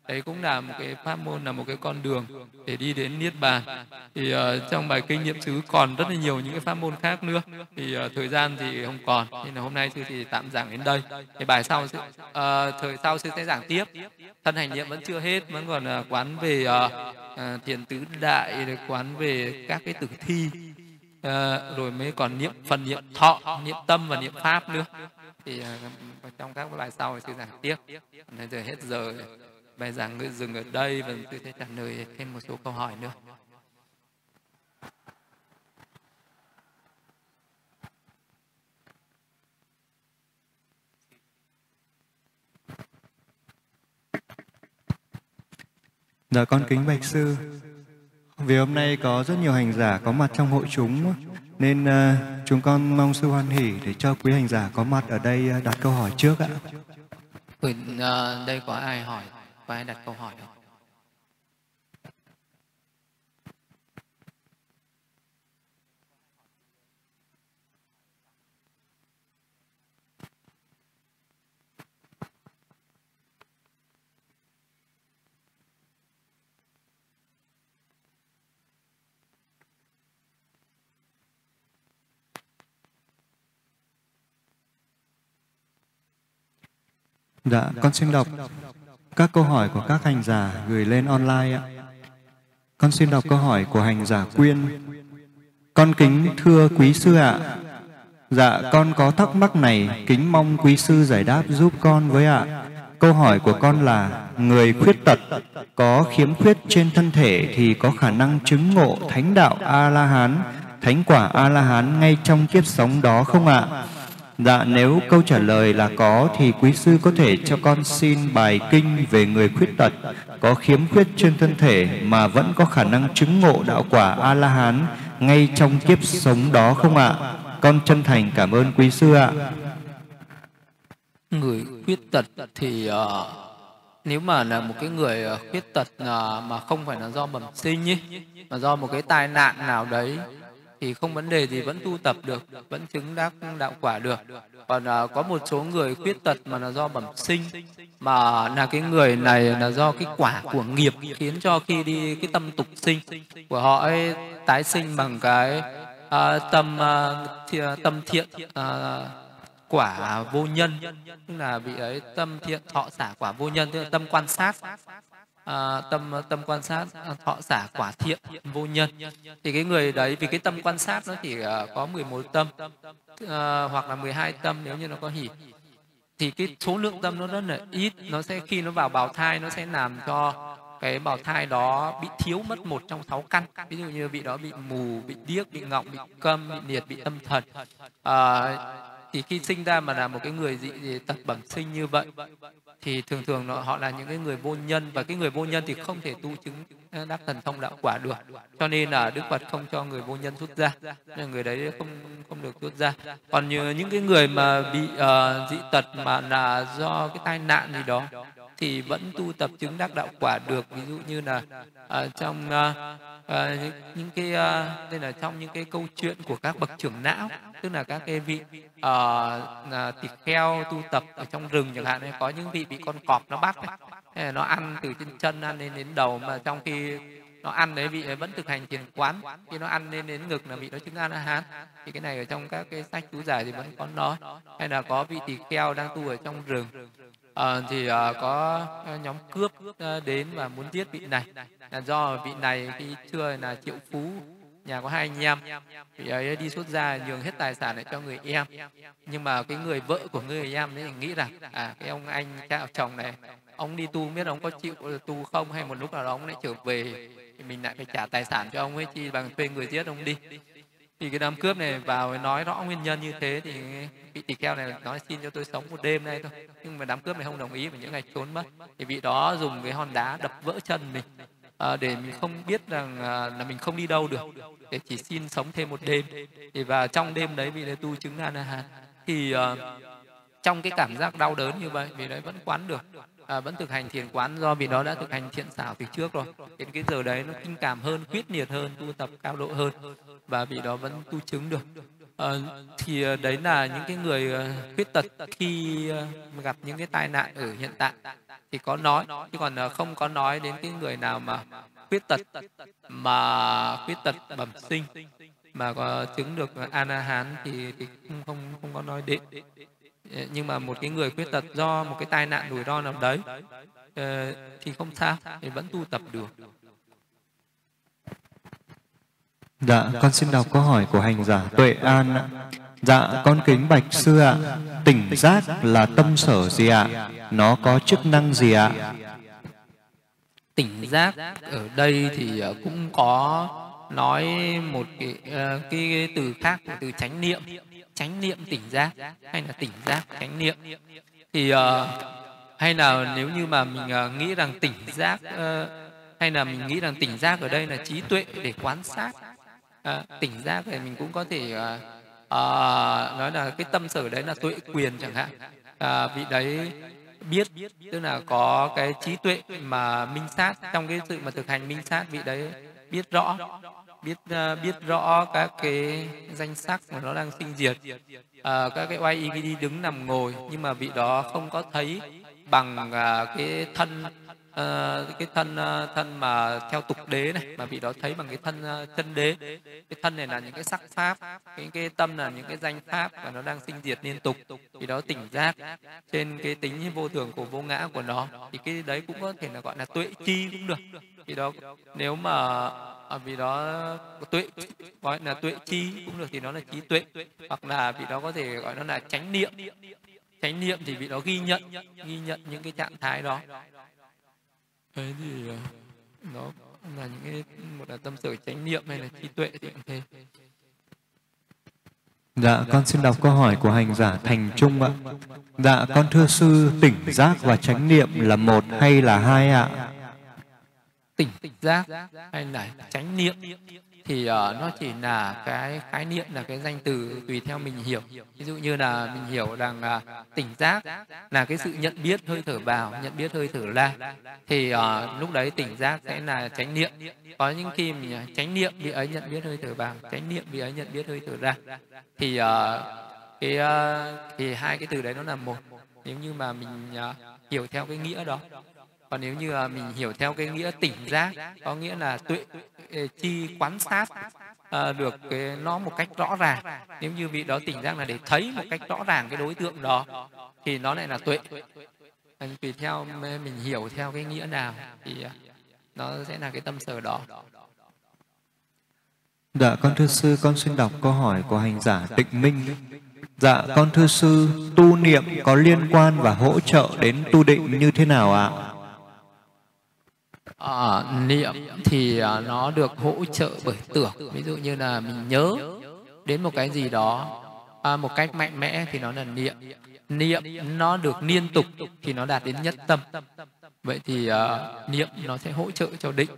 Đấy cũng là một cái pháp môn là một cái con đường để đi đến niết bàn. Thì uh, trong bài kinh nghiệm xứ còn rất là nhiều những cái pháp môn khác nữa. Thì uh, thời gian thì không còn nên là hôm nay sư thì tạm giảng đến đây. Thì bài sau uh, thời sau sư sẽ giảng tiếp. Thân hành niệm vẫn chưa hết vẫn còn uh, quán về uh, uh, thiền tứ đại quán về các cái tử thi à, rồi mới còn niệm phần niệm thọ niệm tâm và niệm pháp nữa. Thì à, trong các bài sau thì sư giảng tiếp. Bây giờ hết giờ bài giảng cứ dừng ở đây và tôi sẽ trả lời thêm một số câu hỏi nữa. Dạ con kính bạch sư. Vì hôm nay có rất nhiều hành giả có mặt trong hội chúng nên uh, chúng con mong sư hoan hỷ để cho quý hành giả có mặt ở đây ờ, đặt câu hỏi trước ạ. Ừ, đây có ai hỏi, có ai đặt câu hỏi không? Dạ, con xin đọc các câu hỏi của các hành giả gửi lên online ạ. Con xin đọc câu hỏi của hành giả Quyên. Con kính thưa quý sư ạ. Dạ, con có thắc mắc này, kính mong quý sư giải đáp giúp con với ạ. Câu hỏi của con là, người khuyết tật có khiếm khuyết trên thân thể thì có khả năng chứng ngộ thánh đạo A-la-hán, thánh quả A-la-hán ngay trong kiếp sống đó không ạ? Dạ nếu câu trả lời là có thì quý sư có thể cho con xin bài kinh về người khuyết tật có khiếm khuyết trên thân thể mà vẫn có khả năng chứng ngộ đạo quả A-la-hán ngay trong kiếp sống đó không ạ? Con chân thành cảm ơn quý sư ạ. Người khuyết tật thì uh, nếu mà là một cái người ờ, khuyết tật uh, mà không phải là do bẩm sinh ấy, mà do một cái tai nạn nào đấy thì không vấn đề gì vẫn tu tập được vẫn chứng đắc đạo quả được. Còn à, có một số người khuyết tật mà là do bẩm sinh mà là cái người này là do cái quả của nghiệp khiến cho khi đi cái tâm tục sinh của họ ấy tái sinh bằng cái à, tâm à, thi, à, tâm thiện à, quả vô nhân. Tức là bị ấy tâm thiện thọ xả quả vô nhân tức là tâm quan sát à, tâm tâm quan sát à, thọ giả quả thiện vô nhân. Thì cái người đấy vì cái tâm quan sát nó chỉ uh, à, có 11 tâm uh, hoặc là 12 tâm nếu như nó có hỉ thì cái số lượng tâm nó rất là ít nó sẽ khi nó vào bào thai nó sẽ làm cho cái bào thai đó bị thiếu mất một trong sáu căn. Ví dụ như bị đó bị mù bị điếc bị ngọng bị câm bị liệt bị tâm thần. À, thì khi sinh ra mà là một cái người dị, dị tật bẩm sinh như vậy thì thường thường họ là những cái người vô nhân và cái người vô nhân thì không thể tu chứng ờ, đắc thần thông đạo quả được. Cho nên là đức phật không cho người vô nhân xuất ra nên người đấy không không được xuất ra. Còn như những cái người mà bị uh, dị tật mà là do cái tai nạn gì đó thì vẫn tu tập chứng đắc đạo quả được. Ví dụ như là uh, trong uh, à, những cái à, đây là trong những cái câu chuyện của các bậc trưởng não tức là các cái vị ờ, à, tỳ kheo tu tập ở trong rừng chẳng hạn có những vị bị con cọp nó bắt ấy. nó ăn từ trên chân ăn lên đến đầu mà trong khi nó ăn đấy vị ấy vẫn thực hành thiền quán. Khi nó ăn lên đến ngực là vị nó chứng a la hán. Thì cái này ở trong các cái sách chú giải thì vẫn có nói. Hay là có vị tỳ kheo đang tu ở trong rừng à, thì à, có ờ, nhóm cướp đến và muốn giết vị này. Là do vị này khi xưa là triệu phú nhà có hai anh em vị ấy đi xuất gia nhường hết tài sản lại cho người em. Nhưng mà cái người vợ của người em ấy nghĩ rằng à cái ông anh cha chồng này ông đi tu biết ông có chịu tu không? Hay một lúc nào đó ông lại trở về thì mình lại phải trả tài sản cho ông ấy chi bằng thuê người giết ông đi thì cái đám cướp này vào nói rõ nguyên nhân như thế thì vị tỳ kheo này nói xin cho tôi sống một đêm nay thôi. Nhưng mà đám cướp này không đồng ý và những ngày trốn mất. Thì vị đó dùng cái hòn đá đập vỡ chân mình à, để mình không biết rằng à, là mình không đi đâu được để chỉ xin sống thêm một đêm. Thì và trong đêm đấy vị đấy tu chứng a la hán. Thì à, trong cái cảm giác đau đớn như vậy vị đấy vẫn quán được à, vẫn thực hành thiền quán do vì đó đã thực hành thiện xảo từ trước rồi. Đến cái giờ đấy nó kinh cảm hơn quyết liệt hơn tu tập cao độ hơn. Và vì đó vẫn tu chứng được. À, thì ờ, đấy là những cái người ờ, khuyết tật khi gặp những cái tai nạn ở hiện tại thì có nói. Chứ còn không có nói đến cái người nào mà khuyết tật mà khuyết tật bẩm sinh mà có chứng được a la hán thì, thì không không không có nói đến nhưng mà một cái người khuyết tật do một cái tai nạn rủi ro nào đấy ờ, thì không sao thì vẫn tu tập được Dạ, con xin đọc câu hỏi của hành giả Tuệ An. Dạ, con kính bạch sư ạ. Tỉnh giác là tâm sở gì ạ? Nó có chức năng gì ạ? Tỉnh giác ở đây thì ờ, cũng có nói một cái, ờ, cái, cái từ khác từ chánh niệm chánh niệm tỉnh giác hay là tỉnh giác chánh niệm. Thì uh, hay là nếu như mà mình uh, nghĩ rằng tỉnh giác uh, hay là mình nghĩ rằng tỉnh giác ở đây là trí tuệ để quan sát uh, tỉnh giác thì mình cũng có thể uh, uh, nói là cái tâm sở đấy là tuệ quyền chẳng hạn. Uh, vị đấy biết tức là có cái trí tuệ mà minh sát trong cái sự mà thực hành minh sát vị đấy biết rõ biết uh, biết rõ các cái danh sắc mà nó đang sinh diệt. Uh, các cái oai EVD đứng nằm ngồi nhưng mà vị đó không có thấy bằng uh, cái thân uh, cái thân uh, thân mà theo tục đế này mà vị đó thấy bằng cái thân uh, chân đế. Cái thân này là những cái sắc pháp cái cái tâm là những cái danh pháp và nó đang sinh diệt liên tục. Vì đó tỉnh giác trên cái tính vô thường của vô ngã của nó thì cái đấy cũng có thể là gọi là tuệ chi cũng được. Vì đó nếu mà à, vì đó tuệ gọi là tuệ chi cũng được thì nó là trí tuệ hoặc là vì đó có thể gọi nó là chánh niệm chánh niệm thì vị đó ghi nhận ghi nhận những cái trạng thái đó thế thì ờ, nó là những cái một là tâm sở chánh niệm hay là trí tuệ thì cũng thế Dạ, con xin đọc câu hỏi của hành giả Thành Trung ạ. Dạ, con thưa sư, tỉnh giác và chánh niệm là một hay là hai ạ? Tỉnh giác hay là chánh niệm thì uh, nó chỉ là cái khái niệm là cái danh từ tùy theo mình hiểu. Ví dụ như là mình hiểu rằng uh, tỉnh giác là cái sự nhận biết hơi thở vào nhận biết hơi thở ra thì uh, lúc đấy tỉnh giác sẽ là chánh niệm. Có những khi mình tránh chánh niệm bị ấy nhận biết hơi thở vào chánh niệm bị ấy nhận biết hơi thở ra thì uh, cái uh, thì hai cái từ đấy nó là một. Nếu như mà mình uh, hiểu theo cái nghĩa đó còn nếu như à, mình hiểu theo cái nghĩa tỉnh giác có nghĩa là tuệ chi quan sát à, được cái nó một cách rõ ràng nếu như vị đó tỉnh giác là để thấy một cách rõ ràng cái đối tượng đó thì nó lại là tuệ tùy theo mình hiểu theo cái nghĩa nào thì à, nó sẽ là cái tâm sở đó Dạ, con thưa sư, con xin đọc câu hỏi của hành giả Tịnh Minh. Dạ, con thưa sư, tu niệm có liên quan và hỗ trợ đến tu định như thế nào ạ? À? niệm thì uh, nó được hỗ trợ bởi tưởng. Ví dụ như là mình nhớ đến một cái gì đó à, một cách mạnh mẽ thì nó là niệm. Niệm nó được liên tục thì nó đạt đến nhất tâm. Vậy thì uh, niệm nó sẽ hỗ trợ cho định.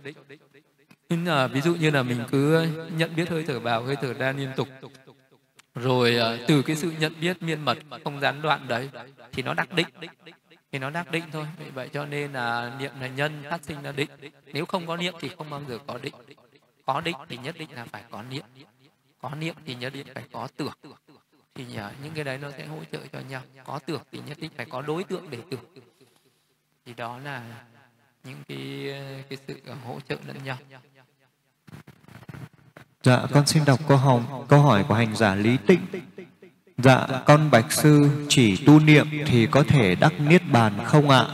Nhưng là ví dụ như là mình cứ nhận biết hơi thở vào hơi thở ra liên tục. Rồi uh, từ cái sự nhận biết miên mật không gián đoạn đấy thì nó đắc định thì nó đắc định thôi. Vì vậy cho nên là niệm là nhân phát sinh là định. Nếu không có niệm thì không bao giờ có định. Có định thì nhất định là phải có niệm. Có niệm thì nhất định phải có tưởng. Thì nhờ những cái đấy nó sẽ hỗ trợ cho nhau. Có tưởng thì nhất định phải có đối tượng để tưởng. Thì đó là những cái cái sự ờ, hỗ trợ lẫn nhau. Dạ, con xin đọc câu hỏi, câu hỏi của hành giả Lý Tịnh. Dạ, con bạch sư chỉ tu niệm thì có thể đắc niết bàn không ạ?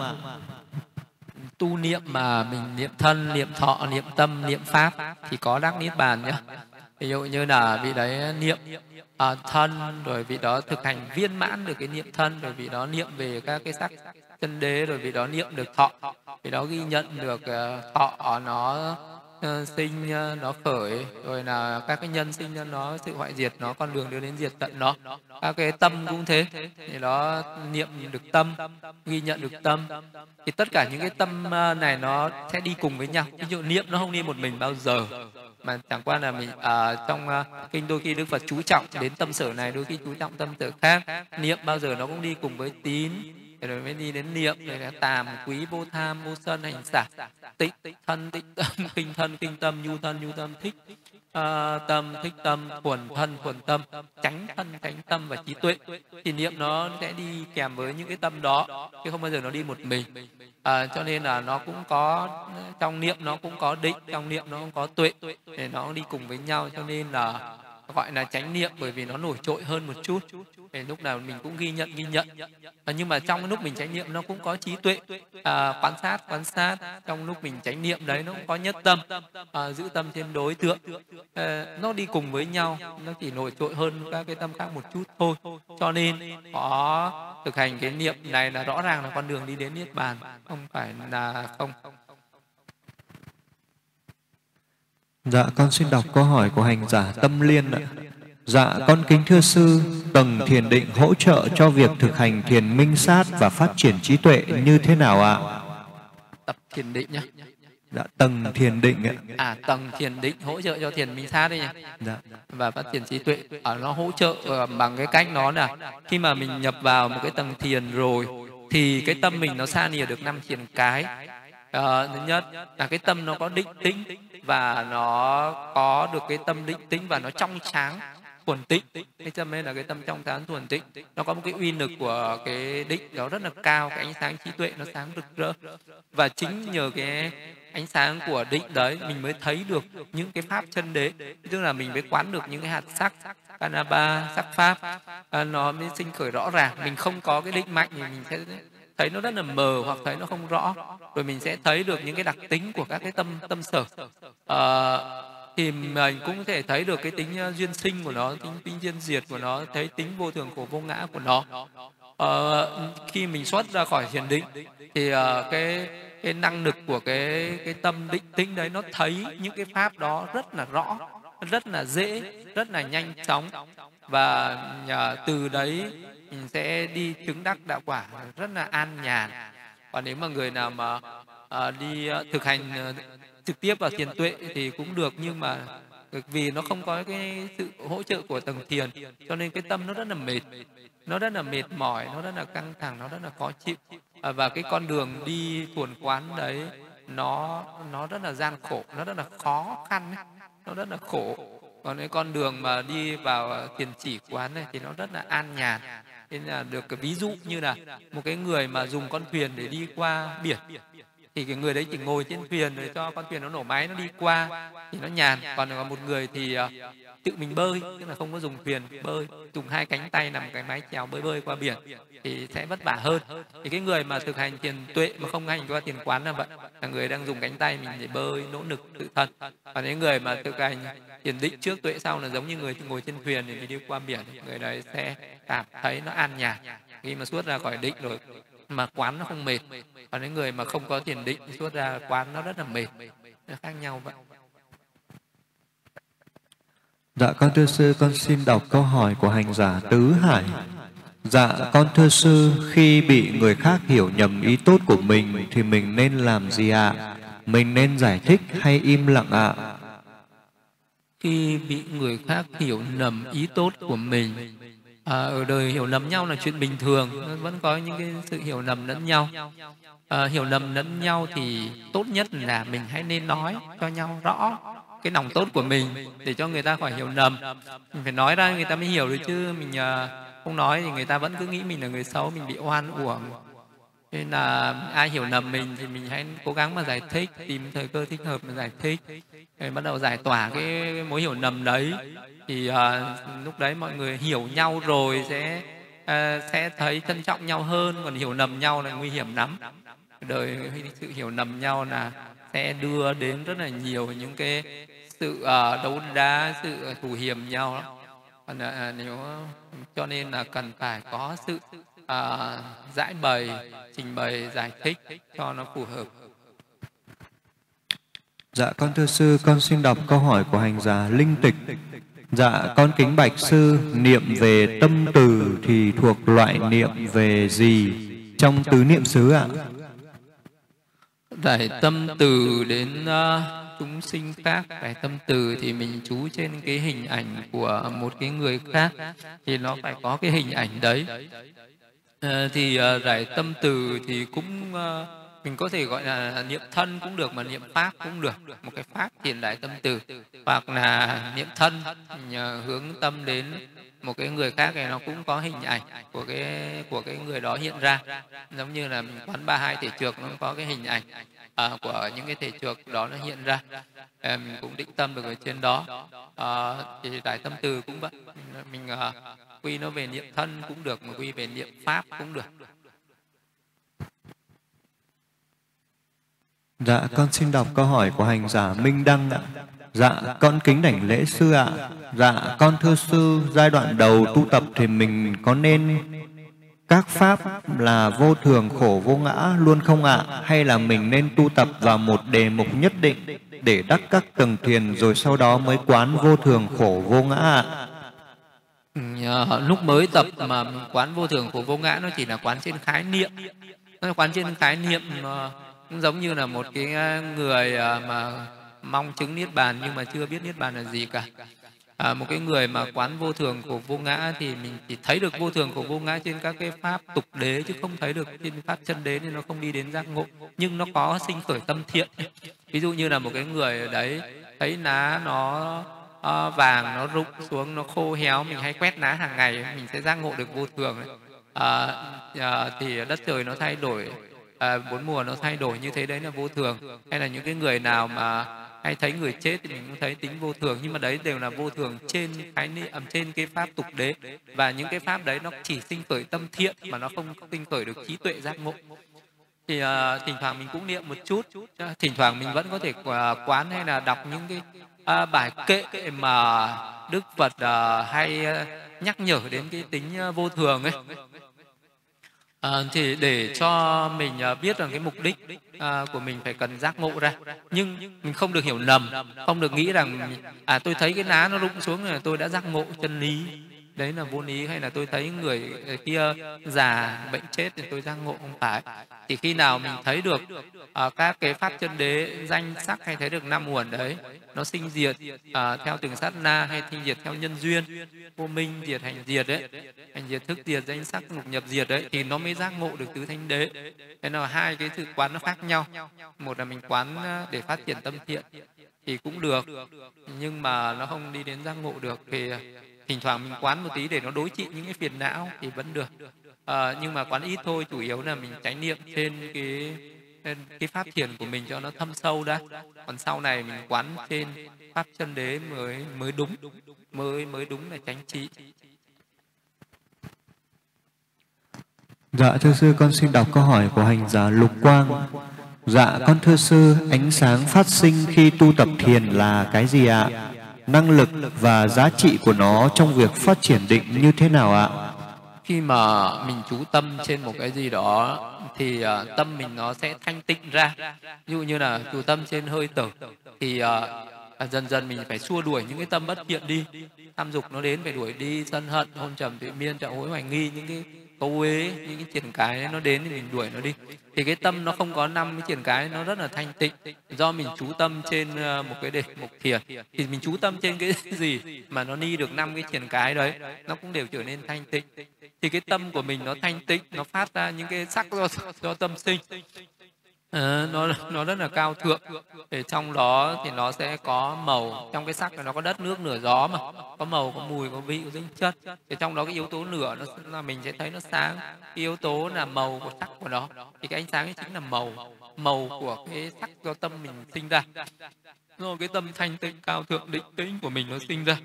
Tu niệm mà mình niệm thân, niệm thọ, niệm tâm, niệm pháp thì có đắc niết bàn nhé. Ví dụ như là vị đấy niệm à, thân, rồi vị đó thực hành viên mãn được cái niệm thân, rồi vị đó niệm về các cái sắc chân đế, rồi vị đó niệm được thọ, vị đó ghi nhận được uh, thọ nó Ờ, sinh ờ, nó khởi rồi là các cái nhân sinh nó sự hoại diệt nó con đường đưa đến diệt tận nó. Các cái tâm cũng thế. Thì nó niệm được tâm ghi nhận được tâm. Thì tất cả những cái tâm ờ, này nó sẽ đi cùng với nhau. Ví dụ niệm nó không đi một mình bao giờ. Mà chẳng qua là mình à, trong uh, kinh đôi khi đức phật chú trọng đến tâm sở này đôi khi chú trọng tâm sở khác. Niệm bao giờ nó cũng đi cùng với tín rồi mới đi đến niệm rồi là tàm quý vô tham vô sân hành xả tịnh thân tịnh tâm kinh thân kinh tâm nhu thân nhu tâm thích uh, tâm thích tâm thuần thân thuần tâm tránh thân tránh tâm và trí tuệ. Thì niệm nó sẽ đi kèm với những cái tâm đó chứ không bao giờ nó đi một mình. À, cho nên là nó cũng có trong niệm nó cũng có định trong niệm nó cũng có tuệ để nó đi cùng với nhau. Cho nên là gọi là chánh niệm bởi vì nó nổi trội hơn một chút. Để lúc nào mình cũng ghi nhận ghi nhận. À, nhưng mà trong lúc mình chánh niệm nó cũng có trí tuệ à, quan sát quan sát. Trong lúc mình chánh niệm đấy nó cũng có nhất tâm à, giữ tâm trên đối tượng. À, nó đi cùng với nhau nó chỉ nổi trội hơn các cái tâm khác một chút thôi. Cho nên có thực hành cái niệm này là rõ ràng là con đường đi đến niết bàn không phải là không. Dạ, con xin đọc câu hỏi của hành giả Tâm Liên ạ. Dạ, con kính thưa sư, tầng thiền định hỗ trợ cho việc thực hành thiền minh sát và phát triển trí tuệ như thế nào ạ? Tập thiền định nhé. Dạ, tầng thiền định ạ. À, tầng thiền định hỗ trợ cho thiền minh sát đấy nhỉ? Dạ. Và phát triển trí tuệ. Ở nó hỗ trợ ờ, bằng cái cách nó là khi mà mình nhập vào một cái tầng thiền rồi thì cái tâm mình nó xa lìa được năm thiền cái. À, thứ nhất là cái tâm nó có định tĩnh và nó có được cái tâm định tĩnh và nó trong sáng thuần tịnh. Cái tâm ấy là cái tâm trong sáng thuần tịnh nó có một cái uy lực của cái định đó rất là cao cái ánh sáng trí tuệ nó sáng rực rỡ. Và chính nhờ cái ánh sáng của định đấy mình mới thấy được những cái pháp chân đế. Tức là mình mới quán được những cái hạt sắc kanaba sắc pháp à, nó mới sinh khởi rõ ràng. Mình không có cái định mạnh thì mình sẽ thấy nó rất là mờ hoặc thấy nó không rõ. Rồi mình sẽ thấy được những cái đặc tính của các cái tâm tâm sở. À, thì mình cũng thể thấy được cái tính ờ, duyên sinh của nó tính tính duyên diệt của nó thấy tính vô thường khổ vô ngã của nó. À, khi mình xuất ra khỏi thiền định thì à, cái cái năng lực của cái cái tâm định tính đấy nó thấy những cái pháp đó rất là rõ rất là dễ rất là nhanh chóng. Và nhờ từ đấy Ừ, sẽ đi chứng đắc đạo quả. Rất là an nhàn. Còn nếu mà người nào mà à, đi ờ, thực hành ờ, trực tiếp vào thiền tuệ thì cũng được nhưng mà vì nó không có cái sự hỗ trợ của tầng thiền cho nên cái tâm nó rất là mệt. Nó rất là mệt mỏi nó rất là căng thẳng nó rất là khó chịu. À, và cái con đường đi thuần quán đấy nó nó rất là gian khổ nó rất là khó khăn nó rất là khổ. Còn cái con đường mà đi vào thiền chỉ quán này thì nó rất là an nhàn nên là được cái ví dụ như là một cái người mà dùng con thuyền để đi qua biển. Thì cái người đấy chỉ ngồi trên thuyền để cho con thuyền nó nổ máy nó đi qua thì nó nhàn. Còn một người thì ờ, tự mình bơi, tức là không có dùng thuyền bơi, dùng hai cánh tay nằm cái mái chèo bơi bơi qua biển thì sẽ vất vả hơn. Thì cái người mà thực hành tiền tuệ mà không hành qua tiền quán là vậy, là người đang dùng cánh tay mình để bơi, nỗ lực tự thân. Còn những người mà thực hành tiền định trước tuệ sau là giống như người ngồi trên thuyền để đi qua biển, người đấy sẽ cảm thấy nó an nhàn. Khi mà suốt ra khỏi định rồi mà quán nó không mệt, còn những người mà không có tiền định suốt ra quán nó rất là mệt. Nó khác nhau vậy. Dạ con thưa sư, con xin đọc câu hỏi của hành giả Tứ Hải. Dạ con thưa sư, khi bị người khác hiểu nhầm ý tốt của mình thì mình nên làm gì ạ? À? Mình nên giải thích hay im lặng ạ? À? Khi bị người khác hiểu nhầm ý tốt của mình à, ở đời hiểu lầm nhau là chuyện bình thường vẫn có những cái sự hiểu lầm lẫn nhau à, hiểu lầm lẫn nhau thì tốt nhất là mình hãy nên nói cho nhau rõ cái lòng tốt của mình để cho người ta khỏi hiểu lầm. Mình phải nói ra người ta mới hiểu được chứ. Mình à, không nói thì người ta vẫn cứ nghĩ mình là người xấu mình bị oan uổng. Nên là ai hiểu lầm mình thì mình hãy cố gắng mà giải thích tìm thời cơ thích hợp mà giải thích. Rồi bắt đầu giải tỏa cái mối hiểu lầm đấy. Thì uh, lúc đấy mọi người hiểu nhau rồi sẽ uh, sẽ thấy trân trọng nhau hơn. Còn hiểu lầm nhau là nguy hiểm lắm. Đời sự hiểu lầm nhau là sẽ đưa đến rất là nhiều những cái sự uh, đấu đá sự thù hiểm nhau lắm còn uh, nếu cho nên là cần phải có sự uh, giải bày trình bày giải thích cho nó phù hợp Dạ con thưa sư, con xin đọc câu hỏi của hành giả Linh Tịch. Dạ con kính bạch sư, niệm về tâm từ thì thuộc loại niệm về gì trong tứ niệm xứ ạ? Đại tâm từ đến uh, chúng sinh khác, phải tâm từ thì mình chú trên cái hình ảnh của một cái người khác thì nó phải có cái hình ảnh đấy. à, thì uh, giải tâm từ thì cũng uh, mình có thể gọi là niệm thân cũng được mà niệm pháp cũng được một cái pháp hiện đại tâm từ hoặc là niệm thân nhờ hướng tâm đến một cái người khác thì nó cũng có hình ảnh của cái của cái người đó hiện ra giống như là mình quán ba hai thể trược nó có cái hình ảnh à, của những cái thể trược đó nó hiện ra à, mình cũng định tâm được ở trên đó à, thì đại tâm từ cũng vậy mình à, quy nó về niệm thân cũng được mà quy về niệm pháp cũng được Dạ, con xin đọc câu hỏi của hành giả Minh Đăng ạ. Dạ, con kính đảnh lễ sư ạ. Dạ, con thưa sư, giai đoạn đầu tu tập thì mình có nên các pháp là vô thường khổ vô ngã luôn không ạ? Hay là mình nên tu tập vào một đề mục nhất định để đắc các tầng thiền rồi sau đó mới quán vô thường khổ vô ngã ạ? À, lúc mới tập mà quán vô thường khổ vô ngã nó chỉ là quán trên khái niệm. Nó quán trên khái niệm ờ, cũng giống như là một cái ờ, người ờ, mà mong chứng niết bàn nhưng mà chưa biết niết bàn là gì cả à, một cái người mà quán vô thường của vô ngã thì mình chỉ thấy được vô thường của vô ngã trên các cái pháp tục đế chứ không thấy được trên pháp chân đế nên nó không đi đến giác ngộ. Nhưng nó có sinh khởi tâm thiện. Ví dụ như là một cái người đấy thấy lá nó à, vàng nó rụng xuống nó khô héo mình hay quét lá hàng ngày mình sẽ giác ngộ được vô thường À, à, thì đất trời nó thay đổi à, bốn mùa nó thay đổi như thế đấy là vô thường. Hay là những cái người nào mà hay thấy người chết thì mình cũng thấy tính vô thường nhưng mà đấy đều là vô thường trên cái niệm trên cái pháp tục đế. Và những cái pháp đấy nó chỉ sinh khởi tâm thiện mà nó không sinh khởi được trí tuệ giác ngộ. Thì uh, thỉnh thoảng mình cũng niệm một chút. Thỉnh thoảng mình vẫn có thể ờ, quán hay là đọc những cái uh, bài kệ mà đức phật uh, hay nhắc nhở đến cái tính vô thường ấy. À, thì để cho mình ờ, biết rằng cái mục đích à, của mình phải cần giác ngộ ra. Nhưng mình không được hiểu lầm không được nghĩ rằng à tôi thấy cái lá nó rụng xuống là tôi đã giác ngộ chân lý đấy là vô lý hay là tôi thấy người kia già bệnh chết thì tôi giác ngộ không phải. Thì khi nào mình thấy được uh, các cái pháp chân đế danh sắc hay thấy được năm nguồn đấy nó sinh diệt uh, theo từng sát na hay sinh diệt theo nhân duyên vô minh diệt hành diệt đấy hành diệt thức diệt danh sắc lục nhập diệt đấy thì nó mới giác ngộ được tứ thánh đế. Thế là hai cái sự quán nó khác nhau. Một là mình quán à, để phát triển tâm thiện thì cũng được nhưng mà nó không đi đến giác ngộ được thì thỉnh thoảng mình quán một tí để nó đối trị những cái phiền não thì vẫn được. À, nhưng mà quán ít thôi chủ yếu là mình tránh niệm trên cái cái pháp thiền của mình cho nó thâm sâu đã. Còn sau này mình quán trên pháp chân đế mới mới đúng mới mới đúng là tránh trị. Dạ thưa sư con xin đọc câu hỏi của hành giả Lục Quang. Dạ con thưa sư ánh sáng phát sinh khi tu tập thiền là cái gì ạ? Năng lực và giá trị của nó trong việc phát triển định như thế nào ạ? Khi mà mình chú tâm trên một cái gì đó thì uh, tâm mình nó sẽ thanh tịnh ra. Ví dụ như là chú tâm trên hơi thở thì uh, dần dần mình phải xua đuổi những cái tâm bất thiện đi. Tham dục nó đến phải đuổi đi sân hận, hôn trầm, tự miên, trọng hối, hoài nghi những cái câu uế những cái triển cái nó đến thì mình đuổi nó đi. Thì cái tâm nó không có năm cái triển cái nó rất là thanh tịnh. Do mình chú tâm trên ờ, một cái đề mục thiền. Thì mình chú tâm trên cái gì mà nó ni được năm cái triển cái đấy nó cũng đều trở nên thanh tịnh. Thì cái tâm của mình nó thanh tịnh nó phát ra những cái sắc do, do tâm sinh. À, nó nó rất là cao thượng. Để trong đó thì nó sẽ có màu. Trong cái sắc này nó có đất nước nửa gió mà. Có màu có mùi có vị có dính chất. Thì trong đó cái yếu tố nửa nó là mình sẽ thấy nó sáng. Cái yếu tố là màu của sắc của nó. Thì cái ánh sáng ấy chính là màu. Màu của cái sắc do tâm mình sinh ra. Rồi cái tâm thanh tịnh cao thượng định tĩnh của mình nó sinh ra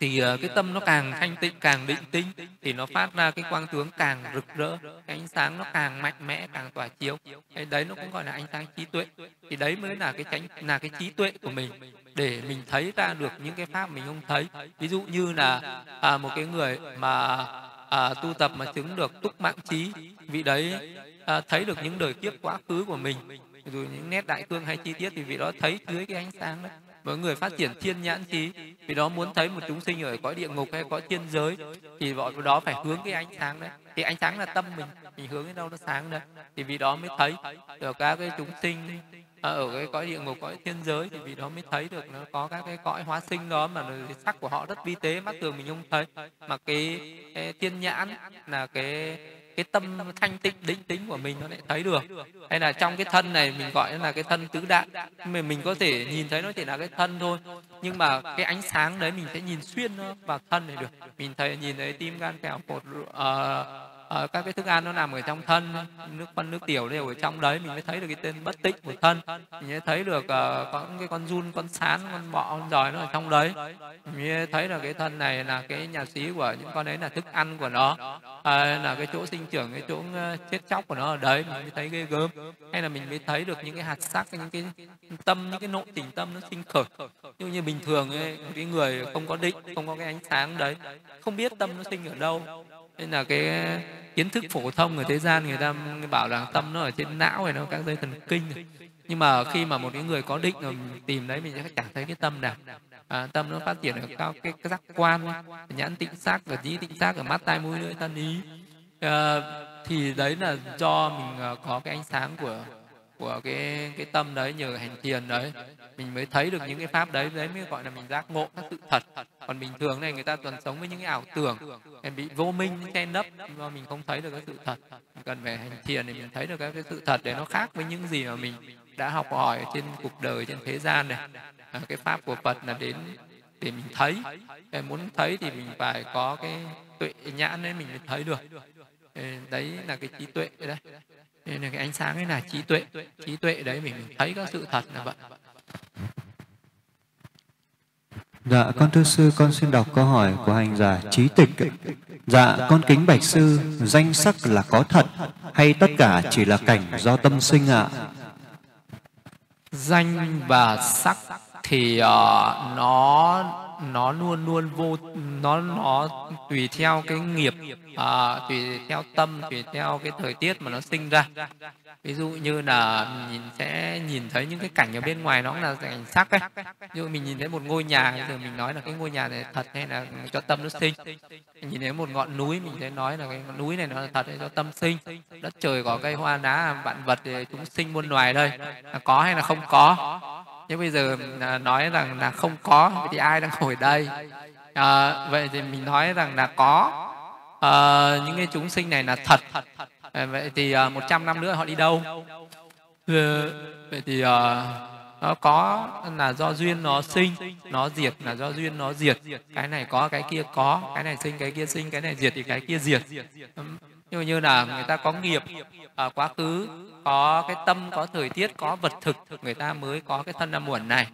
thì ờ, cái tâm nó càng thanh tịnh càng định tĩnh thì nó phát ra cái quang tướng càng rực rỡ cái ánh sáng nó càng mạnh mẽ càng tỏa chiếu. Cái đấy nó cũng gọi là ánh sáng trí tuệ. Thì đấy mới là cái tránh là cái trí tuệ của mình để mình thấy ra được những cái pháp mình không thấy. Ví dụ như là à, một cái người mà à, tu tập mà chứng được túc mạng trí vị đấy à, thấy được những đời kiếp quá khứ của mình rồi những nét đại cương hay chi tiết thì vị đó thấy dưới cái ánh sáng đấy mỗi người phát triển thiên nhãn trí vì đó muốn thấy một chúng sinh ở cõi địa ngục hay cõi thiên giới thì bọn đó phải hướng cái ánh sáng đấy. Thì ánh sáng là tâm mình mình hướng đến đâu nó sáng đấy. Thì vì đó mới thấy được các cái chúng sinh à, ở cái cõi địa ngục cõi thiên giới thì vì đó mới thấy được nó có các cái cõi hóa sinh đó mà sắc của họ rất vi tế mắt thường mình không thấy. Mà cái, cái thiên nhãn là cái cái tâm thanh tịnh định tính của mình nó lại thấy được. Hay là trong cái thân này mình gọi là cái thân tứ đại mình mình có thể nhìn thấy nó chỉ là cái thân thôi. Nhưng mà cái ánh sáng đấy mình sẽ nhìn xuyên nó vào thân này được. Mình thấy nhìn thấy tim gan kẹo phổi uh, uh, các cái thức ăn nó nằm ở trong thân nước phân nước tiểu đều ở trong đấy mình mới thấy được cái tên bất tịnh của thân. Mình mới thấy được uh, có cái con run con sán con bọ con giòi nó ở trong đấy. Mình mới thấy là cái thân này là cái nhà xí của những con đấy là thức ăn của nó. À, là cái chỗ sinh trưởng cái chỗ chết chóc của nó ở đấy mình mới thấy ghê gớm. Hay là mình mới thấy được những cái hạt sắc những cái tâm những cái nội tình tâm nó sinh khởi. Như như bình thường ấy, cái người không có định không có cái ánh sáng đấy không biết tâm nó sinh ở đâu nên là cái kiến thức phổ thông ở thế gian người ta bảo là tâm nó ở trên não này nó các dây thần kinh. Nhưng mà khi mà một cái người có định rồi tìm đấy mình sẽ chẳng thấy cái tâm nào à, tâm nó phát triển ở cao cái, cái giác quan nhãn tịnh sắc và trí tịnh sắc ở mắt tai mũi lưỡi thân ý. À, thì đấy là do mình à, có cái ánh sáng của của cái cái tâm đấy nhờ hành thiền đấy. Mình mới thấy được những cái pháp đấy đấy mới gọi là mình giác ngộ các sự thật. Còn bình thường này người ta toàn sống với những cái ảo tưởng em bị vô minh che nấp mà mình không thấy được cái sự thật. Mình cần phải hành thiền thì mình thấy được các cái sự thật để nó khác với những gì mà mình đã học hỏi trên cuộc đời trên thế gian này. À, cái pháp của phật là đến để mình thấy. Em muốn thấy thì mình phải có cái tuệ nhãn đấy mình mới thấy được. Đấy là cái trí tuệ đấy nên là cái ánh sáng ấy là trí tuệ trí tuệ đấy mình thấy có sự thật là vậy Dạ, con thưa sư, con xin đọc câu hỏi của hành giả trí tịch. Dạ, con kính bạch sư, danh sắc là có thật hay tất cả chỉ là cảnh do tâm sinh ạ? Danh và sắc thì uh, nó nó luôn luôn vô nó nó tùy theo cái nghiệp à, tùy theo tâm tùy theo cái thời tiết mà nó sinh ra. Ví dụ như là nhìn sẽ nhìn thấy những cái cảnh ở bên ngoài nó là cảnh sắc ấy. Ví dụ mình nhìn thấy một ngôi nhà giờ mình nói là cái ngôi nhà này thật hay là cho tâm nó sinh? Mình nhìn thấy một ngọn núi mình sẽ nói là cái ngọn núi này nó là thật hay cho tâm sinh? Đất trời có cây hoa lá vạn vật thì chúng sinh muôn loài đây. Là có hay là không có? Nhưng bây giờ à, nói rằng là không có thì ai đang ngồi đây? À, vậy thì mình nói rằng là có. À, những cái chúng sinh này là thật. À, vậy thì à, 100 năm nữa họ đi đâu? À, vậy thì à, nó có là do duyên nó sinh nó diệt là do duyên nó diệt. Cái này có cái kia có cái này sinh cái kia sinh cái này diệt thì cái kia diệt như như là người ta có nghiệp ở quá khứ có cái tâm có thời tiết có vật thực người ta mới có cái thân âm muộn này.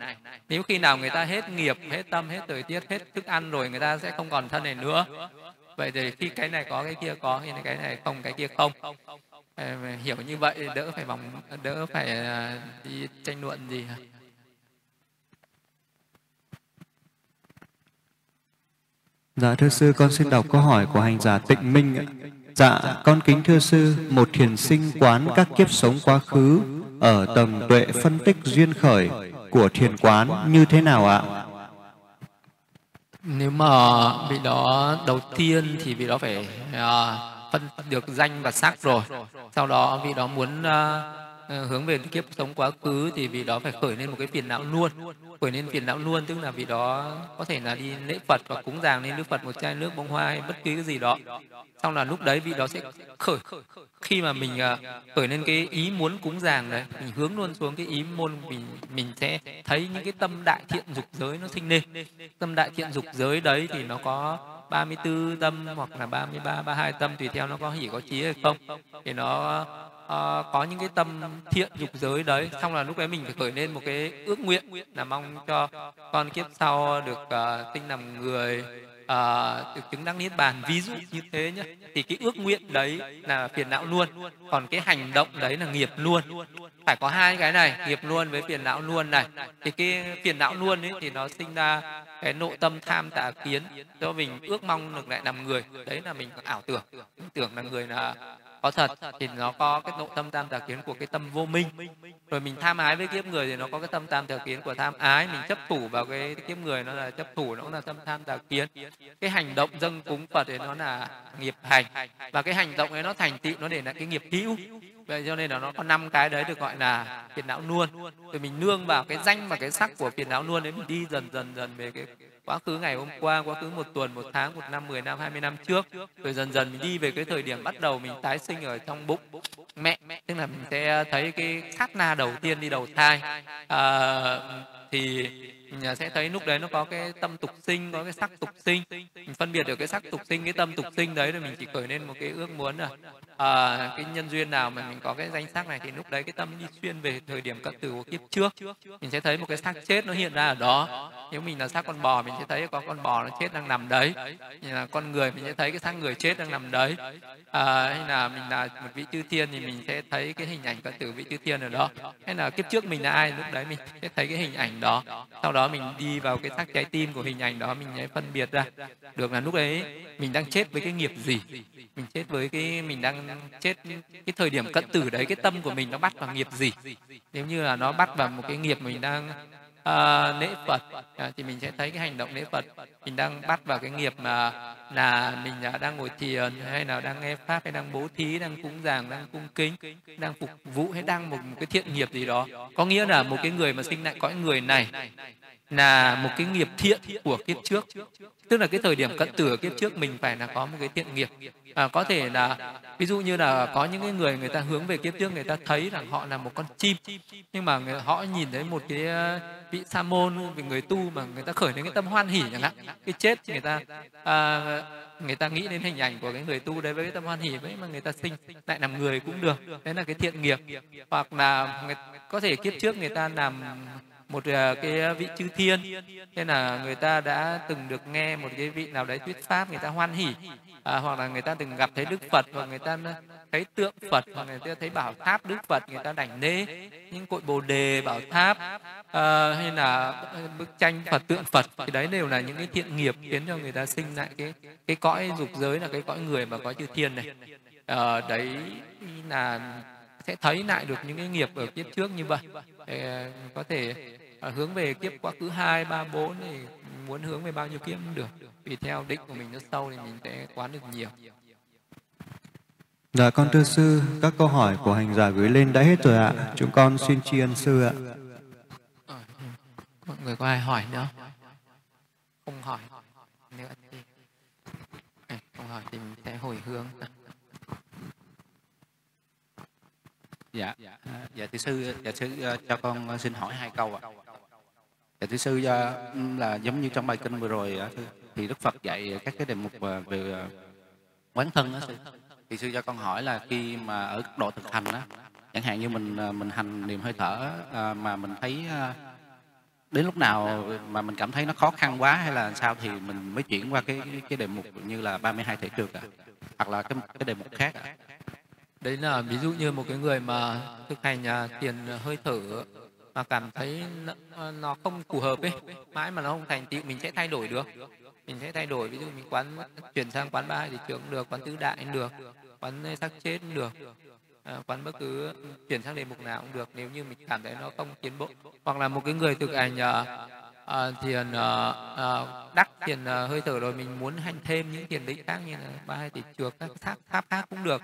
Nếu khi nào người ta hết nghiệp hết tâm hết thời tiết hết thức ăn rồi người ta sẽ không còn thân này nữa. Vậy thì khi cái này có cái kia có thì cái này không cái kia không. Ờ, hiểu như vậy đỡ phải vòng đỡ phải à, đi tranh luận gì Dạ thưa sư, con xin đọc câu hỏi của hành giả Tịnh Minh. Dạ, con kính thưa sư, một thiền sinh quán các kiếp sống quá khứ ở tầng tuệ phân tích duyên khởi của thiền quán như thế nào ạ? Nếu mà vị đó đầu tiên thì vị đó phải uh, phân được danh và sắc rồi. Sau đó vị đó muốn uh, Ờ, hướng về kiếp sống quá khứ thì vị đó phải khởi lên một cái phiền não luôn. Khởi lên phiền não luôn tức là vị đó có thể là đi lễ phật và cúng dường lên đức phật một chai nước bông hoa hay bất cứ cái gì đó. Xong là lúc đấy vị đó sẽ khởi khi mà mình ờ, khởi lên cái ý muốn cúng dường đấy mình hướng luôn xuống cái ý môn mình mình sẽ thấy những cái tâm đại thiện dục giới nó sinh lên. Tâm đại thiện dục giới đấy thì nó có 34 tâm hoặc là 33, 32 tâm tùy theo nó có hỉ có trí hay không. Thì nó uh, có những cái tâm thiện dục giới đấy. Xong là lúc đấy mình phải khởi lên một cái ước nguyện là mong cho con kiếp sau được uh, sinh làm người à, được chứng đắc niết bàn. Ví dụ như thế nhé thì cái ước nguyện đấy là phiền não luôn. Còn cái hành động đấy là nghiệp luôn. Phải có hai cái này nghiệp luôn với phiền não luôn này. Thì cái phiền não luôn ấy thì nó sinh ra cái nội tâm tham tà kiến cho mình ước mong được lại làm người. Đấy là mình ảo tưởng. Tưởng là người là có thật thì nó có cái nội tâm tam tà kiến của cái tâm vô minh. Rồi mình tham ái với kiếp người thì nó có cái tâm tam tà kiến của tham ái. Mình chấp thủ vào cái kiếp người nó là chấp thủ, nó cũng là tâm tham tà kiến. Cái hành động dâng cúng phật thì nó là nghiệp hành. Và cái hành động ấy nó thành tựu, nó để lại cái nghiệp hữu vậy cho nên là nó có năm cái đấy được gọi là phiền não nuôn rồi mình nương vào cái danh và cái sắc của phiền não nuôn đấy mình đi dần dần dần về cái quá khứ ngày hôm qua quá khứ một tuần một tháng một năm mười năm hai mươi năm trước. Rồi dần dần mình đi về cái thời điểm bắt đầu mình tái sinh ở trong bụng mẹ. Tức là mình sẽ thấy cái sát na đầu tiên đi đầu thai. À, thì mình sẽ thấy lúc đấy nó có cái tâm tục sinh có cái sắc tục sinh. Mình phân biệt được cái sắc tục sinh cái tâm tục sinh đấy rồi mình chỉ khởi lên một cái ước muốn là à, cái nhân duyên nào mà mình có cái danh sắc này thì lúc đấy cái tâm đi xuyên về thời điểm các từ của kiếp trước. Mình sẽ thấy một cái xác chết nó hiện ra ở đó. Nếu mình là xác con bò mình sẽ thấy có con bò nó chết đang nằm đấy. Như là con người mình sẽ thấy cái xác người chết đang nằm đấy. À, hay là mình là một vị chư thiên thì mình sẽ thấy cái hình ảnh các từ vị chư thiên ở đó. Hay là kiếp trước mình là ai lúc đấy mình sẽ thấy cái hình ảnh đó. Sau đó đó mình đi vào cái xác trái tim của hình ảnh đó, mình sẽ phân biệt ra. Được là lúc đấy mình đang chết với cái nghiệp gì? Mình chết với cái, mình đang chết cái thời điểm cận tử đấy, cái tâm của mình nó bắt vào nghiệp gì? Nếu như là nó bắt vào một cái nghiệp mình đang à, lễ phật. À, thì mình sẽ thấy cái hành động lễ phật. Mình đang bắt vào cái nghiệp mà là mình à, đang ngồi thiền hay là đang nghe pháp hay đang bố thí đang cúng dường đang cung kính đang phục vụ hay đang một, một cái thiện nghiệp gì đó. Có nghĩa là một cái người mà sinh lại cõi người này là một cái nghiệp thiện của kiếp trước. Tức là cái thời điểm cận tử kiếp trước mình phải là có một cái thiện nghiệp. À, có thể là ví dụ như là có những cái người người ta hướng về kiếp trước người ta thấy rằng họ là một con chim nhưng mà họ nhìn thấy một cái vị sa môn về người tu mà người ta khởi lên cái tâm hoan hỉ chẳng hạn. Cái chết người ta à, người ta nghĩ đến hình ảnh của cái người tu đấy với cái tâm hoan hỉ với mà người ta sinh lại làm người cũng được. Đấy là cái thiện nghiệp. Hoặc là người, có thể kiếp trước người ta làm một à, cái vị chư thiên. Nên là người ta đã từng được nghe một cái vị nào đấy thuyết pháp người ta hoan hỉ à, hoặc là người ta từng gặp thấy đức phật hoặc người ta thấy tượng phật hoặc người ta thấy bảo tháp đức phật người ta đảnh lễ những cội bồ đề bảo tháp à, hay là bức tranh phật tượng phật thì đấy đều là những cái thiện nghiệp khiến cho người ta sinh lại cái cái cõi dục giới là cái cõi người mà có chư thiên này. À, đấy là sẽ thấy lại được những cái nghiệp ở kiếp trước như vậy. Để à, có thể à, hướng về kiếp quá khứ hai ba bốn thì muốn hướng về bao nhiêu kiếp cũng được vì theo định của mình nó sâu thì mình sẽ quán được nhiều Dạ con thưa sư, các câu hỏi của hành giả gửi lên đã hết rồi ạ. Chúng con xin tri ân sư ạ. Mọi người có ai hỏi nữa? Không hỏi nữa thì không hỏi thì mình sẽ hồi hướng. Dạ, dạ thưa sư, dạ sư cho con xin hỏi hai câu ạ. Dạ thưa sư ừ, là giống như trong bài kinh vừa rồi thì Đức Phật dạy các cái đề mục à, về à, quán thân đó sư thì sư cho con hỏi là khi mà ở độ thực hành á, chẳng hạn như mình à, mình hành niệm hơi thở mà mình thấy đến lúc nào mà mình cảm thấy nó khó khăn quá hay là sao thì mình mới chuyển qua cái cái đề mục như là 32 thể trượt à hoặc là cái cái đề mục khác à. đấy là ví dụ như một cái người mà thực hành tiền hơi thở mà cảm thấy nó không phù hợp ấy. Mãi mà nó không thành tựu mình sẽ thay đổi được. Mình sẽ thay đổi ví dụ mình quán chuyển sang quán ba thì trường được quán tứ đại cũng được quán sắc chết cũng được à, quán bất cứ chuyển sang đề mục nào cũng được. Nếu như mình cảm thấy nó không tiến bộ. Hoặc là một cái người thực hành à, thiền à, đắc thiền à, ờ, hơi thở rồi mình muốn hành thêm những thiền định khác như là ba hai tỷ chuộc các pháp pháp khác cũng được.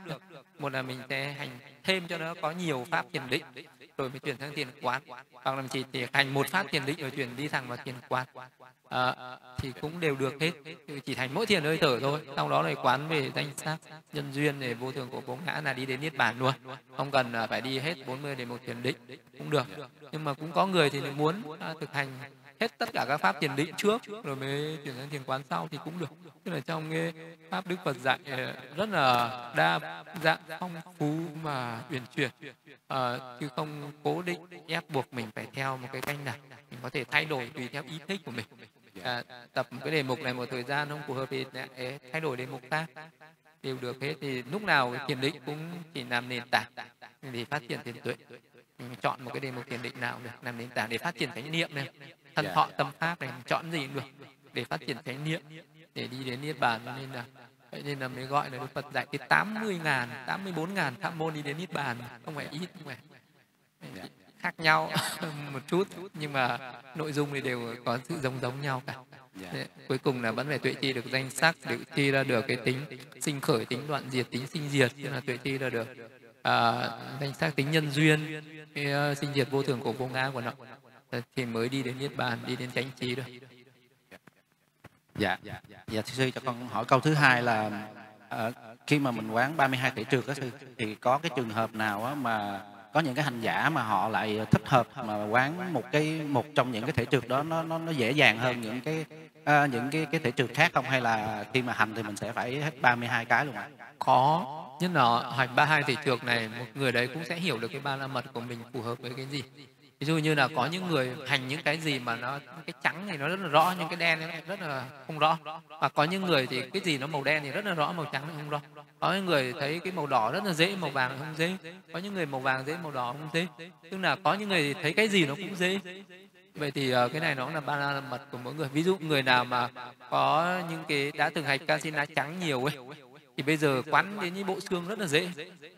Một là mình sẽ hành thêm cho nó có nhiều pháp thiền định rồi mới chuyển sang tiền quán hoặc là chỉ chỉ hành một phát thiền định rồi chuyển đi thẳng vào tiền quán à, ờ, thì cũng đều được hết. Chỉ thành mỗi thiền hơi thở thôi. Sau đó là quán về danh sắc nhân duyên để vô thường của bốn ngã là đi đến niết bàn luôn. Không cần à, phải đi hết 40 để một thiền định cũng được. Nhưng mà cũng có người thì muốn à, thực hành hết tất cả các pháp thiền định trước rồi mới chuyển sang thiền quán sau thì cũng được. Tức là trong cái pháp đức phật dạy ờ, rất là đa dạng phong phú mà uyển chuyển. À, chứ không cố định ép buộc mình phải theo một cái canh này mình có thể thay đổi tùy theo ý thích của mình. À, tập cái đề mục này một thời gian không phù hợp thì thay đổi đề mục khác đều được hết thì lúc nào thiền định cũng chỉ làm nền tảng để phát triển thiền tuệ. Chọn một cái đề mục thiền định nào được làm nền tảng để phát triển chánh niệm này thân thọ tâm pháp này chọn gì cũng được để phát triển chánh niệm để đi đến niết bàn. Nên là vậy nên là mới gọi là đức phật dạy cái 80 ngàn 84 ngàn pháp môn đi đến niết bàn. Không phải ít không phải Dạ. khác nhau một chút nhưng mà nội dung thì đều có sự giống giống nhau cả. Dạ. Thế, cuối cùng là vẫn phải tuệ chi được danh sắc tuệ chi ra được cái tính sinh khởi tính đoạn diệt tính sinh diệt tức là tuệ chi ra được à, danh sắc tính nhân duyên cái uh, sinh diệt vô thường của vô ngã của nó thì mới đi đến niết bàn đi đến chánh trí được dạ. Dạ thưa sư cho con hỏi câu thứ hai là ờ, khi mà mình quán 32 thể trượt đó sư thì có cái trường hợp nào á mà có những cái hành giả mà họ lại thích hợp mà quán một cái một trong những cái thể trượt đó nó nó nó dễ dàng hơn những cái à, những cái cái thể trượt khác không? Hay là khi mà hành thì mình sẽ phải hết 32 cái luôn ạ? Có. Nhất là hành ba hai thể trược này một người đấy cũng sẽ hiểu được cái ba la mật của mình phù hợp với cái gì ví dụ như là có những người hành những cái gì mà nó cái trắng thì nó rất là rõ nhưng cái đen nó rất là không rõ. Và có những người thì cái gì nó màu đen thì rất là rõ màu trắng thì không rõ. Có những người thấy cái màu đỏ rất là dễ màu vàng thì không dễ. Có những người màu vàng dễ màu đỏ không dễ. Tức là có những người thì thấy cái gì nó cũng dễ. Vậy thì uh, cái này nó cũng là ba la mật của mỗi người. Ví dụ người nào mà có những cái đã từng hành casino trắng nhiều ấy thì bây giờ quán đến những bộ xương rất là dễ.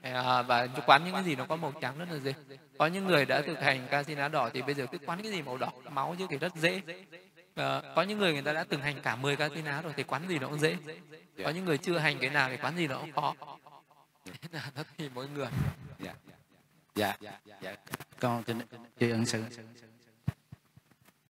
À, và quán những cái gì nó có màu trắng rất là dễ có những người đã thực hành casino đỏ thì bây giờ cứ quán cái gì màu đỏ máu chứ thì rất dễ. À, có những người người ta đã từng hành cả 10 casino rồi thì quán gì nó cũng dễ. Có những người chưa hành cái nào thì quán gì nó cũng khó. Thế là nó tùy mỗi người. Dạ. Dạ. Dạ. Con kính tri ân sư